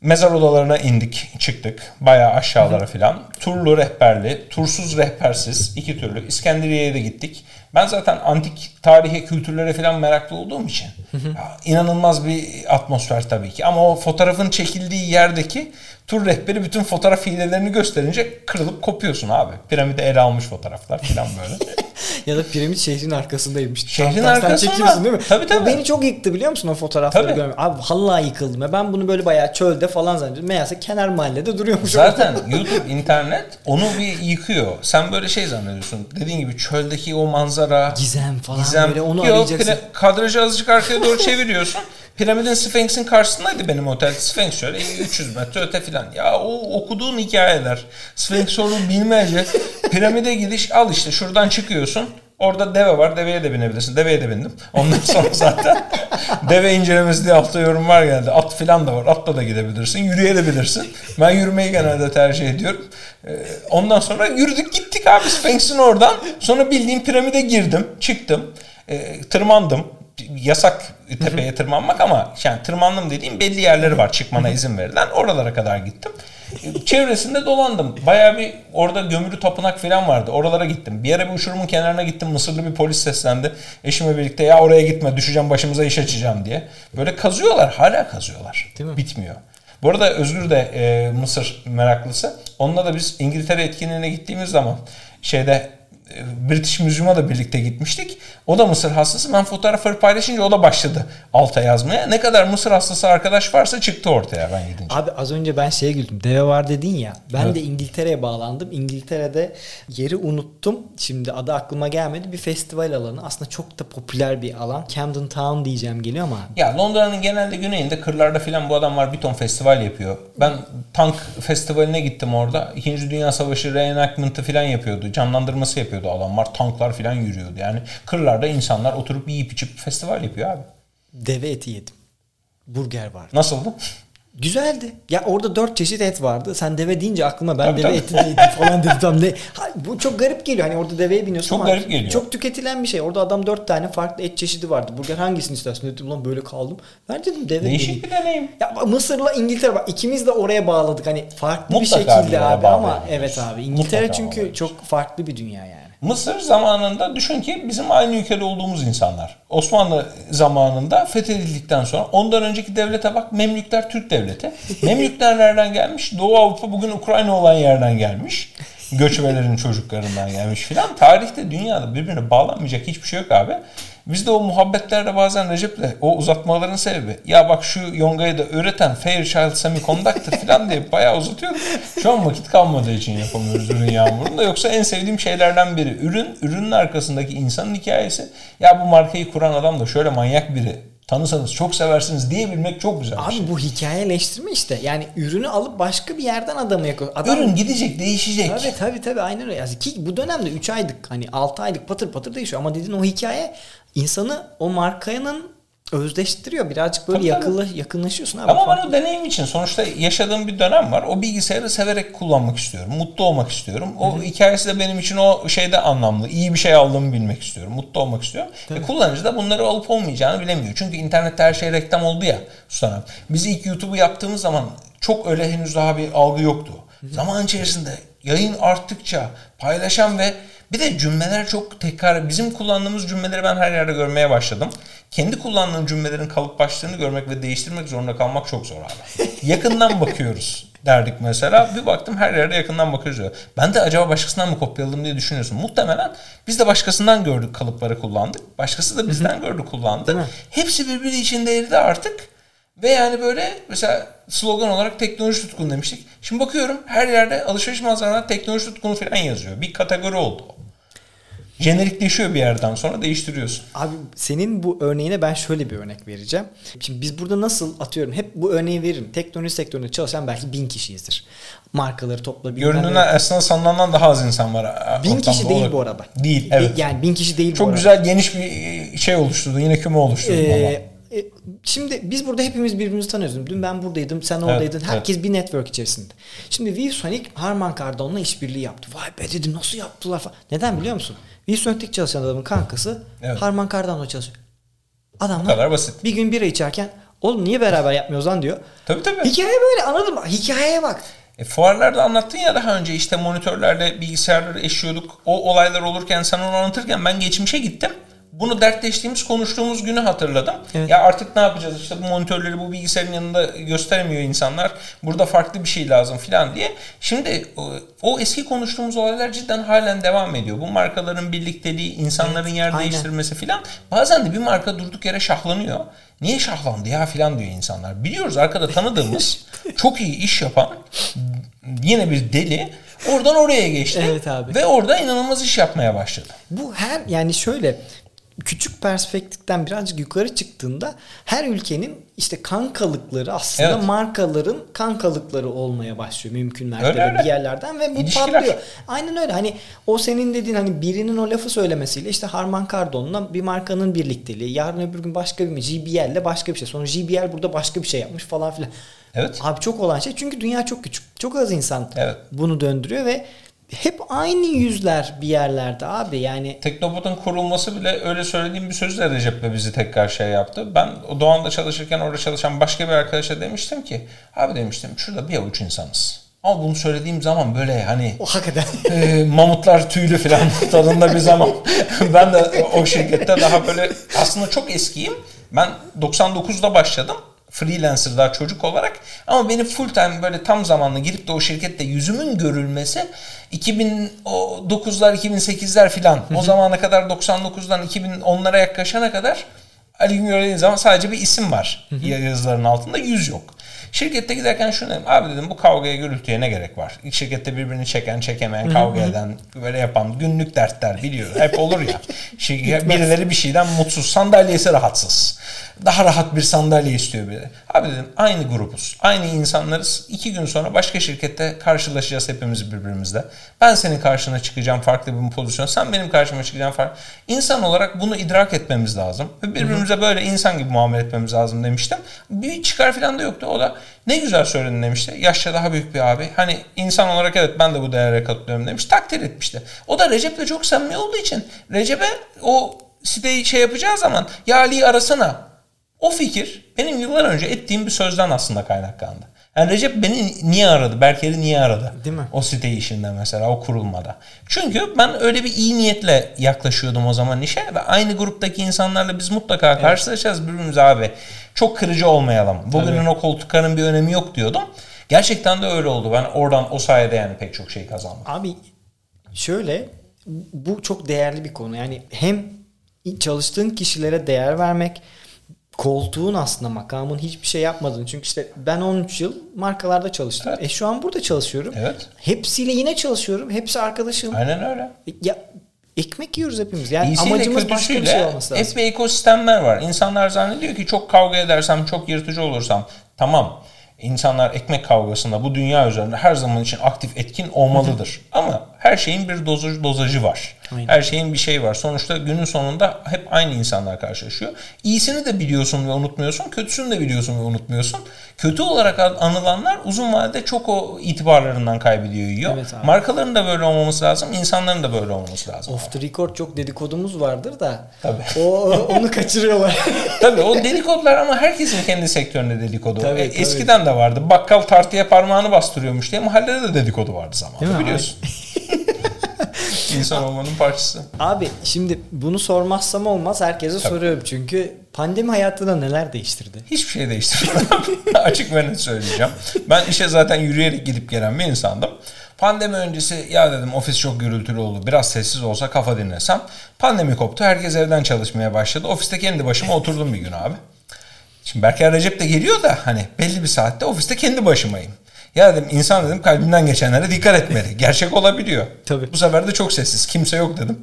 [SPEAKER 2] Mezar odalarına indik, çıktık. Bayağı aşağılara filan. Turlu rehberli, tursuz rehbersiz iki türlü. İskenderiye'ye de gittik. Ben zaten antik tarihe, kültürlere falan meraklı olduğum için ya, inanılmaz bir atmosfer tabii ki. Ama o fotoğrafın çekildiği yerdeki tur rehberi bütün fotoğraf hilelerini gösterince kırılıp kopuyorsun abi. Piramide ele almış fotoğraflar falan böyle.
[SPEAKER 1] ya da piramit şehrin arkasındaymış.
[SPEAKER 2] Şehrin arkasında. çekiyorsun
[SPEAKER 1] değil mi? Tabii tabii. O beni çok yıktı biliyor musun o fotoğrafları tabii. görmek. Abi vallahi yıkıldım. Ya ben bunu böyle bayağı çölde falan zannediyorum. Meğerse kenar mahallede duruyormuş.
[SPEAKER 2] Zaten YouTube, internet onu bir yıkıyor. Sen böyle şey zannediyorsun. Dediğin gibi çöldeki o manzara.
[SPEAKER 1] Gizem falan gizem. böyle onu Yok, arayacaksın.
[SPEAKER 2] Kadrajı azıcık arkaya doğru çeviriyorsun. Piramidin Sphinx'in karşısındaydı benim otel. Sphinx şöyle 300 metre öte filan. Ya o okuduğun hikayeler. Sphinx onu bilmece. Piramide gidiş al işte şuradan çıkıyorsun. Orada deve var. Deveye de binebilirsin. Deveye de bindim. Ondan sonra zaten deve incelemesi diye altta var geldi. At filan da var. Atla da gidebilirsin. Yürüyebilirsin. Ben yürümeyi genelde tercih ediyorum. Ee, ondan sonra yürüdük gittik abi Sphinx'in oradan. Sonra bildiğim piramide girdim. Çıktım. E, tırmandım yasak tepeye tırmanmak ama yani tırmandım dediğim belli yerleri var çıkmana izin verilen. Oralara kadar gittim. Çevresinde dolandım. Baya bir orada gömülü tapınak falan vardı. Oralara gittim. Bir ara bir uçurumun kenarına gittim. Mısırlı bir polis seslendi. Eşimle birlikte ya oraya gitme düşeceğim başımıza iş açacağım diye. Böyle kazıyorlar. Hala kazıyorlar. Değil mi? Bitmiyor. Bu arada Özgür de e, Mısır meraklısı. Onunla da biz İngiltere etkinliğine gittiğimiz zaman şeyde British Museum'a da birlikte gitmiştik. O da Mısır hastası. Ben fotoğrafları paylaşınca o da başladı alta yazmaya. Ne kadar Mısır hastası arkadaş varsa çıktı ortaya ben gidince.
[SPEAKER 1] Abi az önce ben şeye güldüm. Deve var dedin ya. Ben evet. de İngiltere'ye bağlandım. İngiltere'de yeri unuttum. Şimdi adı aklıma gelmedi. Bir festival alanı. Aslında çok da popüler bir alan. Camden Town diyeceğim geliyor ama.
[SPEAKER 2] Ya Londra'nın genelde güneyinde kırlarda filan bu adamlar bir ton festival yapıyor. Ben tank festivaline gittim orada. İkinci Dünya Savaşı reenactment'ı filan yapıyordu. Canlandırması yapıyordu adamlar. Tanklar filan yürüyordu. Yani kırlar Kırlarda insanlar oturup yiyip içip festival yapıyor abi.
[SPEAKER 1] Deve eti yedim. Burger vardı.
[SPEAKER 2] Nasıldı?
[SPEAKER 1] Güzeldi. Ya orada dört çeşit et vardı. Sen deve deyince aklıma ben tabii, deve tabii. eti de falan dedim. Tam ne? Ha, bu çok garip geliyor. Hani orada deveye biniyorsun
[SPEAKER 2] çok
[SPEAKER 1] ama
[SPEAKER 2] garip geliyor.
[SPEAKER 1] çok tüketilen bir şey. Orada adam dört tane farklı et çeşidi vardı. Burger hangisini istersin dedim. Ulan böyle kaldım. Ben dedim deve
[SPEAKER 2] Değişik bir deneyim.
[SPEAKER 1] Ya Mısır'la İngiltere bak ikimiz de oraya bağladık. Hani farklı Mutlaka bir şekilde abi ama evet abi. İngiltere Mutlaka çünkü çok farklı bir dünya yani.
[SPEAKER 2] Mısır zamanında düşün ki bizim aynı ülkede olduğumuz insanlar. Osmanlı zamanında fethedildikten sonra ondan önceki devlete bak Memlükler Türk devleti. Memlükler nereden gelmiş? Doğu Avrupa bugün Ukrayna olan yerden gelmiş. Göçmelerin çocuklarından gelmiş filan. Tarihte dünyada birbirine bağlanmayacak hiçbir şey yok abi. Biz de o muhabbetlerde bazen Recep'le o uzatmaların sebebi ya bak şu yongayı da üreten Fairchild Semiconductor falan diye bayağı uzatıyorduk. Şu an vakit kalmadığı için yapamıyoruz ürün yağmurunda. Yoksa en sevdiğim şeylerden biri ürün, ürünün arkasındaki insanın hikayesi. Ya bu markayı kuran adam da şöyle manyak biri tanısanız çok seversiniz diyebilmek çok güzel
[SPEAKER 1] Abi
[SPEAKER 2] şey.
[SPEAKER 1] bu hikayeleştirme işte. Yani ürünü alıp başka bir yerden adamı yakıyor. Adam...
[SPEAKER 2] Ürün gidecek, değişecek.
[SPEAKER 1] Tabii tabii tabii aynen öyle. Yani ki bu dönemde 3 aylık hani 6 aylık patır patır değişiyor ama dedin o hikaye insanı o markanın özdeştiriyor. Birazcık böyle
[SPEAKER 2] Tabii,
[SPEAKER 1] yakınla, yakınlaşıyorsun abi.
[SPEAKER 2] Ama ben o deneyim için sonuçta yaşadığım bir dönem var. O bilgisayarı severek kullanmak istiyorum. Mutlu olmak istiyorum. O Hı-hı. hikayesi de benim için o şeyde anlamlı. İyi bir şey aldığımı bilmek istiyorum. Mutlu olmak istiyorum. E, kullanıcı da bunları olup olmayacağını bilemiyor. Çünkü internette her şey reklam oldu ya Sultan Biz ilk YouTube'u yaptığımız zaman çok öyle henüz daha bir algı yoktu. Hı-hı. Zaman içerisinde yayın arttıkça paylaşan ve bir de cümleler çok tekrar. Bizim kullandığımız cümleleri ben her yerde görmeye başladım. Kendi kullandığım cümlelerin kalıp başlığını görmek ve değiştirmek zorunda kalmak çok zor abi. Yakından bakıyoruz derdik mesela. Bir baktım her yerde yakından bakıyoruz diyor. Ben de acaba başkasından mı kopyaladım diye düşünüyorsun. Muhtemelen biz de başkasından gördük kalıpları kullandık. Başkası da bizden gördü kullandı. Hepsi birbiri içinde eridi artık. Ve yani böyle mesela slogan olarak teknoloji tutkunu demiştik. Şimdi bakıyorum her yerde alışveriş mağazalarında teknoloji tutkunu falan yazıyor. Bir kategori oldu jenerikleşiyor bir yerden sonra değiştiriyorsun.
[SPEAKER 1] Abi senin bu örneğine ben şöyle bir örnek vereceğim. Şimdi biz burada nasıl atıyorum hep bu örneği veririm. Teknoloji sektöründe çalışan belki bin kişiyizdir. Markaları topla.
[SPEAKER 2] Görününe aslında sanılandan daha az insan var.
[SPEAKER 1] Bin kişi değil olarak. bu arada.
[SPEAKER 2] Değil evet.
[SPEAKER 1] Yani bin kişi değil
[SPEAKER 2] Çok
[SPEAKER 1] bu
[SPEAKER 2] güzel geniş bir şey oluşturdu. Yine küme oluşturdu ee,
[SPEAKER 1] e, Şimdi biz burada hepimiz birbirimizi tanıyoruz. Dün ben buradaydım, sen oradaydın. Evet, Herkes evet. bir network içerisinde. Şimdi ViewSonic Harman Kardon'la işbirliği yaptı. Vay be dedim nasıl yaptılar falan. Neden biliyor musun? Wilson çalışan adamın kankası evet. Harman Kardano çalışıyor. Adamlar
[SPEAKER 2] Bu kadar basit.
[SPEAKER 1] bir gün bira içerken oğlum niye beraber yapmıyoruz lan diyor.
[SPEAKER 2] Tabii tabii.
[SPEAKER 1] Hikaye böyle anladın mı? Hikayeye bak.
[SPEAKER 2] E, fuarlarda anlattın ya daha önce işte monitörlerde bilgisayarları eşiyorduk. O olaylar olurken sen onu anlatırken ben geçmişe gittim bunu dertleştiğimiz, konuştuğumuz günü hatırladım. Evet. Ya artık ne yapacağız? İşte bu monitörleri bu bilgisayarın yanında gösteremiyor insanlar. Burada farklı bir şey lazım falan diye. Şimdi o eski konuştuğumuz olaylar cidden halen devam ediyor. Bu markaların birlikteliği, insanların evet, yer aynen. değiştirmesi falan. Bazen de bir marka durduk yere şahlanıyor. Niye şahlandı ya falan diyor insanlar. Biliyoruz arkada tanıdığımız çok iyi iş yapan yine bir deli oradan oraya geçti. Evet abi. Ve orada inanılmaz iş yapmaya başladı.
[SPEAKER 1] Bu her yani şöyle küçük perspektiften birazcık yukarı çıktığında her ülkenin işte kankalıkları aslında evet. markaların kankalıkları olmaya başlıyor mümkün mertebe bir yerlerden ve bu İlişkiler. patlıyor. Aynen öyle. Hani o senin dediğin hani birinin o lafı söylemesiyle işte Harman Kardon'la bir markanın birlikteliği. Yarın öbür gün başka bir JBL'le başka bir şey. Sonra JBL burada başka bir şey yapmış falan filan. Evet. Abi çok olan şey çünkü dünya çok küçük. Çok az insan evet. bunu döndürüyor ve hep aynı yüzler bir yerlerde abi yani.
[SPEAKER 2] Teknopod'un kurulması bile öyle söylediğim bir sözle Recep'le bizi tekrar şey yaptı. Ben o Doğan'da çalışırken orada çalışan başka bir arkadaşa demiştim ki abi demiştim şurada bir avuç insanız. Ama bunu söylediğim zaman böyle hani
[SPEAKER 1] o hakikaten
[SPEAKER 2] e, mamutlar tüylü falan tadında bir zaman. ben de o şirkette daha böyle aslında çok eskiyim. Ben 99'da başladım freelancer daha çocuk olarak. Ama benim full time böyle tam zamanlı girip de o şirkette yüzümün görülmesi 2009'lar 2008'ler filan o zamana kadar 99'dan 2010'lara yaklaşana kadar Ali Güngör zaman sadece bir isim var yazıların altında yüz yok. Şirkette giderken şunu dedim. Abi dedim bu kavgaya gürültüye ne gerek var? Şirkette birbirini çeken çekemeyen kavga eden böyle yapan günlük dertler biliyor. Hep olur ya. Şirket, birileri bir şeyden mutsuz. Sandalyesi rahatsız daha rahat bir sandalye istiyor biri. Abi dedim aynı grubuz. Aynı insanlarız. İki gün sonra başka şirkette karşılaşacağız hepimiz birbirimizle. Ben senin karşına çıkacağım farklı bir pozisyon. Sen benim karşıma çıkacaksın farklı. İnsan olarak bunu idrak etmemiz lazım. Ve birbirimize böyle insan gibi muamele etmemiz lazım demiştim. Bir çıkar falan da yoktu. O da ne güzel söyledin demişti. Yaşça daha büyük bir abi. Hani insan olarak evet ben de bu değere katılıyorum demiş. Takdir etmişti. O da Recep'le çok samimi olduğu için Recep'e o siteyi şey yapacağı zaman ya Ali'yi arasana o fikir benim yıllar önce ettiğim bir sözden aslında kaynaklandı. Yani Recep beni niye aradı? Berker'i niye aradı?
[SPEAKER 1] Değil mi?
[SPEAKER 2] O site işinde mesela o kurulmada. Çünkü ben öyle bir iyi niyetle yaklaşıyordum o zaman işe ve aynı gruptaki insanlarla biz mutlaka evet. karşılaşacağız birbirimize abi. Çok kırıcı olmayalım. Bugünün Tabii. o koltukların bir önemi yok diyordum. Gerçekten de öyle oldu. Ben oradan o sayede yani pek çok şey kazandım.
[SPEAKER 1] Abi şöyle bu çok değerli bir konu. Yani hem çalıştığın kişilere değer vermek, koltuğun aslında makamın hiçbir şey yapmadın. Çünkü işte ben 13 yıl markalarda çalıştım. Evet. E şu an burada çalışıyorum.
[SPEAKER 2] Evet.
[SPEAKER 1] Hepsiyle yine çalışıyorum. Hepsi arkadaşım.
[SPEAKER 2] Aynen öyle.
[SPEAKER 1] E, ya ekmek yiyoruz hepimiz. Yani İyisiyle amacımız başka bir şey olması lazım.
[SPEAKER 2] Hep bir ekosistemler var. İnsanlar zannediyor ki çok kavga edersem, çok yırtıcı olursam tamam. İnsanlar ekmek kavgasında bu dünya üzerinde her zaman için aktif etkin olmalıdır. Ama Her şeyin bir dozajı, dozajı var. Aynen. Her şeyin bir şey var. Sonuçta günün sonunda hep aynı insanlar karşılaşıyor. İyisini de biliyorsun ve unutmuyorsun. Kötüsünü de biliyorsun ve unutmuyorsun. Kötü olarak anılanlar uzun vadede çok o itibarlarından kaybediyor yiyor. Evet Markaların da böyle olmaması lazım. insanların da böyle olması lazım.
[SPEAKER 1] Off the record çok dedikodumuz vardır da. Tabii. O, onu kaçırıyorlar.
[SPEAKER 2] tabii o dedikodular ama herkesin kendi sektöründe dedikodu. Tabii, e, tabii. Eskiden de vardı. Bakkal tartıya parmağını bastırıyormuş diye mahallede de dedikodu vardı zamanında biliyorsun. İnsan olmanın parçası.
[SPEAKER 1] Abi şimdi bunu sormazsam olmaz. Herkese Tabii. soruyorum çünkü pandemi hayatında neler değiştirdi?
[SPEAKER 2] Hiçbir şey değiştirmedi. Açık ve net söyleyeceğim. Ben işe zaten yürüyerek gidip gelen bir insandım. Pandemi öncesi ya dedim ofis çok gürültülü oldu. Biraz sessiz olsa kafa dinlesem. Pandemi koptu. Herkes evden çalışmaya başladı. Ofiste kendi başıma oturdum bir gün abi. Şimdi Berker Recep de geliyor da hani belli bir saatte ofiste kendi başımayım. Ya dedim insan dedim kalbinden geçenlere dikkat etmeli. Gerçek olabiliyor. Tabii. Bu sefer de çok sessiz. Kimse yok dedim.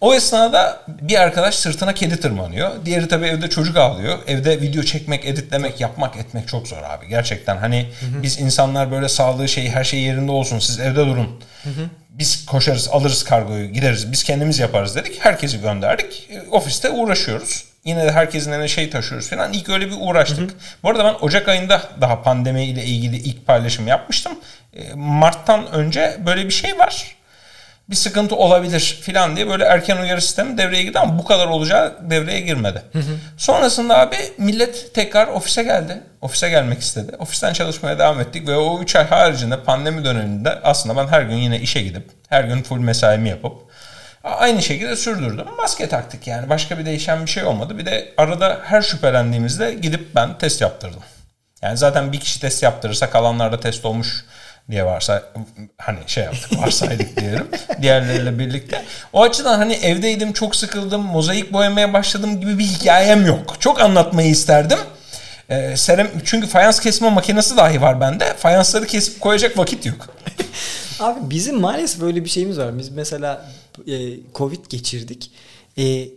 [SPEAKER 2] O esnada bir arkadaş sırtına kedi tırmanıyor. Diğeri tabii evde çocuk ağlıyor. Evde video çekmek, editlemek, yapmak, etmek çok zor abi. Gerçekten hani hı hı. biz insanlar böyle sağlığı şeyi her şey yerinde olsun. Siz evde durun. Hı hı. Biz koşarız, alırız kargoyu, gideriz. Biz kendimiz yaparız dedik. Herkesi gönderdik. E, ofiste uğraşıyoruz. Yine de herkesin eline şey taşıyoruz falan. İlk öyle bir uğraştık. Hı hı. Bu arada ben Ocak ayında daha pandemi ile ilgili ilk paylaşım yapmıştım. E, Mart'tan önce böyle bir şey var bir sıkıntı olabilir filan diye böyle erken uyarı sistemi devreye girdi ama bu kadar olacağı devreye girmedi. Hı hı. Sonrasında abi millet tekrar ofise geldi. Ofise gelmek istedi. Ofisten çalışmaya devam ettik ve o 3 ay haricinde pandemi döneminde aslında ben her gün yine işe gidip her gün full mesaimi yapıp aynı şekilde sürdürdüm. Maske taktık yani başka bir değişen bir şey olmadı. Bir de arada her şüphelendiğimizde gidip ben test yaptırdım. Yani zaten bir kişi test yaptırırsa kalanlarda test olmuş diye varsa hani şey yaptık varsaydık diyelim diğerleriyle birlikte. O açıdan hani evdeydim çok sıkıldım mozaik boyamaya başladım gibi bir hikayem yok. Çok anlatmayı isterdim. Ee, serem, çünkü fayans kesme makinesi dahi var bende. Fayansları kesip koyacak vakit yok.
[SPEAKER 1] Abi bizim maalesef böyle bir şeyimiz var. Biz mesela e, Covid geçirdik. E,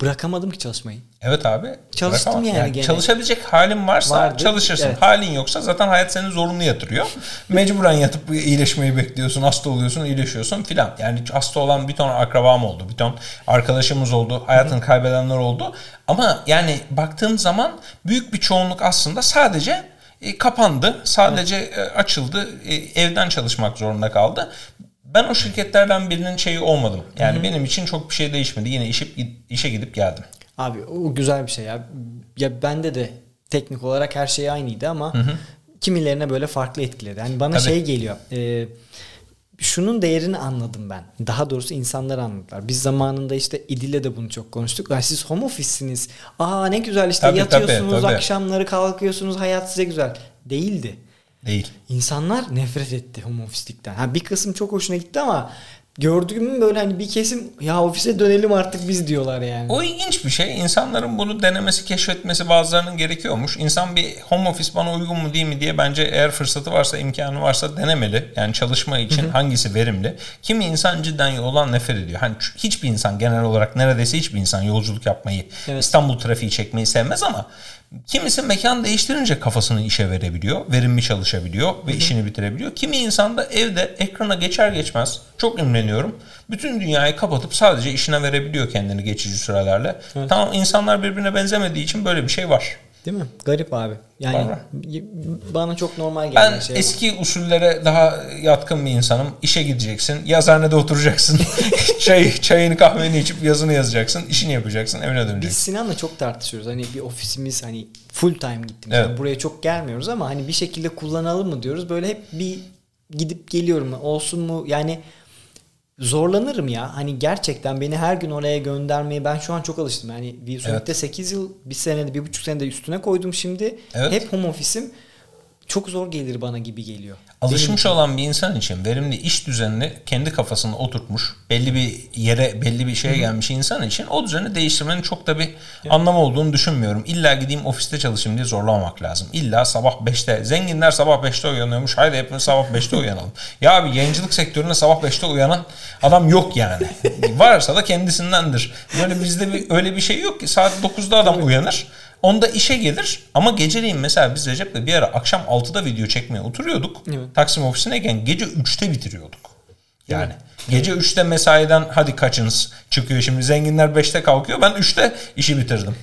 [SPEAKER 1] bırakamadım ki çalışmayı.
[SPEAKER 2] Evet abi.
[SPEAKER 1] Çalıştım yani, yani gene.
[SPEAKER 2] Çalışabilecek halin varsa Vardı. çalışırsın. Evet. Halin yoksa zaten hayat seni zorunlu yatırıyor. Mecburen yatıp iyileşmeyi bekliyorsun. Hasta oluyorsun, iyileşiyorsun filan. Yani hasta olan bir ton akrabam oldu. Bir ton arkadaşımız oldu. Hayatını kaybedenler oldu. Ama yani baktığım zaman büyük bir çoğunluk aslında sadece e, kapandı. Sadece e, açıldı. E, evden çalışmak zorunda kaldı. Ben o şirketlerden birinin şeyi olmadım. Yani Hı-hı. benim için çok bir şey değişmedi. Yine işe, işe gidip geldim.
[SPEAKER 1] Abi o güzel bir şey ya. Ya bende de teknik olarak her şey aynıydı ama Hı-hı. kimilerine böyle farklı etkiledi. Yani bana Tabii. şey geliyor. E, şunun değerini anladım ben. Daha doğrusu insanlar anladılar. Biz zamanında işte İdil'le de bunu çok konuştuk. Yani siz home office'siniz. Aa ne güzel işte tabii, yatıyorsunuz tabii, tabii. akşamları kalkıyorsunuz hayat size güzel. Değildi.
[SPEAKER 2] Değil.
[SPEAKER 1] İnsanlar nefret etti home office'likten. Ha bir kısım çok hoşuna gitti ama gördüğüm böyle hani bir kesim ya ofise dönelim artık biz diyorlar yani.
[SPEAKER 2] O ilginç bir şey. İnsanların bunu denemesi, keşfetmesi bazılarının gerekiyormuş. İnsan bir home office bana uygun mu değil mi diye bence eğer fırsatı varsa, imkanı varsa denemeli. Yani çalışma için hangisi verimli. Kimi insan cidden yoldan nefret ediyor. Hani hiçbir insan genel olarak neredeyse hiçbir insan yolculuk yapmayı, evet. İstanbul trafiği çekmeyi sevmez ama Kimisi mekan değiştirince kafasını işe verebiliyor, verimli çalışabiliyor ve Hı-hı. işini bitirebiliyor. Kimi insan da evde ekrana geçer geçmez çok imreniyorum. Bütün dünyayı kapatıp sadece işine verebiliyor kendini geçici sürelerle. Evet. Tamam insanlar birbirine benzemediği için böyle bir şey var.
[SPEAKER 1] Değil mi? Garip abi. Yani Var bana çok normal geldi.
[SPEAKER 2] Ben şey eski bu. usullere daha yatkın bir insanım. İşe gideceksin. Yazıhanede oturacaksın. Çay, çayını kahveni içip yazını yazacaksın. işini yapacaksın. Evine döneceksin.
[SPEAKER 1] Biz Sinan'la çok tartışıyoruz. Hani bir ofisimiz hani full time gittim. Evet. Yani buraya çok gelmiyoruz ama hani bir şekilde kullanalım mı diyoruz. Böyle hep bir gidip geliyorum. Olsun mu? Yani zorlanırım ya. Hani gerçekten beni her gün oraya göndermeye ben şu an çok alıştım. Yani sonuçta evet. 8 yıl, bir senede, bir buçuk senede üstüne koydum şimdi. Evet. Hep home office'im çok zor gelir bana gibi geliyor.
[SPEAKER 2] Alışmış olan bir insan için verimli iş düzenini kendi kafasına oturtmuş, belli bir yere, belli bir şeye gelmiş insan için o düzeni değiştirmenin çok da bir evet. anlamı olduğunu düşünmüyorum. İlla gideyim ofiste çalışayım diye zorlamamak lazım. İlla sabah 5'te, zenginler sabah 5'te uyanıyormuş. Haydi hepimiz sabah 5'te uyanalım. ya abi yayıncılık sektöründe sabah 5'te uyanan adam yok yani. Varsa da kendisindendir. Böyle bizde bir, öyle bir şey yok ki saat 9'da adam uyanır. Onda işe gelir ama geceleyin mesela biz Recep'le bir ara akşam 6'da video çekmeye oturuyorduk. Evet. Taksim ofisindeyken gece 3'te bitiriyorduk. Yani gece 3'te mesaiden hadi kaçınız çıkıyor şimdi. Zenginler 5'te kalkıyor. Ben 3'te işi bitirdim.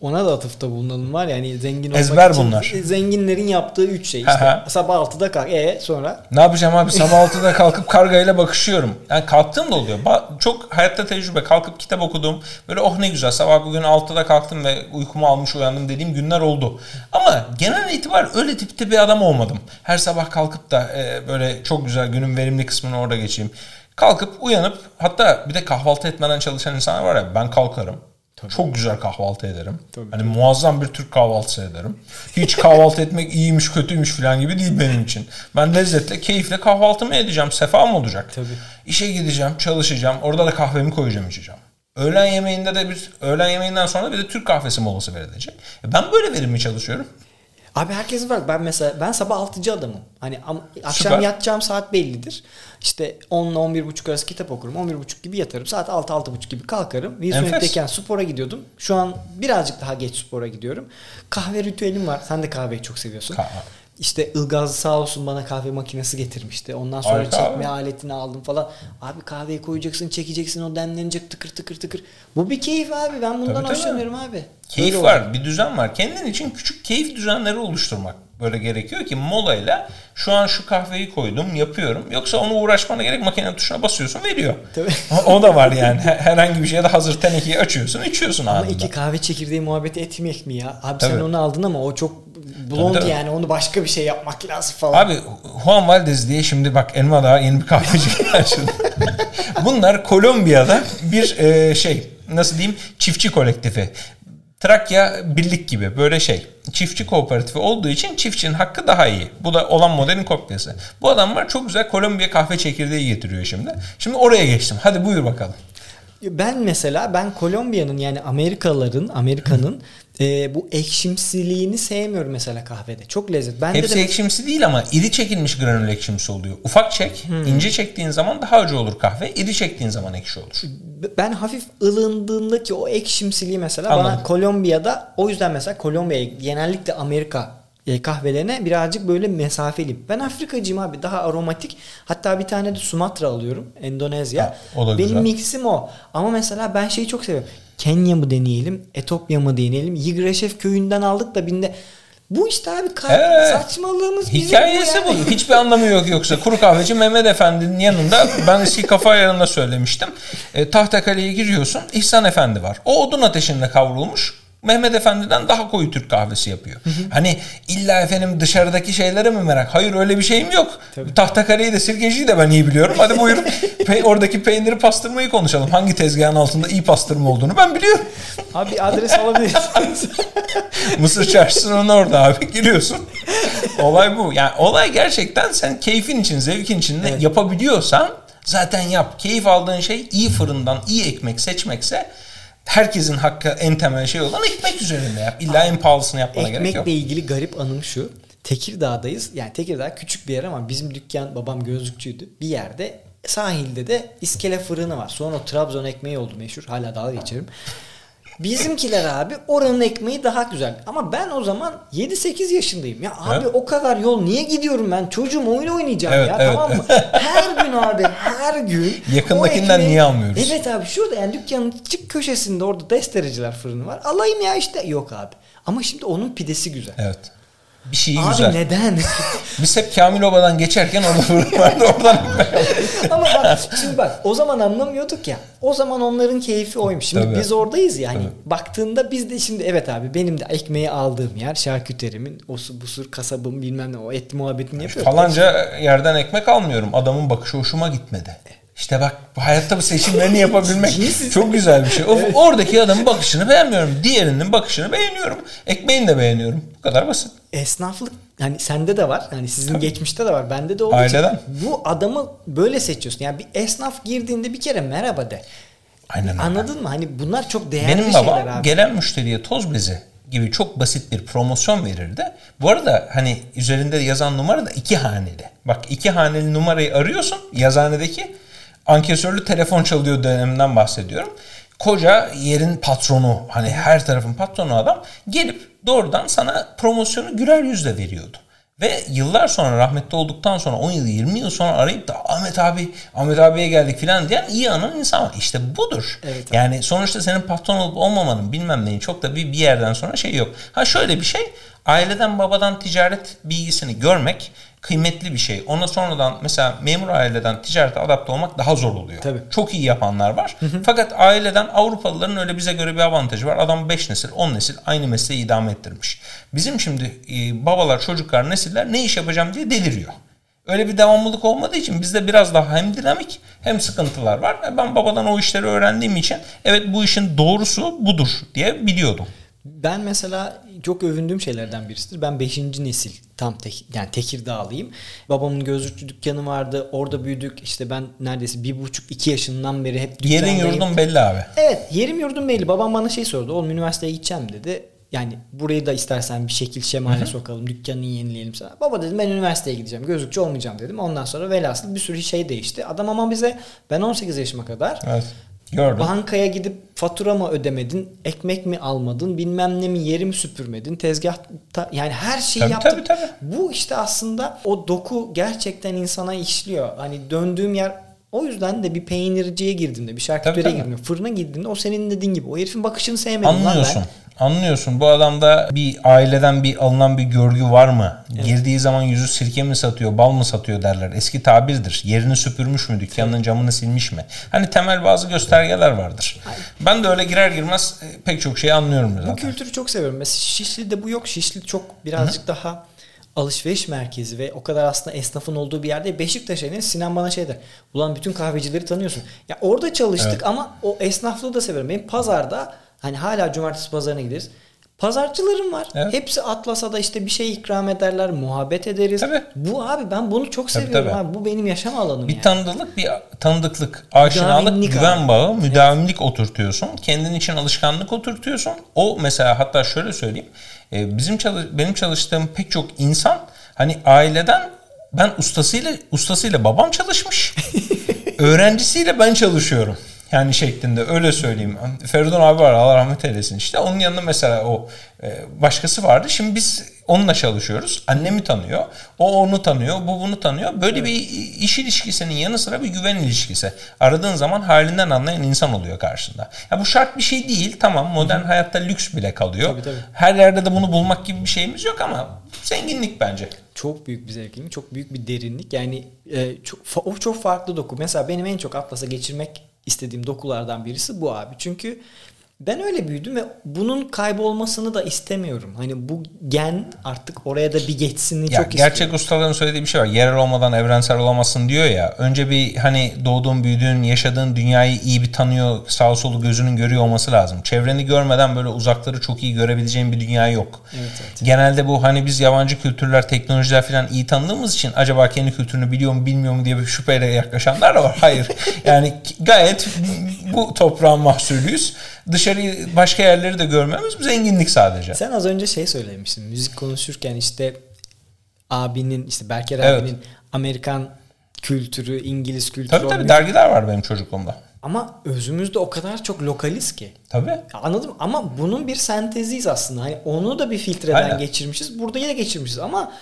[SPEAKER 1] Ona da atıfta bulunalım var yani zengin olmak
[SPEAKER 2] Ezber
[SPEAKER 1] için
[SPEAKER 2] bunlar.
[SPEAKER 1] zenginlerin yaptığı üç şey işte. Sabah 6'da kalk. E sonra?
[SPEAKER 2] Ne yapacağım abi sabah 6'da kalkıp kargayla bakışıyorum. Yani kalktığım da oluyor. Ba- Çok hayatta tecrübe. Kalkıp kitap okudum. Böyle oh ne güzel sabah bugün 6'da kalktım ve uykumu almış uyandım dediğim günler oldu. Ama genel itibar öyle tipte bir adam olmadım. Her sabah kalkıp da e, böyle çok güzel günün verimli kısmını orada geçeyim. Kalkıp uyanıp hatta bir de kahvaltı etmeden çalışan insanlar var ya ben kalkarım. Çok güzel kahvaltı ederim.
[SPEAKER 1] Tabii,
[SPEAKER 2] hani muazzam bir Türk kahvaltısı ederim. Hiç kahvaltı etmek iyiymiş kötüymüş falan gibi değil benim için. Ben lezzetle, keyifle kahvaltımı edeceğim. Sefa mı olacak?
[SPEAKER 1] Tabii.
[SPEAKER 2] İşe gideceğim, çalışacağım. Orada da kahvemi koyacağım içeceğim. Öğlen yemeğinde de bir öğlen yemeğinden sonra bir de Türk kahvesi molası verilecek. E Ben böyle verimli çalışıyorum.
[SPEAKER 1] Abi herkesin var. Ben mesela ben sabah 6'cı adamım. Hani am- akşam
[SPEAKER 2] Süper.
[SPEAKER 1] yatacağım saat bellidir. İşte 10 ile 11.30 arası kitap okurum. 11.30 gibi yatarım. Saat 6-6.30 gibi kalkarım. Wilson'dayken spora gidiyordum. Şu an birazcık daha geç spora gidiyorum. Kahve ritüelim var. Sen de kahveyi çok seviyorsun.
[SPEAKER 2] Kahve.
[SPEAKER 1] İşte Ilgaz sağ olsun bana kahve makinesi getirmişti. Ondan sonra
[SPEAKER 2] Harika
[SPEAKER 1] çekme
[SPEAKER 2] abi.
[SPEAKER 1] aletini aldım falan. Abi kahveyi koyacaksın, çekeceksin, o demlenecek tıkır tıkır tıkır. Bu bir keyif abi. Ben bundan
[SPEAKER 2] Tabii, tabii.
[SPEAKER 1] hoşlanıyorum abi.
[SPEAKER 2] Keyif
[SPEAKER 1] Öyle
[SPEAKER 2] var,
[SPEAKER 1] oldu.
[SPEAKER 2] bir düzen var. Kendin için küçük keyif düzenleri oluşturmak böyle gerekiyor ki molayla şu an şu kahveyi koydum, yapıyorum. Yoksa onu uğraşmana gerek makinenin tuşuna basıyorsun, veriyor.
[SPEAKER 1] Tabii.
[SPEAKER 2] O, o da var yani. Her- Herhangi bir şeyde hazır tenekeyi açıyorsun, içiyorsun
[SPEAKER 1] Ama
[SPEAKER 2] anında.
[SPEAKER 1] iki kahve çekirdeği muhabbeti etmeyek mi ya? Abi sen
[SPEAKER 2] Tabii.
[SPEAKER 1] onu aldın ama o çok blond
[SPEAKER 2] Tabii, tabii.
[SPEAKER 1] yani. Onu başka bir şey yapmak lazım falan.
[SPEAKER 2] Abi Juan Valdez diye şimdi bak Elma Dağı yeni bir kahveci açıldı. Bunlar Kolombiya'da bir e, şey nasıl diyeyim çiftçi kolektifi. Trakya birlik gibi böyle şey. Çiftçi kooperatifi olduğu için çiftçinin hakkı daha iyi. Bu da olan modelin kopyası. Bu adamlar çok güzel Kolombiya kahve çekirdeği getiriyor şimdi. Şimdi oraya geçtim. Hadi buyur bakalım.
[SPEAKER 1] Ben mesela ben Kolombiya'nın yani Amerikalıların Amerika'nın e, bu ekşimsiliğini sevmiyorum mesela kahvede. Çok lezzet. Ben
[SPEAKER 2] Hepsi
[SPEAKER 1] de
[SPEAKER 2] ekşimsi değil ama iri çekilmiş granül ekşimsi oluyor. Ufak çek, ince çektiğin zaman daha acı olur kahve. İri çektiğin zaman ekşi olur.
[SPEAKER 1] ben hafif ılındığındaki o ekşimsiliği mesela bana
[SPEAKER 2] Anladım.
[SPEAKER 1] Kolombiya'da o yüzden mesela Kolombiya'ya genellikle Amerika e, kahvelerine birazcık böyle mesafeliyim. Ben Afrikacıyım abi daha aromatik. Hatta bir tane de Sumatra alıyorum. Endonezya.
[SPEAKER 2] Ha,
[SPEAKER 1] Benim
[SPEAKER 2] güzel.
[SPEAKER 1] mixim o. Ama mesela ben şeyi çok seviyorum. Kenya mı deneyelim, Etopya mı deneyelim? Yigreşef köyünden aldık da binde bu işte abi
[SPEAKER 2] Evet.
[SPEAKER 1] saçmalığımız
[SPEAKER 2] Hikayesi
[SPEAKER 1] bu. yani.
[SPEAKER 2] bu. Hiçbir anlamı yok yoksa. Kuru kahveci Mehmet Efendi'nin yanında ben eski kafa ayarında söylemiştim. E, Tahtakale'ye giriyorsun. İhsan Efendi var. O odun ateşinde kavrulmuş. Mehmet Efendi'den daha koyu Türk kahvesi yapıyor. Hani illa efendim dışarıdaki şeylere mi merak? Hayır öyle bir şeyim yok. Tahtakale'yi de Sirkeci'yi de ben iyi biliyorum. Hadi buyurun. Pe- oradaki peyniri pastırmayı konuşalım. Hangi tezgahın altında iyi pastırma olduğunu ben biliyorum.
[SPEAKER 1] Abi adres alabiliriz.
[SPEAKER 2] Mısır çarşısının orada abi giriyorsun. Olay bu. Yani olay gerçekten sen keyfin için, zevkin için ne yapabiliyorsan zaten yap. Keyif aldığın şey iyi fırından iyi ekmek seçmekse herkesin hakkı en temel şey olan ekmek üzerinde yap. İlla en pahalısını yapmana gerek yok.
[SPEAKER 1] Ekmekle ilgili garip anım şu. Tekirdağ'dayız. Yani Tekirdağ küçük bir yer ama bizim dükkan babam gözlükçüydü. Bir yerde sahilde de iskele fırını var. Sonra o Trabzon ekmeği oldu meşhur. Hala dalga geçerim. Bizimkiler abi oranın ekmeği daha güzel. Ama ben o zaman 7-8 yaşındayım. Ya abi
[SPEAKER 2] Evet.
[SPEAKER 1] o kadar yol niye gidiyorum ben? Çocuğum oyun oynayacağım
[SPEAKER 2] Evet,
[SPEAKER 1] ya
[SPEAKER 2] evet.
[SPEAKER 1] tamam mı? Her gün abi her gün.
[SPEAKER 2] Yakındakinden
[SPEAKER 1] ekmeği-
[SPEAKER 2] niye almıyoruz?
[SPEAKER 1] Evet abi şurada yani dükkanın çık köşesinde orada destereciler fırını var. Alayım ya işte. Yok abi. Ama şimdi onun pidesi güzel.
[SPEAKER 2] Evet. Bir şey
[SPEAKER 1] Abi
[SPEAKER 2] güzel.
[SPEAKER 1] neden?
[SPEAKER 2] Biz hep Kamil Oba'dan geçerken orada vardı oradan.
[SPEAKER 1] Ama bak şimdi bak o zaman anlamıyorduk ya. O zaman onların keyfi oymuş. Şimdi
[SPEAKER 2] Tabii.
[SPEAKER 1] biz oradayız yani.
[SPEAKER 2] Tabii.
[SPEAKER 1] Baktığında biz de şimdi evet abi benim de ekmeği aldığım yer şarküterimin o su busur kasabım bilmem ne o et muhabbetini yapıyor.
[SPEAKER 2] Falanca yerden ekmek almıyorum. Adamın bakışı hoşuma gitmedi. İşte bak bu hayatta bu seçimlerini yapabilmek çok güzel bir şey. O, Oradaki adamın bakışını beğenmiyorum. Diğerinin bakışını beğeniyorum. Ekmeğini de beğeniyorum. Bu kadar basit.
[SPEAKER 1] Esnaflık yani sende de var. Yani sizin geçmişte de var. Bende de olduğu için
[SPEAKER 2] Aileden.
[SPEAKER 1] bu adamı böyle seçiyorsun. Yani bir esnaf girdiğinde bir kere merhaba de.
[SPEAKER 2] Aynen öyle.
[SPEAKER 1] Anladın mı? Hani bunlar çok değerli
[SPEAKER 2] Benim
[SPEAKER 1] şeyler
[SPEAKER 2] babam
[SPEAKER 1] abi.
[SPEAKER 2] gelen müşteriye toz bezi gibi çok basit bir promosyon verirdi. Bu arada hani üzerinde yazan numara da iki haneli. Bak iki haneli numarayı arıyorsun yazanedeki ankesörlü telefon çalıyor döneminden bahsediyorum. Koca yerin patronu hani her tarafın patronu adam gelip doğrudan sana promosyonu güler yüzle veriyordu. Ve yıllar sonra rahmetli olduktan sonra 10 yıl 20 yıl sonra arayıp da Ahmet abi Ahmet abiye geldik filan diyen iyi anan insan var. İşte budur. Evet, yani sonuçta senin patron olup olmamanın bilmem neyin çok da bir, bir yerden sonra şey yok. Ha şöyle bir şey aileden babadan ticaret bilgisini görmek kıymetli bir şey. Ona sonradan mesela memur aileden ticarete adapte olmak daha zor oluyor. Tabii. Çok iyi yapanlar var. Fakat aileden Avrupalıların öyle bize göre bir avantajı var. Adam 5 nesil 10 nesil aynı mesleği idame ettirmiş. Bizim şimdi e, babalar çocuklar nesiller ne iş yapacağım diye deliriyor. Öyle bir devamlılık olmadığı için bizde biraz daha hem dinamik hem sıkıntılar var. Ben babadan o işleri öğrendiğim için evet bu işin doğrusu budur diye biliyordum.
[SPEAKER 1] Ben mesela çok övündüğüm şeylerden birisidir. Ben 5. nesil tam tek, yani Tekirdağlıyım. Babamın gözlükçü dükkanı vardı. Orada büyüdük. İşte ben neredeyse bir buçuk iki yaşından beri hep
[SPEAKER 2] dükkandayım. Yerin yurdun belli abi.
[SPEAKER 1] Evet yerim yurdum belli. Babam bana şey sordu. Oğlum üniversiteye gideceğim dedi. Yani burayı da istersen bir şekil şemale Hı-hı. sokalım. Dükkanını yenileyelim sana. Baba dedim ben üniversiteye gideceğim. Gözlükçü olmayacağım dedim. Ondan sonra velhasıl bir sürü şey değişti. Adam ama bize ben 18 yaşıma kadar evet Gördüm. Bankaya gidip fatura mı ödemedin, ekmek mi almadın, bilmem ne mi yeri mi süpürmedin, tezgahta yani her şeyi tabii, yaptın. Tabii, tabii. Bu işte aslında o doku gerçekten insana işliyor. Hani döndüğüm yer o yüzden de bir peynirciye girdiğimde, bir şarküteriye girdiğimde, fırına girdiğimde o senin dediğin gibi o herifin bakışını sevmedim
[SPEAKER 2] Anlıyorsun. Lan ben. Anlıyorsun. Bu adamda bir aileden bir alınan bir görgü var mı? Evet. Girdiği zaman yüzü sirke mi satıyor, bal mı satıyor derler. Eski tabirdir. Yerini süpürmüş mü, dükkanın camını silmiş mi? Hani temel bazı göstergeler vardır. Hayır. Ben de öyle girer girmez e, pek çok şey anlıyorum zaten.
[SPEAKER 1] Bu kültürü çok seviyorum. Mesela Şişli'de bu yok. Şişli çok birazcık Hı-hı. daha alışveriş merkezi ve o kadar aslında esnafın olduğu bir yerde Beşiktaş'a inin Sinan bana şey der. Ulan bütün kahvecileri tanıyorsun. Ya orada çalıştık evet. ama o esnaflığı da severim. Benim pazarda hani hala cumartesi pazarına gideriz. Pazarcılarım var. Evet. Hepsi Atlas'a da işte bir şey ikram ederler, muhabbet ederiz. Tabii. Bu abi ben bunu çok seviyorum tabii, tabii. abi. Bu benim yaşam alanım
[SPEAKER 2] Bir yani. tanıdıklık, bir tanıdıklık, aşinalık, güven abi. bağı, müdavimlik evet. oturtuyorsun. Kendin için alışkanlık oturtuyorsun. O mesela hatta şöyle söyleyeyim. E, bizim çalış benim çalıştığım pek çok insan hani aileden ben ustasıyla ustasıyla babam çalışmış. öğrencisiyle ben çalışıyorum. Yani şeklinde öyle söyleyeyim. Feridun abi var Allah rahmet eylesin işte. Onun yanında mesela o e, başkası vardı. Şimdi biz onunla çalışıyoruz. Annemi tanıyor. O onu tanıyor. Bu bunu tanıyor. Böyle evet. bir iş ilişkisinin yanı sıra bir güven ilişkisi. Aradığın zaman halinden anlayan insan oluyor karşında. Ya bu şart bir şey değil. Tamam modern Hı-hı. hayatta lüks bile kalıyor. Tabii, tabii. Her yerde de bunu bulmak gibi bir şeyimiz yok ama zenginlik bence.
[SPEAKER 1] Çok büyük bir zenginlik, çok büyük bir derinlik. Yani e, çok o çok farklı doku. Mesela benim en çok Atlas'a geçirmek istediğim dokulardan birisi bu abi. Çünkü ben öyle büyüdüm ve bunun kaybolmasını da istemiyorum. Hani bu gen artık oraya da bir geçsin çok
[SPEAKER 2] istiyorum. Gerçek ustaların söylediği bir şey var. Yerel olmadan evrensel olamazsın diyor ya. Önce bir hani doğduğun, büyüdüğün, yaşadığın dünyayı iyi bir tanıyor, sağ solu gözünün görüyor olması lazım. Çevreni görmeden böyle uzakları çok iyi görebileceğin bir dünya yok. Evet, evet. Genelde bu hani biz yabancı kültürler, teknolojiler falan iyi tanıdığımız için acaba kendi kültürünü biliyor mu, bilmiyor mu diye bir şüpheyle yaklaşanlar da var. Hayır. yani gayet bu toprağın mahsulüyüz dışarıyı başka yerleri de görmemiz zenginlik sadece.
[SPEAKER 1] Sen az önce şey söylemiştin. Müzik konuşurken işte abinin işte Berker evet. abinin Amerikan kültürü, İngiliz kültürü.
[SPEAKER 2] Tabii tabii dergiler var benim çocukluğumda.
[SPEAKER 1] Ama özümüzde o kadar çok lokaliz ki.
[SPEAKER 2] Tabii.
[SPEAKER 1] Anladım ama bunun bir senteziyiz aslında. Hani onu da bir filtreden Aynen. geçirmişiz. Burada yine geçirmişiz ama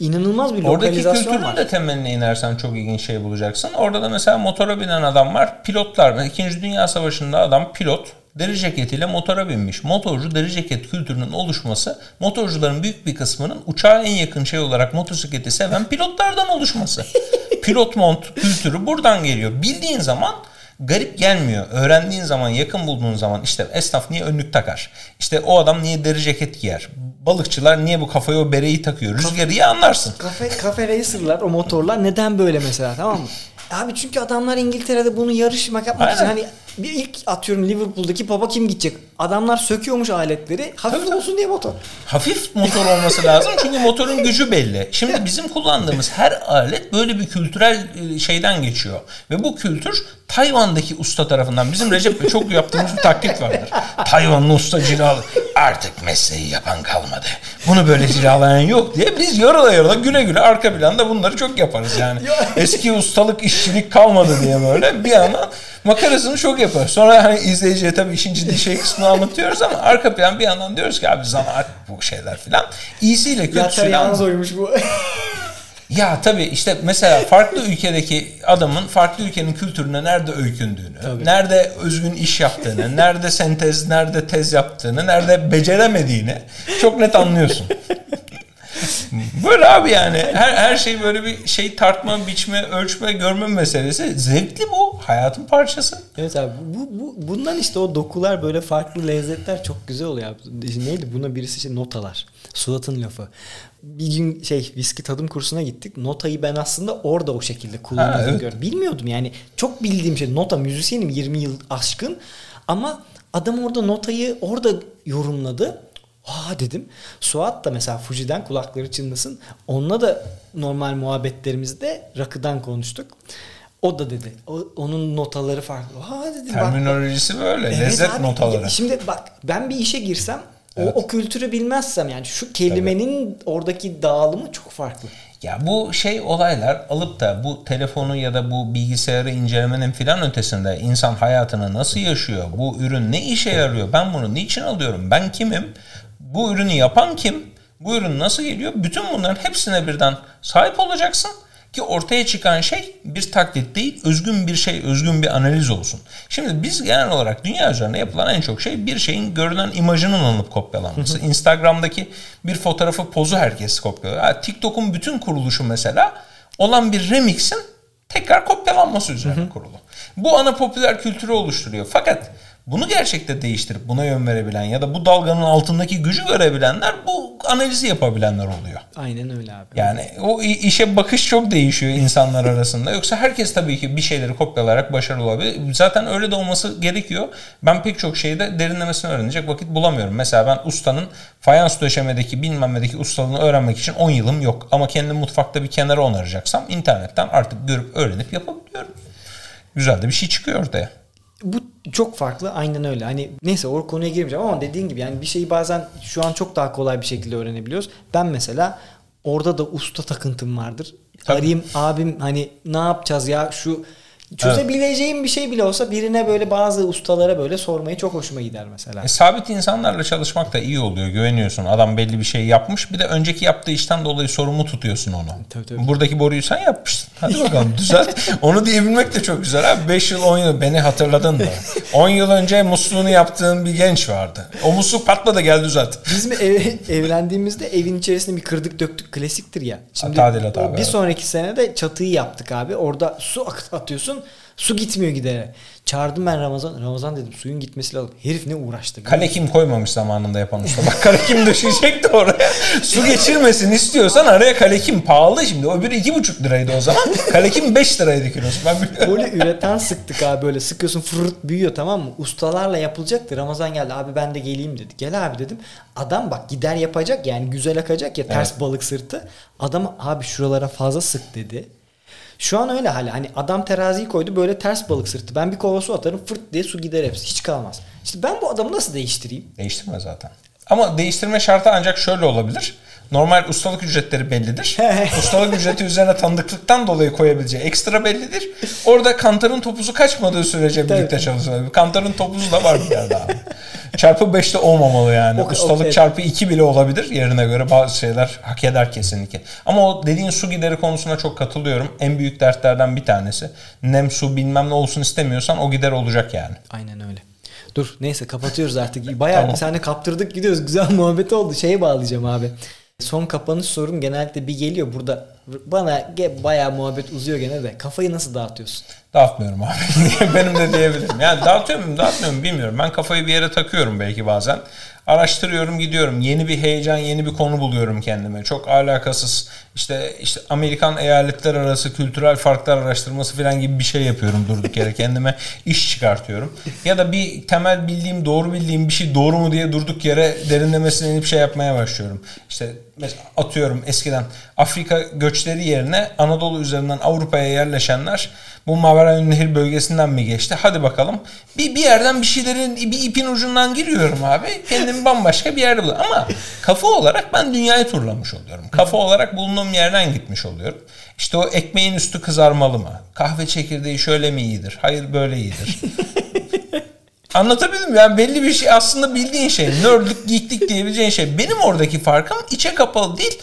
[SPEAKER 1] inanılmaz bir lokalizasyon
[SPEAKER 2] Oradaki kültürün var. de temeline inersen çok ilginç şey bulacaksın. Orada da mesela motora binen adam var. Pilotlar. İkinci Dünya Savaşı'nda adam pilot deri ceketiyle motora binmiş. Motorcu deri ceket kültürünün oluşması motorcuların büyük bir kısmının uçağa en yakın şey olarak motosikleti seven pilotlardan oluşması. Pilot mont kültürü buradan geliyor. Bildiğin zaman garip gelmiyor. Öğrendiğin zaman, yakın bulduğun zaman işte esnaf niye önlük takar? İşte o adam niye deri ceket giyer? Balıkçılar niye bu kafaya o bereyi takıyor? Rüzgarı iyi anlarsın.
[SPEAKER 1] Kafe, kafe racerlar, o motorlar neden böyle mesela tamam mı? Abi çünkü adamlar İngiltere'de bunu yarışmak yapmak için hani bir ilk atıyorum Liverpool'daki baba kim gidecek? Adamlar söküyormuş aletleri. Hafif Tabii. olsun diye motor.
[SPEAKER 2] Hafif motor olması lazım çünkü motorun gücü belli. Şimdi bizim kullandığımız her alet böyle bir kültürel e, şeyden geçiyor. Ve bu kültür Tayvan'daki usta tarafından bizim Recep'le çok yaptığımız bir taklit vardır. Tayvanlı usta cilalı. artık mesleği yapan kalmadı. Bunu böyle cilalayan yok diye biz yorula yorula güle güle arka planda bunları çok yaparız yani. Eski ustalık işçilik kalmadı diye böyle bir yandan makarasını çok yapar. Sonra hani izleyiciye tabii işin ciddi şey kısmını anlatıyoruz ama arka plan bir yandan diyoruz ki abi zanaat bu şeyler filan. İyisiyle kötüsüyle.
[SPEAKER 1] Ya yalnız oymuş bu.
[SPEAKER 2] Ya tabii işte mesela farklı ülkedeki adamın farklı ülkenin kültürüne nerede öykündüğünü, tabii. nerede özgün iş yaptığını, nerede sentez, nerede tez yaptığını, nerede beceremediğini çok net anlıyorsun. böyle abi yani her her şey böyle bir şey tartma, biçme, ölçme, görme meselesi. Zevkli bu. Hayatın parçası.
[SPEAKER 1] Evet abi. Bu, bu bundan işte o dokular böyle farklı lezzetler çok güzel oluyor abi. Neydi? Buna birisi şey notalar. Suat'ın lafı bir gün şey viski tadım kursuna gittik. Notayı ben aslında orada o şekilde kullanıyordum. Evet. Gördüm. Bilmiyordum yani. Çok bildiğim şey nota müzisyenim 20 yıl aşkın ama adam orada notayı orada yorumladı. Aa dedim. Suat da mesela Fuji'den kulakları çınlasın. Onunla da normal muhabbetlerimizde rakıdan konuştuk. O da dedi. O, onun notaları farklı. Ha dedim.
[SPEAKER 2] Terminolojisi bak, böyle. Evet lezzet abi, notaları.
[SPEAKER 1] Şimdi bak ben bir işe girsem Evet. O, o kültürü bilmezsem yani şu kelimenin Tabii. oradaki dağılımı çok farklı.
[SPEAKER 2] Ya bu şey olaylar alıp da bu telefonu ya da bu bilgisayarı incelemenin filan ötesinde insan hayatını nasıl yaşıyor? Bu ürün ne işe yarıyor? Ben bunu niçin alıyorum? Ben kimim? Bu ürünü yapan kim? Bu ürün nasıl geliyor? Bütün bunların hepsine birden sahip olacaksın ki ortaya çıkan şey bir taklit değil, özgün bir şey, özgün bir analiz olsun. Şimdi biz genel olarak dünya üzerinde yapılan en çok şey bir şeyin görünen imajının alınıp kopyalanması. Instagram'daki bir fotoğrafı pozu herkes kopyalıyor. Yani TikTok'un bütün kuruluşu mesela olan bir remix'in tekrar kopyalanması üzerine kurulu. Bu ana popüler kültürü oluşturuyor. Fakat bunu gerçekte değiştirip buna yön verebilen ya da bu dalganın altındaki gücü görebilenler bu analizi yapabilenler oluyor.
[SPEAKER 1] Aynen öyle abi.
[SPEAKER 2] Yani o işe bakış çok değişiyor insanlar arasında. Yoksa herkes tabii ki bir şeyleri kopyalayarak başarılı olabilir. Zaten öyle de olması gerekiyor. Ben pek çok şeyde derinlemesine öğrenecek vakit bulamıyorum. Mesela ben ustanın fayans döşemedeki bilmem nedeki ustalığını öğrenmek için 10 yılım yok. Ama kendi mutfakta bir kenara onaracaksam internetten artık görüp öğrenip yapabiliyorum. Güzel de bir şey çıkıyor ortaya.
[SPEAKER 1] Bu çok farklı aynen öyle. Hani neyse o konuya girmeyeceğim ama dediğin gibi yani bir şeyi bazen şu an çok daha kolay bir şekilde öğrenebiliyoruz. Ben mesela orada da usta takıntım vardır. Tabii. Arayayım abim hani ne yapacağız ya şu Çözebileceğim evet. bir şey bile olsa birine böyle bazı ustalara böyle sormayı çok hoşuma gider mesela.
[SPEAKER 2] E, sabit insanlarla çalışmak da iyi oluyor. Güveniyorsun. Adam belli bir şey yapmış. Bir de önceki yaptığı işten dolayı sorumlu tutuyorsun onu. Tabii, tabii. Buradaki boruyu sen yapmışsın. Hadi bakalım düzelt. onu diyebilmek de çok güzel abi. 5 yıl 10 yıl beni hatırladın da. 10 yıl önce musluğunu yaptığın bir genç vardı. O musluk patladı gel düzelt.
[SPEAKER 1] Biz mi ev, evlendiğimizde evin içerisinde bir kırdık döktük klasiktir ya.
[SPEAKER 2] Şimdi Tadilat abi.
[SPEAKER 1] Bir sonraki sene de çatıyı yaptık abi. Orada su atıyorsun Su gitmiyor giderek. Çağırdım ben Ramazan. Ramazan dedim suyun gitmesi lazım. Herif ne uğraştı.
[SPEAKER 2] Kale kim koymamış zamanında yapan usta. Bak kale kim düşecekti oraya. Su geçirmesin istiyorsan araya kale kim pahalı şimdi. O biri iki buçuk liraydı o zaman. Kale kim beş liraydı kilosu. Ben
[SPEAKER 1] Böyle üreten sıktık abi böyle sıkıyorsun fırırt büyüyor tamam mı? Ustalarla yapılacaktı. Ramazan geldi abi ben de geleyim dedi. Gel abi dedim. Adam bak gider yapacak yani güzel akacak ya ters evet. balık sırtı. Adam abi şuralara fazla sık dedi. Şu an öyle hala. Hani adam teraziyi koydu böyle ters balık sırtı. Ben bir kova su atarım fırt diye su gider hepsi. Hiç kalmaz. İşte ben bu adamı nasıl değiştireyim?
[SPEAKER 2] Değiştirme zaten. Ama değiştirme şartı ancak şöyle olabilir. Normal ustalık ücretleri bellidir. ustalık ücreti üzerine tanıdıklıktan dolayı koyabileceği ekstra bellidir. Orada kantarın topuzu kaçmadığı sürece birlikte çalışılır. Kantarın topuzu da var bir yerde abi. çarpı 5'te olmamalı yani. Okay, Ustalık okay. çarpı 2 bile olabilir yerine göre bazı şeyler hak eder kesinlikle. Ama o dediğin su gideri konusuna çok katılıyorum. En büyük dertlerden bir tanesi. Nem su bilmem ne olsun istemiyorsan o gider olacak yani.
[SPEAKER 1] Aynen öyle. Dur neyse kapatıyoruz artık. Bayağı tamam. sene kaptırdık gidiyoruz. Güzel muhabbet oldu. Şeye bağlayacağım abi. Son kapanış sorum genellikle bir geliyor burada. Bana bayağı muhabbet uzuyor gene de. Kafayı nasıl dağıtıyorsun?
[SPEAKER 2] Dağıtmıyorum abi. Benim de diyebilirim. Yani dağıtıyor muyum dağıtmıyor muyum bilmiyorum. Ben kafayı bir yere takıyorum belki bazen. Araştırıyorum gidiyorum. Yeni bir heyecan, yeni bir konu buluyorum kendime. Çok alakasız işte işte Amerikan eyaletler arası kültürel farklar araştırması falan gibi bir şey yapıyorum durduk yere. Kendime iş çıkartıyorum. Ya da bir temel bildiğim, doğru bildiğim bir şey doğru mu diye durduk yere derinlemesine inip şey yapmaya başlıyorum. İşte mesela atıyorum eskiden Afrika göçleri yerine Anadolu üzerinden Avrupa'ya yerleşenler bu Mavera Nehir bölgesinden mi geçti? Hadi bakalım. Bir, bir yerden bir şeylerin bir ipin ucundan giriyorum abi. Kendimi bambaşka bir yerde buluyorum. Ama kafa olarak ben dünyayı turlamış oluyorum. Kafa olarak bulunduğum yerden gitmiş oluyorum. İşte o ekmeğin üstü kızarmalı mı? Kahve çekirdeği şöyle mi iyidir? Hayır böyle iyidir. Anlatabildim mi? Yani belli bir şey aslında bildiğin şey. Nerdlik, geeklik diyebileceğin şey. Benim oradaki farkım içe kapalı değil,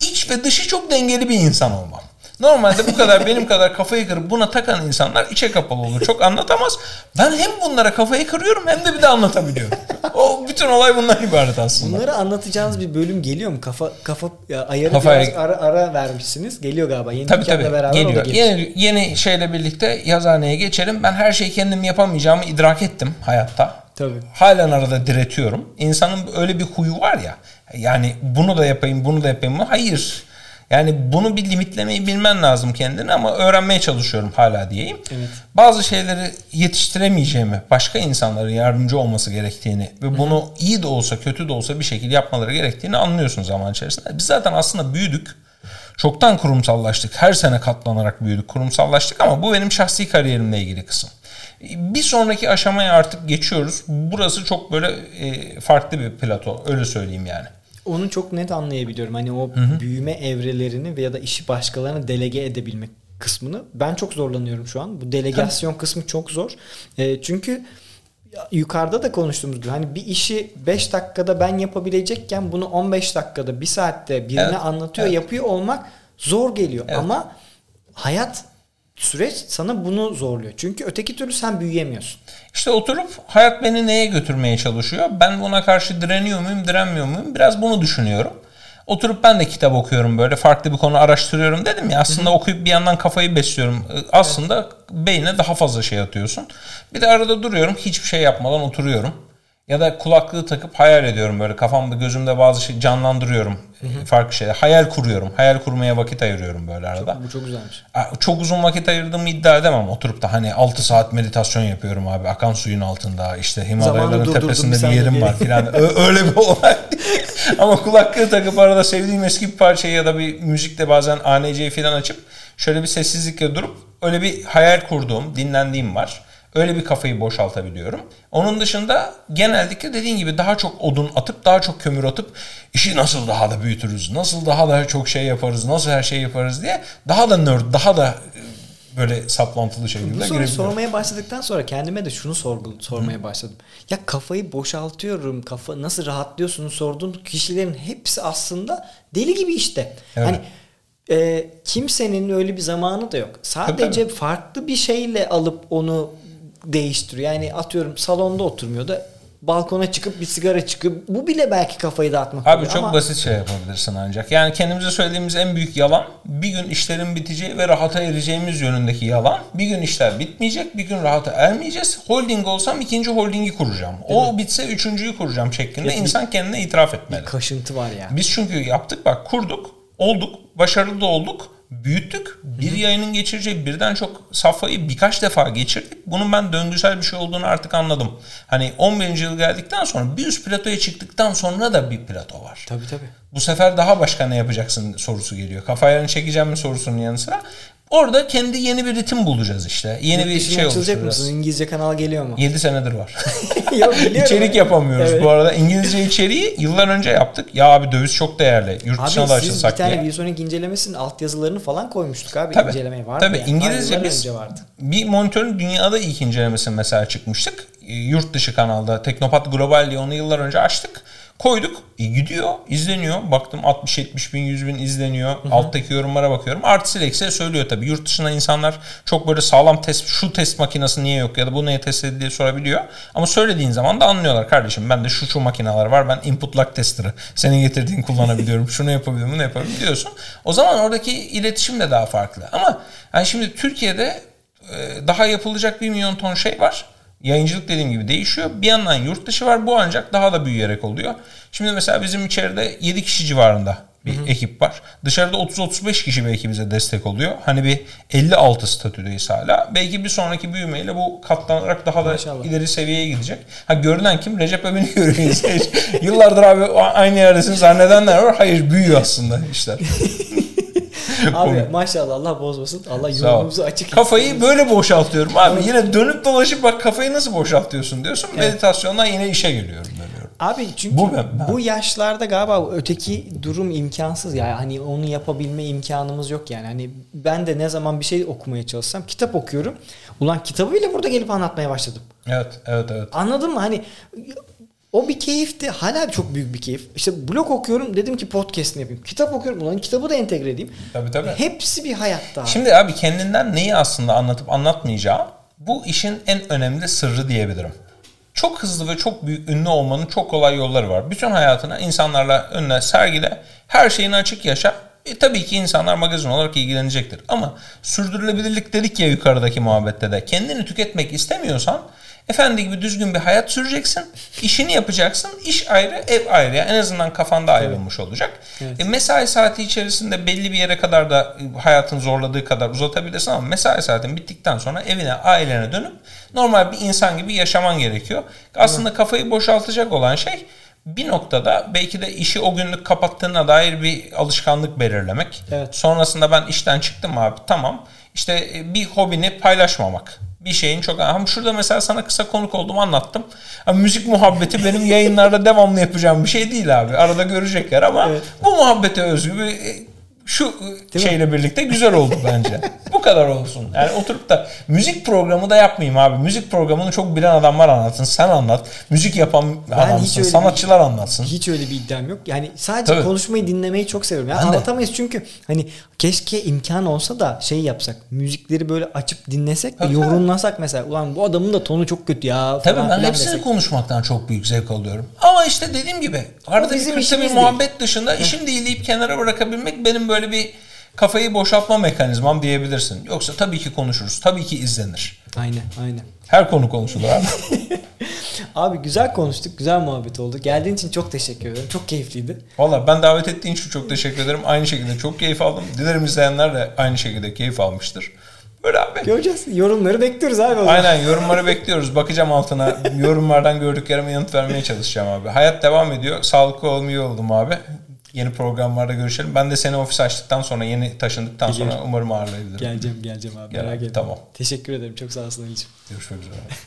[SPEAKER 2] iç ve dışı çok dengeli bir insan olmam. Normalde bu kadar benim kadar kafayı kırıp buna takan insanlar içe kapalı olur. Çok anlatamaz. Ben hem bunlara kafayı kırıyorum hem de bir de anlatabiliyorum. O bütün olay bundan ibaret aslında.
[SPEAKER 1] Bunları anlatacağınız bir bölüm geliyor mu? Kafa kafa ya, ayarı Kafaya... biraz ara, ara vermişsiniz. Geliyor galiba. Yeni tabii, tabii. beraber
[SPEAKER 2] geliyor. Yeni, yeni şeyle birlikte yazıhaneye geçelim. Ben her şeyi kendim yapamayacağımı idrak ettim hayatta.
[SPEAKER 1] Tabii.
[SPEAKER 2] Halen arada diretiyorum. İnsanın öyle bir huyu var ya. Yani bunu da yapayım, bunu da yapayım mı? Hayır. Yani bunu bir limitlemeyi bilmen lazım kendini ama öğrenmeye çalışıyorum hala diyeyim.
[SPEAKER 1] Evet.
[SPEAKER 2] Bazı şeyleri yetiştiremeyeceğimi, başka insanların yardımcı olması gerektiğini ve bunu Hı-hı. iyi de olsa kötü de olsa bir şekilde yapmaları gerektiğini anlıyorsun zaman içerisinde. Biz zaten aslında büyüdük. Çoktan kurumsallaştık. Her sene katlanarak büyüdük, kurumsallaştık ama bu benim şahsi kariyerimle ilgili kısım. Bir sonraki aşamaya artık geçiyoruz. Burası çok böyle e, farklı bir plato. Öyle söyleyeyim yani.
[SPEAKER 1] Onu çok net anlayabiliyorum. Hani o hı hı. büyüme evrelerini veya da işi başkalarına delege edebilmek kısmını ben çok zorlanıyorum şu an. Bu delegasyon kısmı çok zor. E, çünkü yukarıda da konuştuğumuz gibi hani bir işi 5 dakikada ben yapabilecekken bunu 15 dakikada, bir saatte birine evet. anlatıyor, evet. yapıyor olmak zor geliyor. Evet. Ama hayat süreç sana bunu zorluyor. Çünkü öteki türlü sen büyüyemiyorsun.
[SPEAKER 2] İşte oturup hayat beni neye götürmeye çalışıyor? Ben buna karşı direniyor muyum, direnmiyor muyum? Biraz bunu düşünüyorum. Oturup ben de kitap okuyorum böyle farklı bir konu araştırıyorum dedim ya aslında Hı-hı. okuyup bir yandan kafayı besliyorum. Aslında evet. beyne daha fazla şey atıyorsun. Bir de arada duruyorum hiçbir şey yapmadan oturuyorum. Ya da kulaklığı takıp hayal ediyorum böyle kafamda gözümde bazı şey canlandırıyorum. Hı hı. Farklı şeyler. Hayal kuruyorum. Hayal kurmaya vakit ayırıyorum böyle arada.
[SPEAKER 1] Çok, bu çok güzelmiş.
[SPEAKER 2] Çok uzun vakit ayırdığımı iddia edemem. Oturup da hani 6 saat meditasyon yapıyorum abi. Akan suyun altında. işte Himalayaların tepesinde bir yerim var filan. Öyle bir olay. Ama kulaklığı takıp arada sevdiğim eski bir parçayı ya da bir müzikte bazen ANC'yi filan açıp şöyle bir sessizlikle durup öyle bir hayal kurduğum, dinlendiğim var. Öyle bir kafayı boşaltabiliyorum. Onun dışında genellikle dediğin gibi daha çok odun atıp daha çok kömür atıp işi nasıl daha da büyütürüz, nasıl daha da çok şey yaparız, nasıl her şey yaparız diye daha da nerd, daha da e, böyle saplantılı şekilde Bu
[SPEAKER 1] soruyu sormaya başladıktan sonra kendime de şunu sorgul sormaya Hı. başladım. Ya kafayı boşaltıyorum, kafa nasıl rahatlıyorsunuz sorduğun kişilerin hepsi aslında deli gibi işte. Evet. Hani e, kimsenin öyle bir zamanı da yok. Sadece tabii, tabii. farklı bir şeyle alıp onu değiştiriyor. Yani atıyorum salonda oturmuyor da balkona çıkıp bir sigara çıkıp bu bile belki kafayı dağıtmak
[SPEAKER 2] Abi çok ama... basit şey yapabilirsin ancak. Yani kendimize söylediğimiz en büyük yalan bir gün işlerin biteceği ve rahata ereceğimiz yönündeki yalan. Bir gün işler bitmeyecek, bir gün rahata ermeyeceğiz. Holding olsam ikinci holdingi kuracağım. Değil o mi? bitse üçüncüyü kuracağım şeklinde evet, insan kendine itiraf etmeli. Bir
[SPEAKER 1] kaşıntı var yani.
[SPEAKER 2] Biz çünkü yaptık bak kurduk, olduk, başarılı da olduk büyüttük. Bir yayının geçireceği birden çok safhayı birkaç defa geçirdik. Bunun ben döngüsel bir şey olduğunu artık anladım. Hani 11. yıl geldikten sonra bir üst platoya çıktıktan sonra da bir plato var.
[SPEAKER 1] Tabii tabii.
[SPEAKER 2] Bu sefer daha başka ne yapacaksın sorusu geliyor. Kafaya çekeceğim mi sorusunun yanı sıra. Orada kendi yeni bir ritim bulacağız işte. Yeni bir şey
[SPEAKER 1] olacak mısın? İngilizce kanal geliyor mu?
[SPEAKER 2] 7 senedir var. Yok İçerik yapamıyoruz evet. bu arada. İngilizce içeriği yıllar önce yaptık. Ya abi döviz çok değerli. Yurt dışına da açılsak
[SPEAKER 1] diye. Abi siz bir tane ViewSonic incelemesinin altyazılarını falan koymuştuk abi. Tabii, incelemeye vardı.
[SPEAKER 2] Tabii yani. İngilizce biz vardı. bir monitörün dünyada ilk incelemesi mesela çıkmıştık. Yurt dışı kanalda Teknopat Global diye onu yıllar önce açtık. Koyduk. E gidiyor. izleniyor. Baktım 60-70 bin 100 bin izleniyor. Hı hı. Alttaki yorumlara bakıyorum. Artı eksi söylüyor tabii. Yurt dışında insanlar çok böyle sağlam test, şu test makinesi niye yok ya da bu neye test edildi diye sorabiliyor. Ama söylediğin zaman da anlıyorlar kardeşim. Ben de şu şu makineler var. Ben input lag tester'ı senin getirdiğin kullanabiliyorum. Şunu yapabiliyorum, bunu yapabiliyorum diyorsun. O zaman oradaki iletişim de daha farklı. Ama yani şimdi Türkiye'de daha yapılacak bir milyon ton şey var. Yayıncılık dediğim gibi değişiyor. Bir yandan yurt dışı var. Bu ancak daha da büyüyerek oluyor. Şimdi mesela bizim içeride 7 kişi civarında bir Hı-hı. ekip var. Dışarıda 30-35 kişi belki bize destek oluyor. Hani bir 56 statüdeyiz hala. Belki bir sonraki büyümeyle bu katlanarak daha da Maşallah. ileri seviyeye gidecek. Ha görünen kim? Recep Emin'i görüyoruz. Yıllardır abi aynı yerdesin zannedenler var. Hayır büyüyor aslında işler.
[SPEAKER 1] abi maşallah Allah bozmasın. Allah yolumuzu açık etsin.
[SPEAKER 2] Kafayı böyle boşaltıyorum abi. Yine dönüp dolaşıp bak kafayı nasıl boşaltıyorsun diyorsun. Evet. Meditasyondan yine işe geliyorum dönüyorum.
[SPEAKER 1] Abi çünkü bu, ben, ben. bu yaşlarda galiba öteki durum imkansız ya. Hani onu yapabilme imkanımız yok yani. Hani ben de ne zaman bir şey okumaya çalışsam kitap okuyorum. Ulan kitabı bile burada gelip anlatmaya başladım.
[SPEAKER 2] Evet, evet, evet.
[SPEAKER 1] Anladın mı? Hani o bir keyifti. Hala çok büyük bir keyif. İşte blog okuyorum dedim ki podcast'ini yapayım. Kitap okuyorum ulan kitabı da entegre edeyim.
[SPEAKER 2] Tabii tabii.
[SPEAKER 1] Hepsi bir hayatta.
[SPEAKER 2] Şimdi abi kendinden neyi aslında anlatıp anlatmayacağı bu işin en önemli sırrı diyebilirim. Çok hızlı ve çok büyük ünlü olmanın çok kolay yolları var. Bütün hayatını insanlarla önüne sergile. Her şeyini açık yaşa. E, tabii ki insanlar magazin olarak ilgilenecektir. Ama sürdürülebilirlik dedik ya yukarıdaki muhabbette de. Kendini tüketmek istemiyorsan Efendi gibi düzgün bir hayat süreceksin. işini yapacaksın. İş ayrı, ev ayrı. Yani en azından kafanda ayrılmış olacak. Evet. E, mesai saati içerisinde belli bir yere kadar da e, hayatın zorladığı kadar uzatabilirsin ama mesai saatin bittikten sonra evine, ailene dönüp normal bir insan gibi yaşaman gerekiyor. Aslında evet. kafayı boşaltacak olan şey bir noktada belki de işi o günlük kapattığına dair bir alışkanlık belirlemek. Evet. Sonrasında ben işten çıktım abi tamam. İşte e, bir hobini paylaşmamak bir şeyin çok... Ama şurada mesela sana kısa konuk oldum anlattım. Ama müzik muhabbeti benim yayınlarda devamlı yapacağım bir şey değil abi. Arada görecekler ama evet. bu muhabbete özgü bir şu Değil şeyle mi? birlikte güzel oldu bence. Bu kadar olsun. Yani oturup da müzik programı da yapmayayım abi. Müzik programını çok bilen adamlar anlatsın. Sen anlat. Müzik yapan ben adamsın. Sanatçılar bir, anlatsın.
[SPEAKER 1] Hiç öyle bir iddiam yok. Yani sadece Tabii. konuşmayı dinlemeyi çok seviyorum. Yani anlatamayız de. çünkü hani keşke imkan olsa da şey yapsak. Müzikleri böyle açıp dinlesek ve yorumlasak mesela. Ulan bu adamın da tonu çok kötü ya.
[SPEAKER 2] Tabii ben hepsini desek. konuşmaktan çok büyük zevk alıyorum. Ama işte dediğim gibi arada bizim bir bir muhabbet dışında işim değil deyip kenara bırakabilmek benim böyle bir kafayı boşaltma mekanizmam diyebilirsin. Yoksa tabii ki konuşuruz. Tabii ki izlenir.
[SPEAKER 1] Aynen aynen.
[SPEAKER 2] Her konu konuşulur abi.
[SPEAKER 1] abi güzel konuştuk. Güzel muhabbet oldu. Geldiğin için çok teşekkür ederim. Çok keyifliydi.
[SPEAKER 2] Valla ben davet ettiğin için çok teşekkür ederim. Aynı şekilde çok keyif aldım. Dilerim izleyenler de aynı şekilde keyif almıştır. Böyle abi.
[SPEAKER 1] Göreceğiz. Yorumları bekliyoruz abi.
[SPEAKER 2] Aynen yorumları bekliyoruz. Bakacağım altına. Yorumlardan gördüklerime yanıt vermeye çalışacağım abi. Hayat devam ediyor. Sağlıklı olmayı oldum abi. Yeni programlarda görüşelim. Ben de seni ofis açtıktan sonra yeni taşındıktan Gelirim. sonra umarım ağırlayabilirim.
[SPEAKER 1] Geleceğim geleceğim abi. Gel, merak etme.
[SPEAKER 2] Tamam.
[SPEAKER 1] Teşekkür ederim. Çok sağ olasın
[SPEAKER 2] Görüşmek üzere.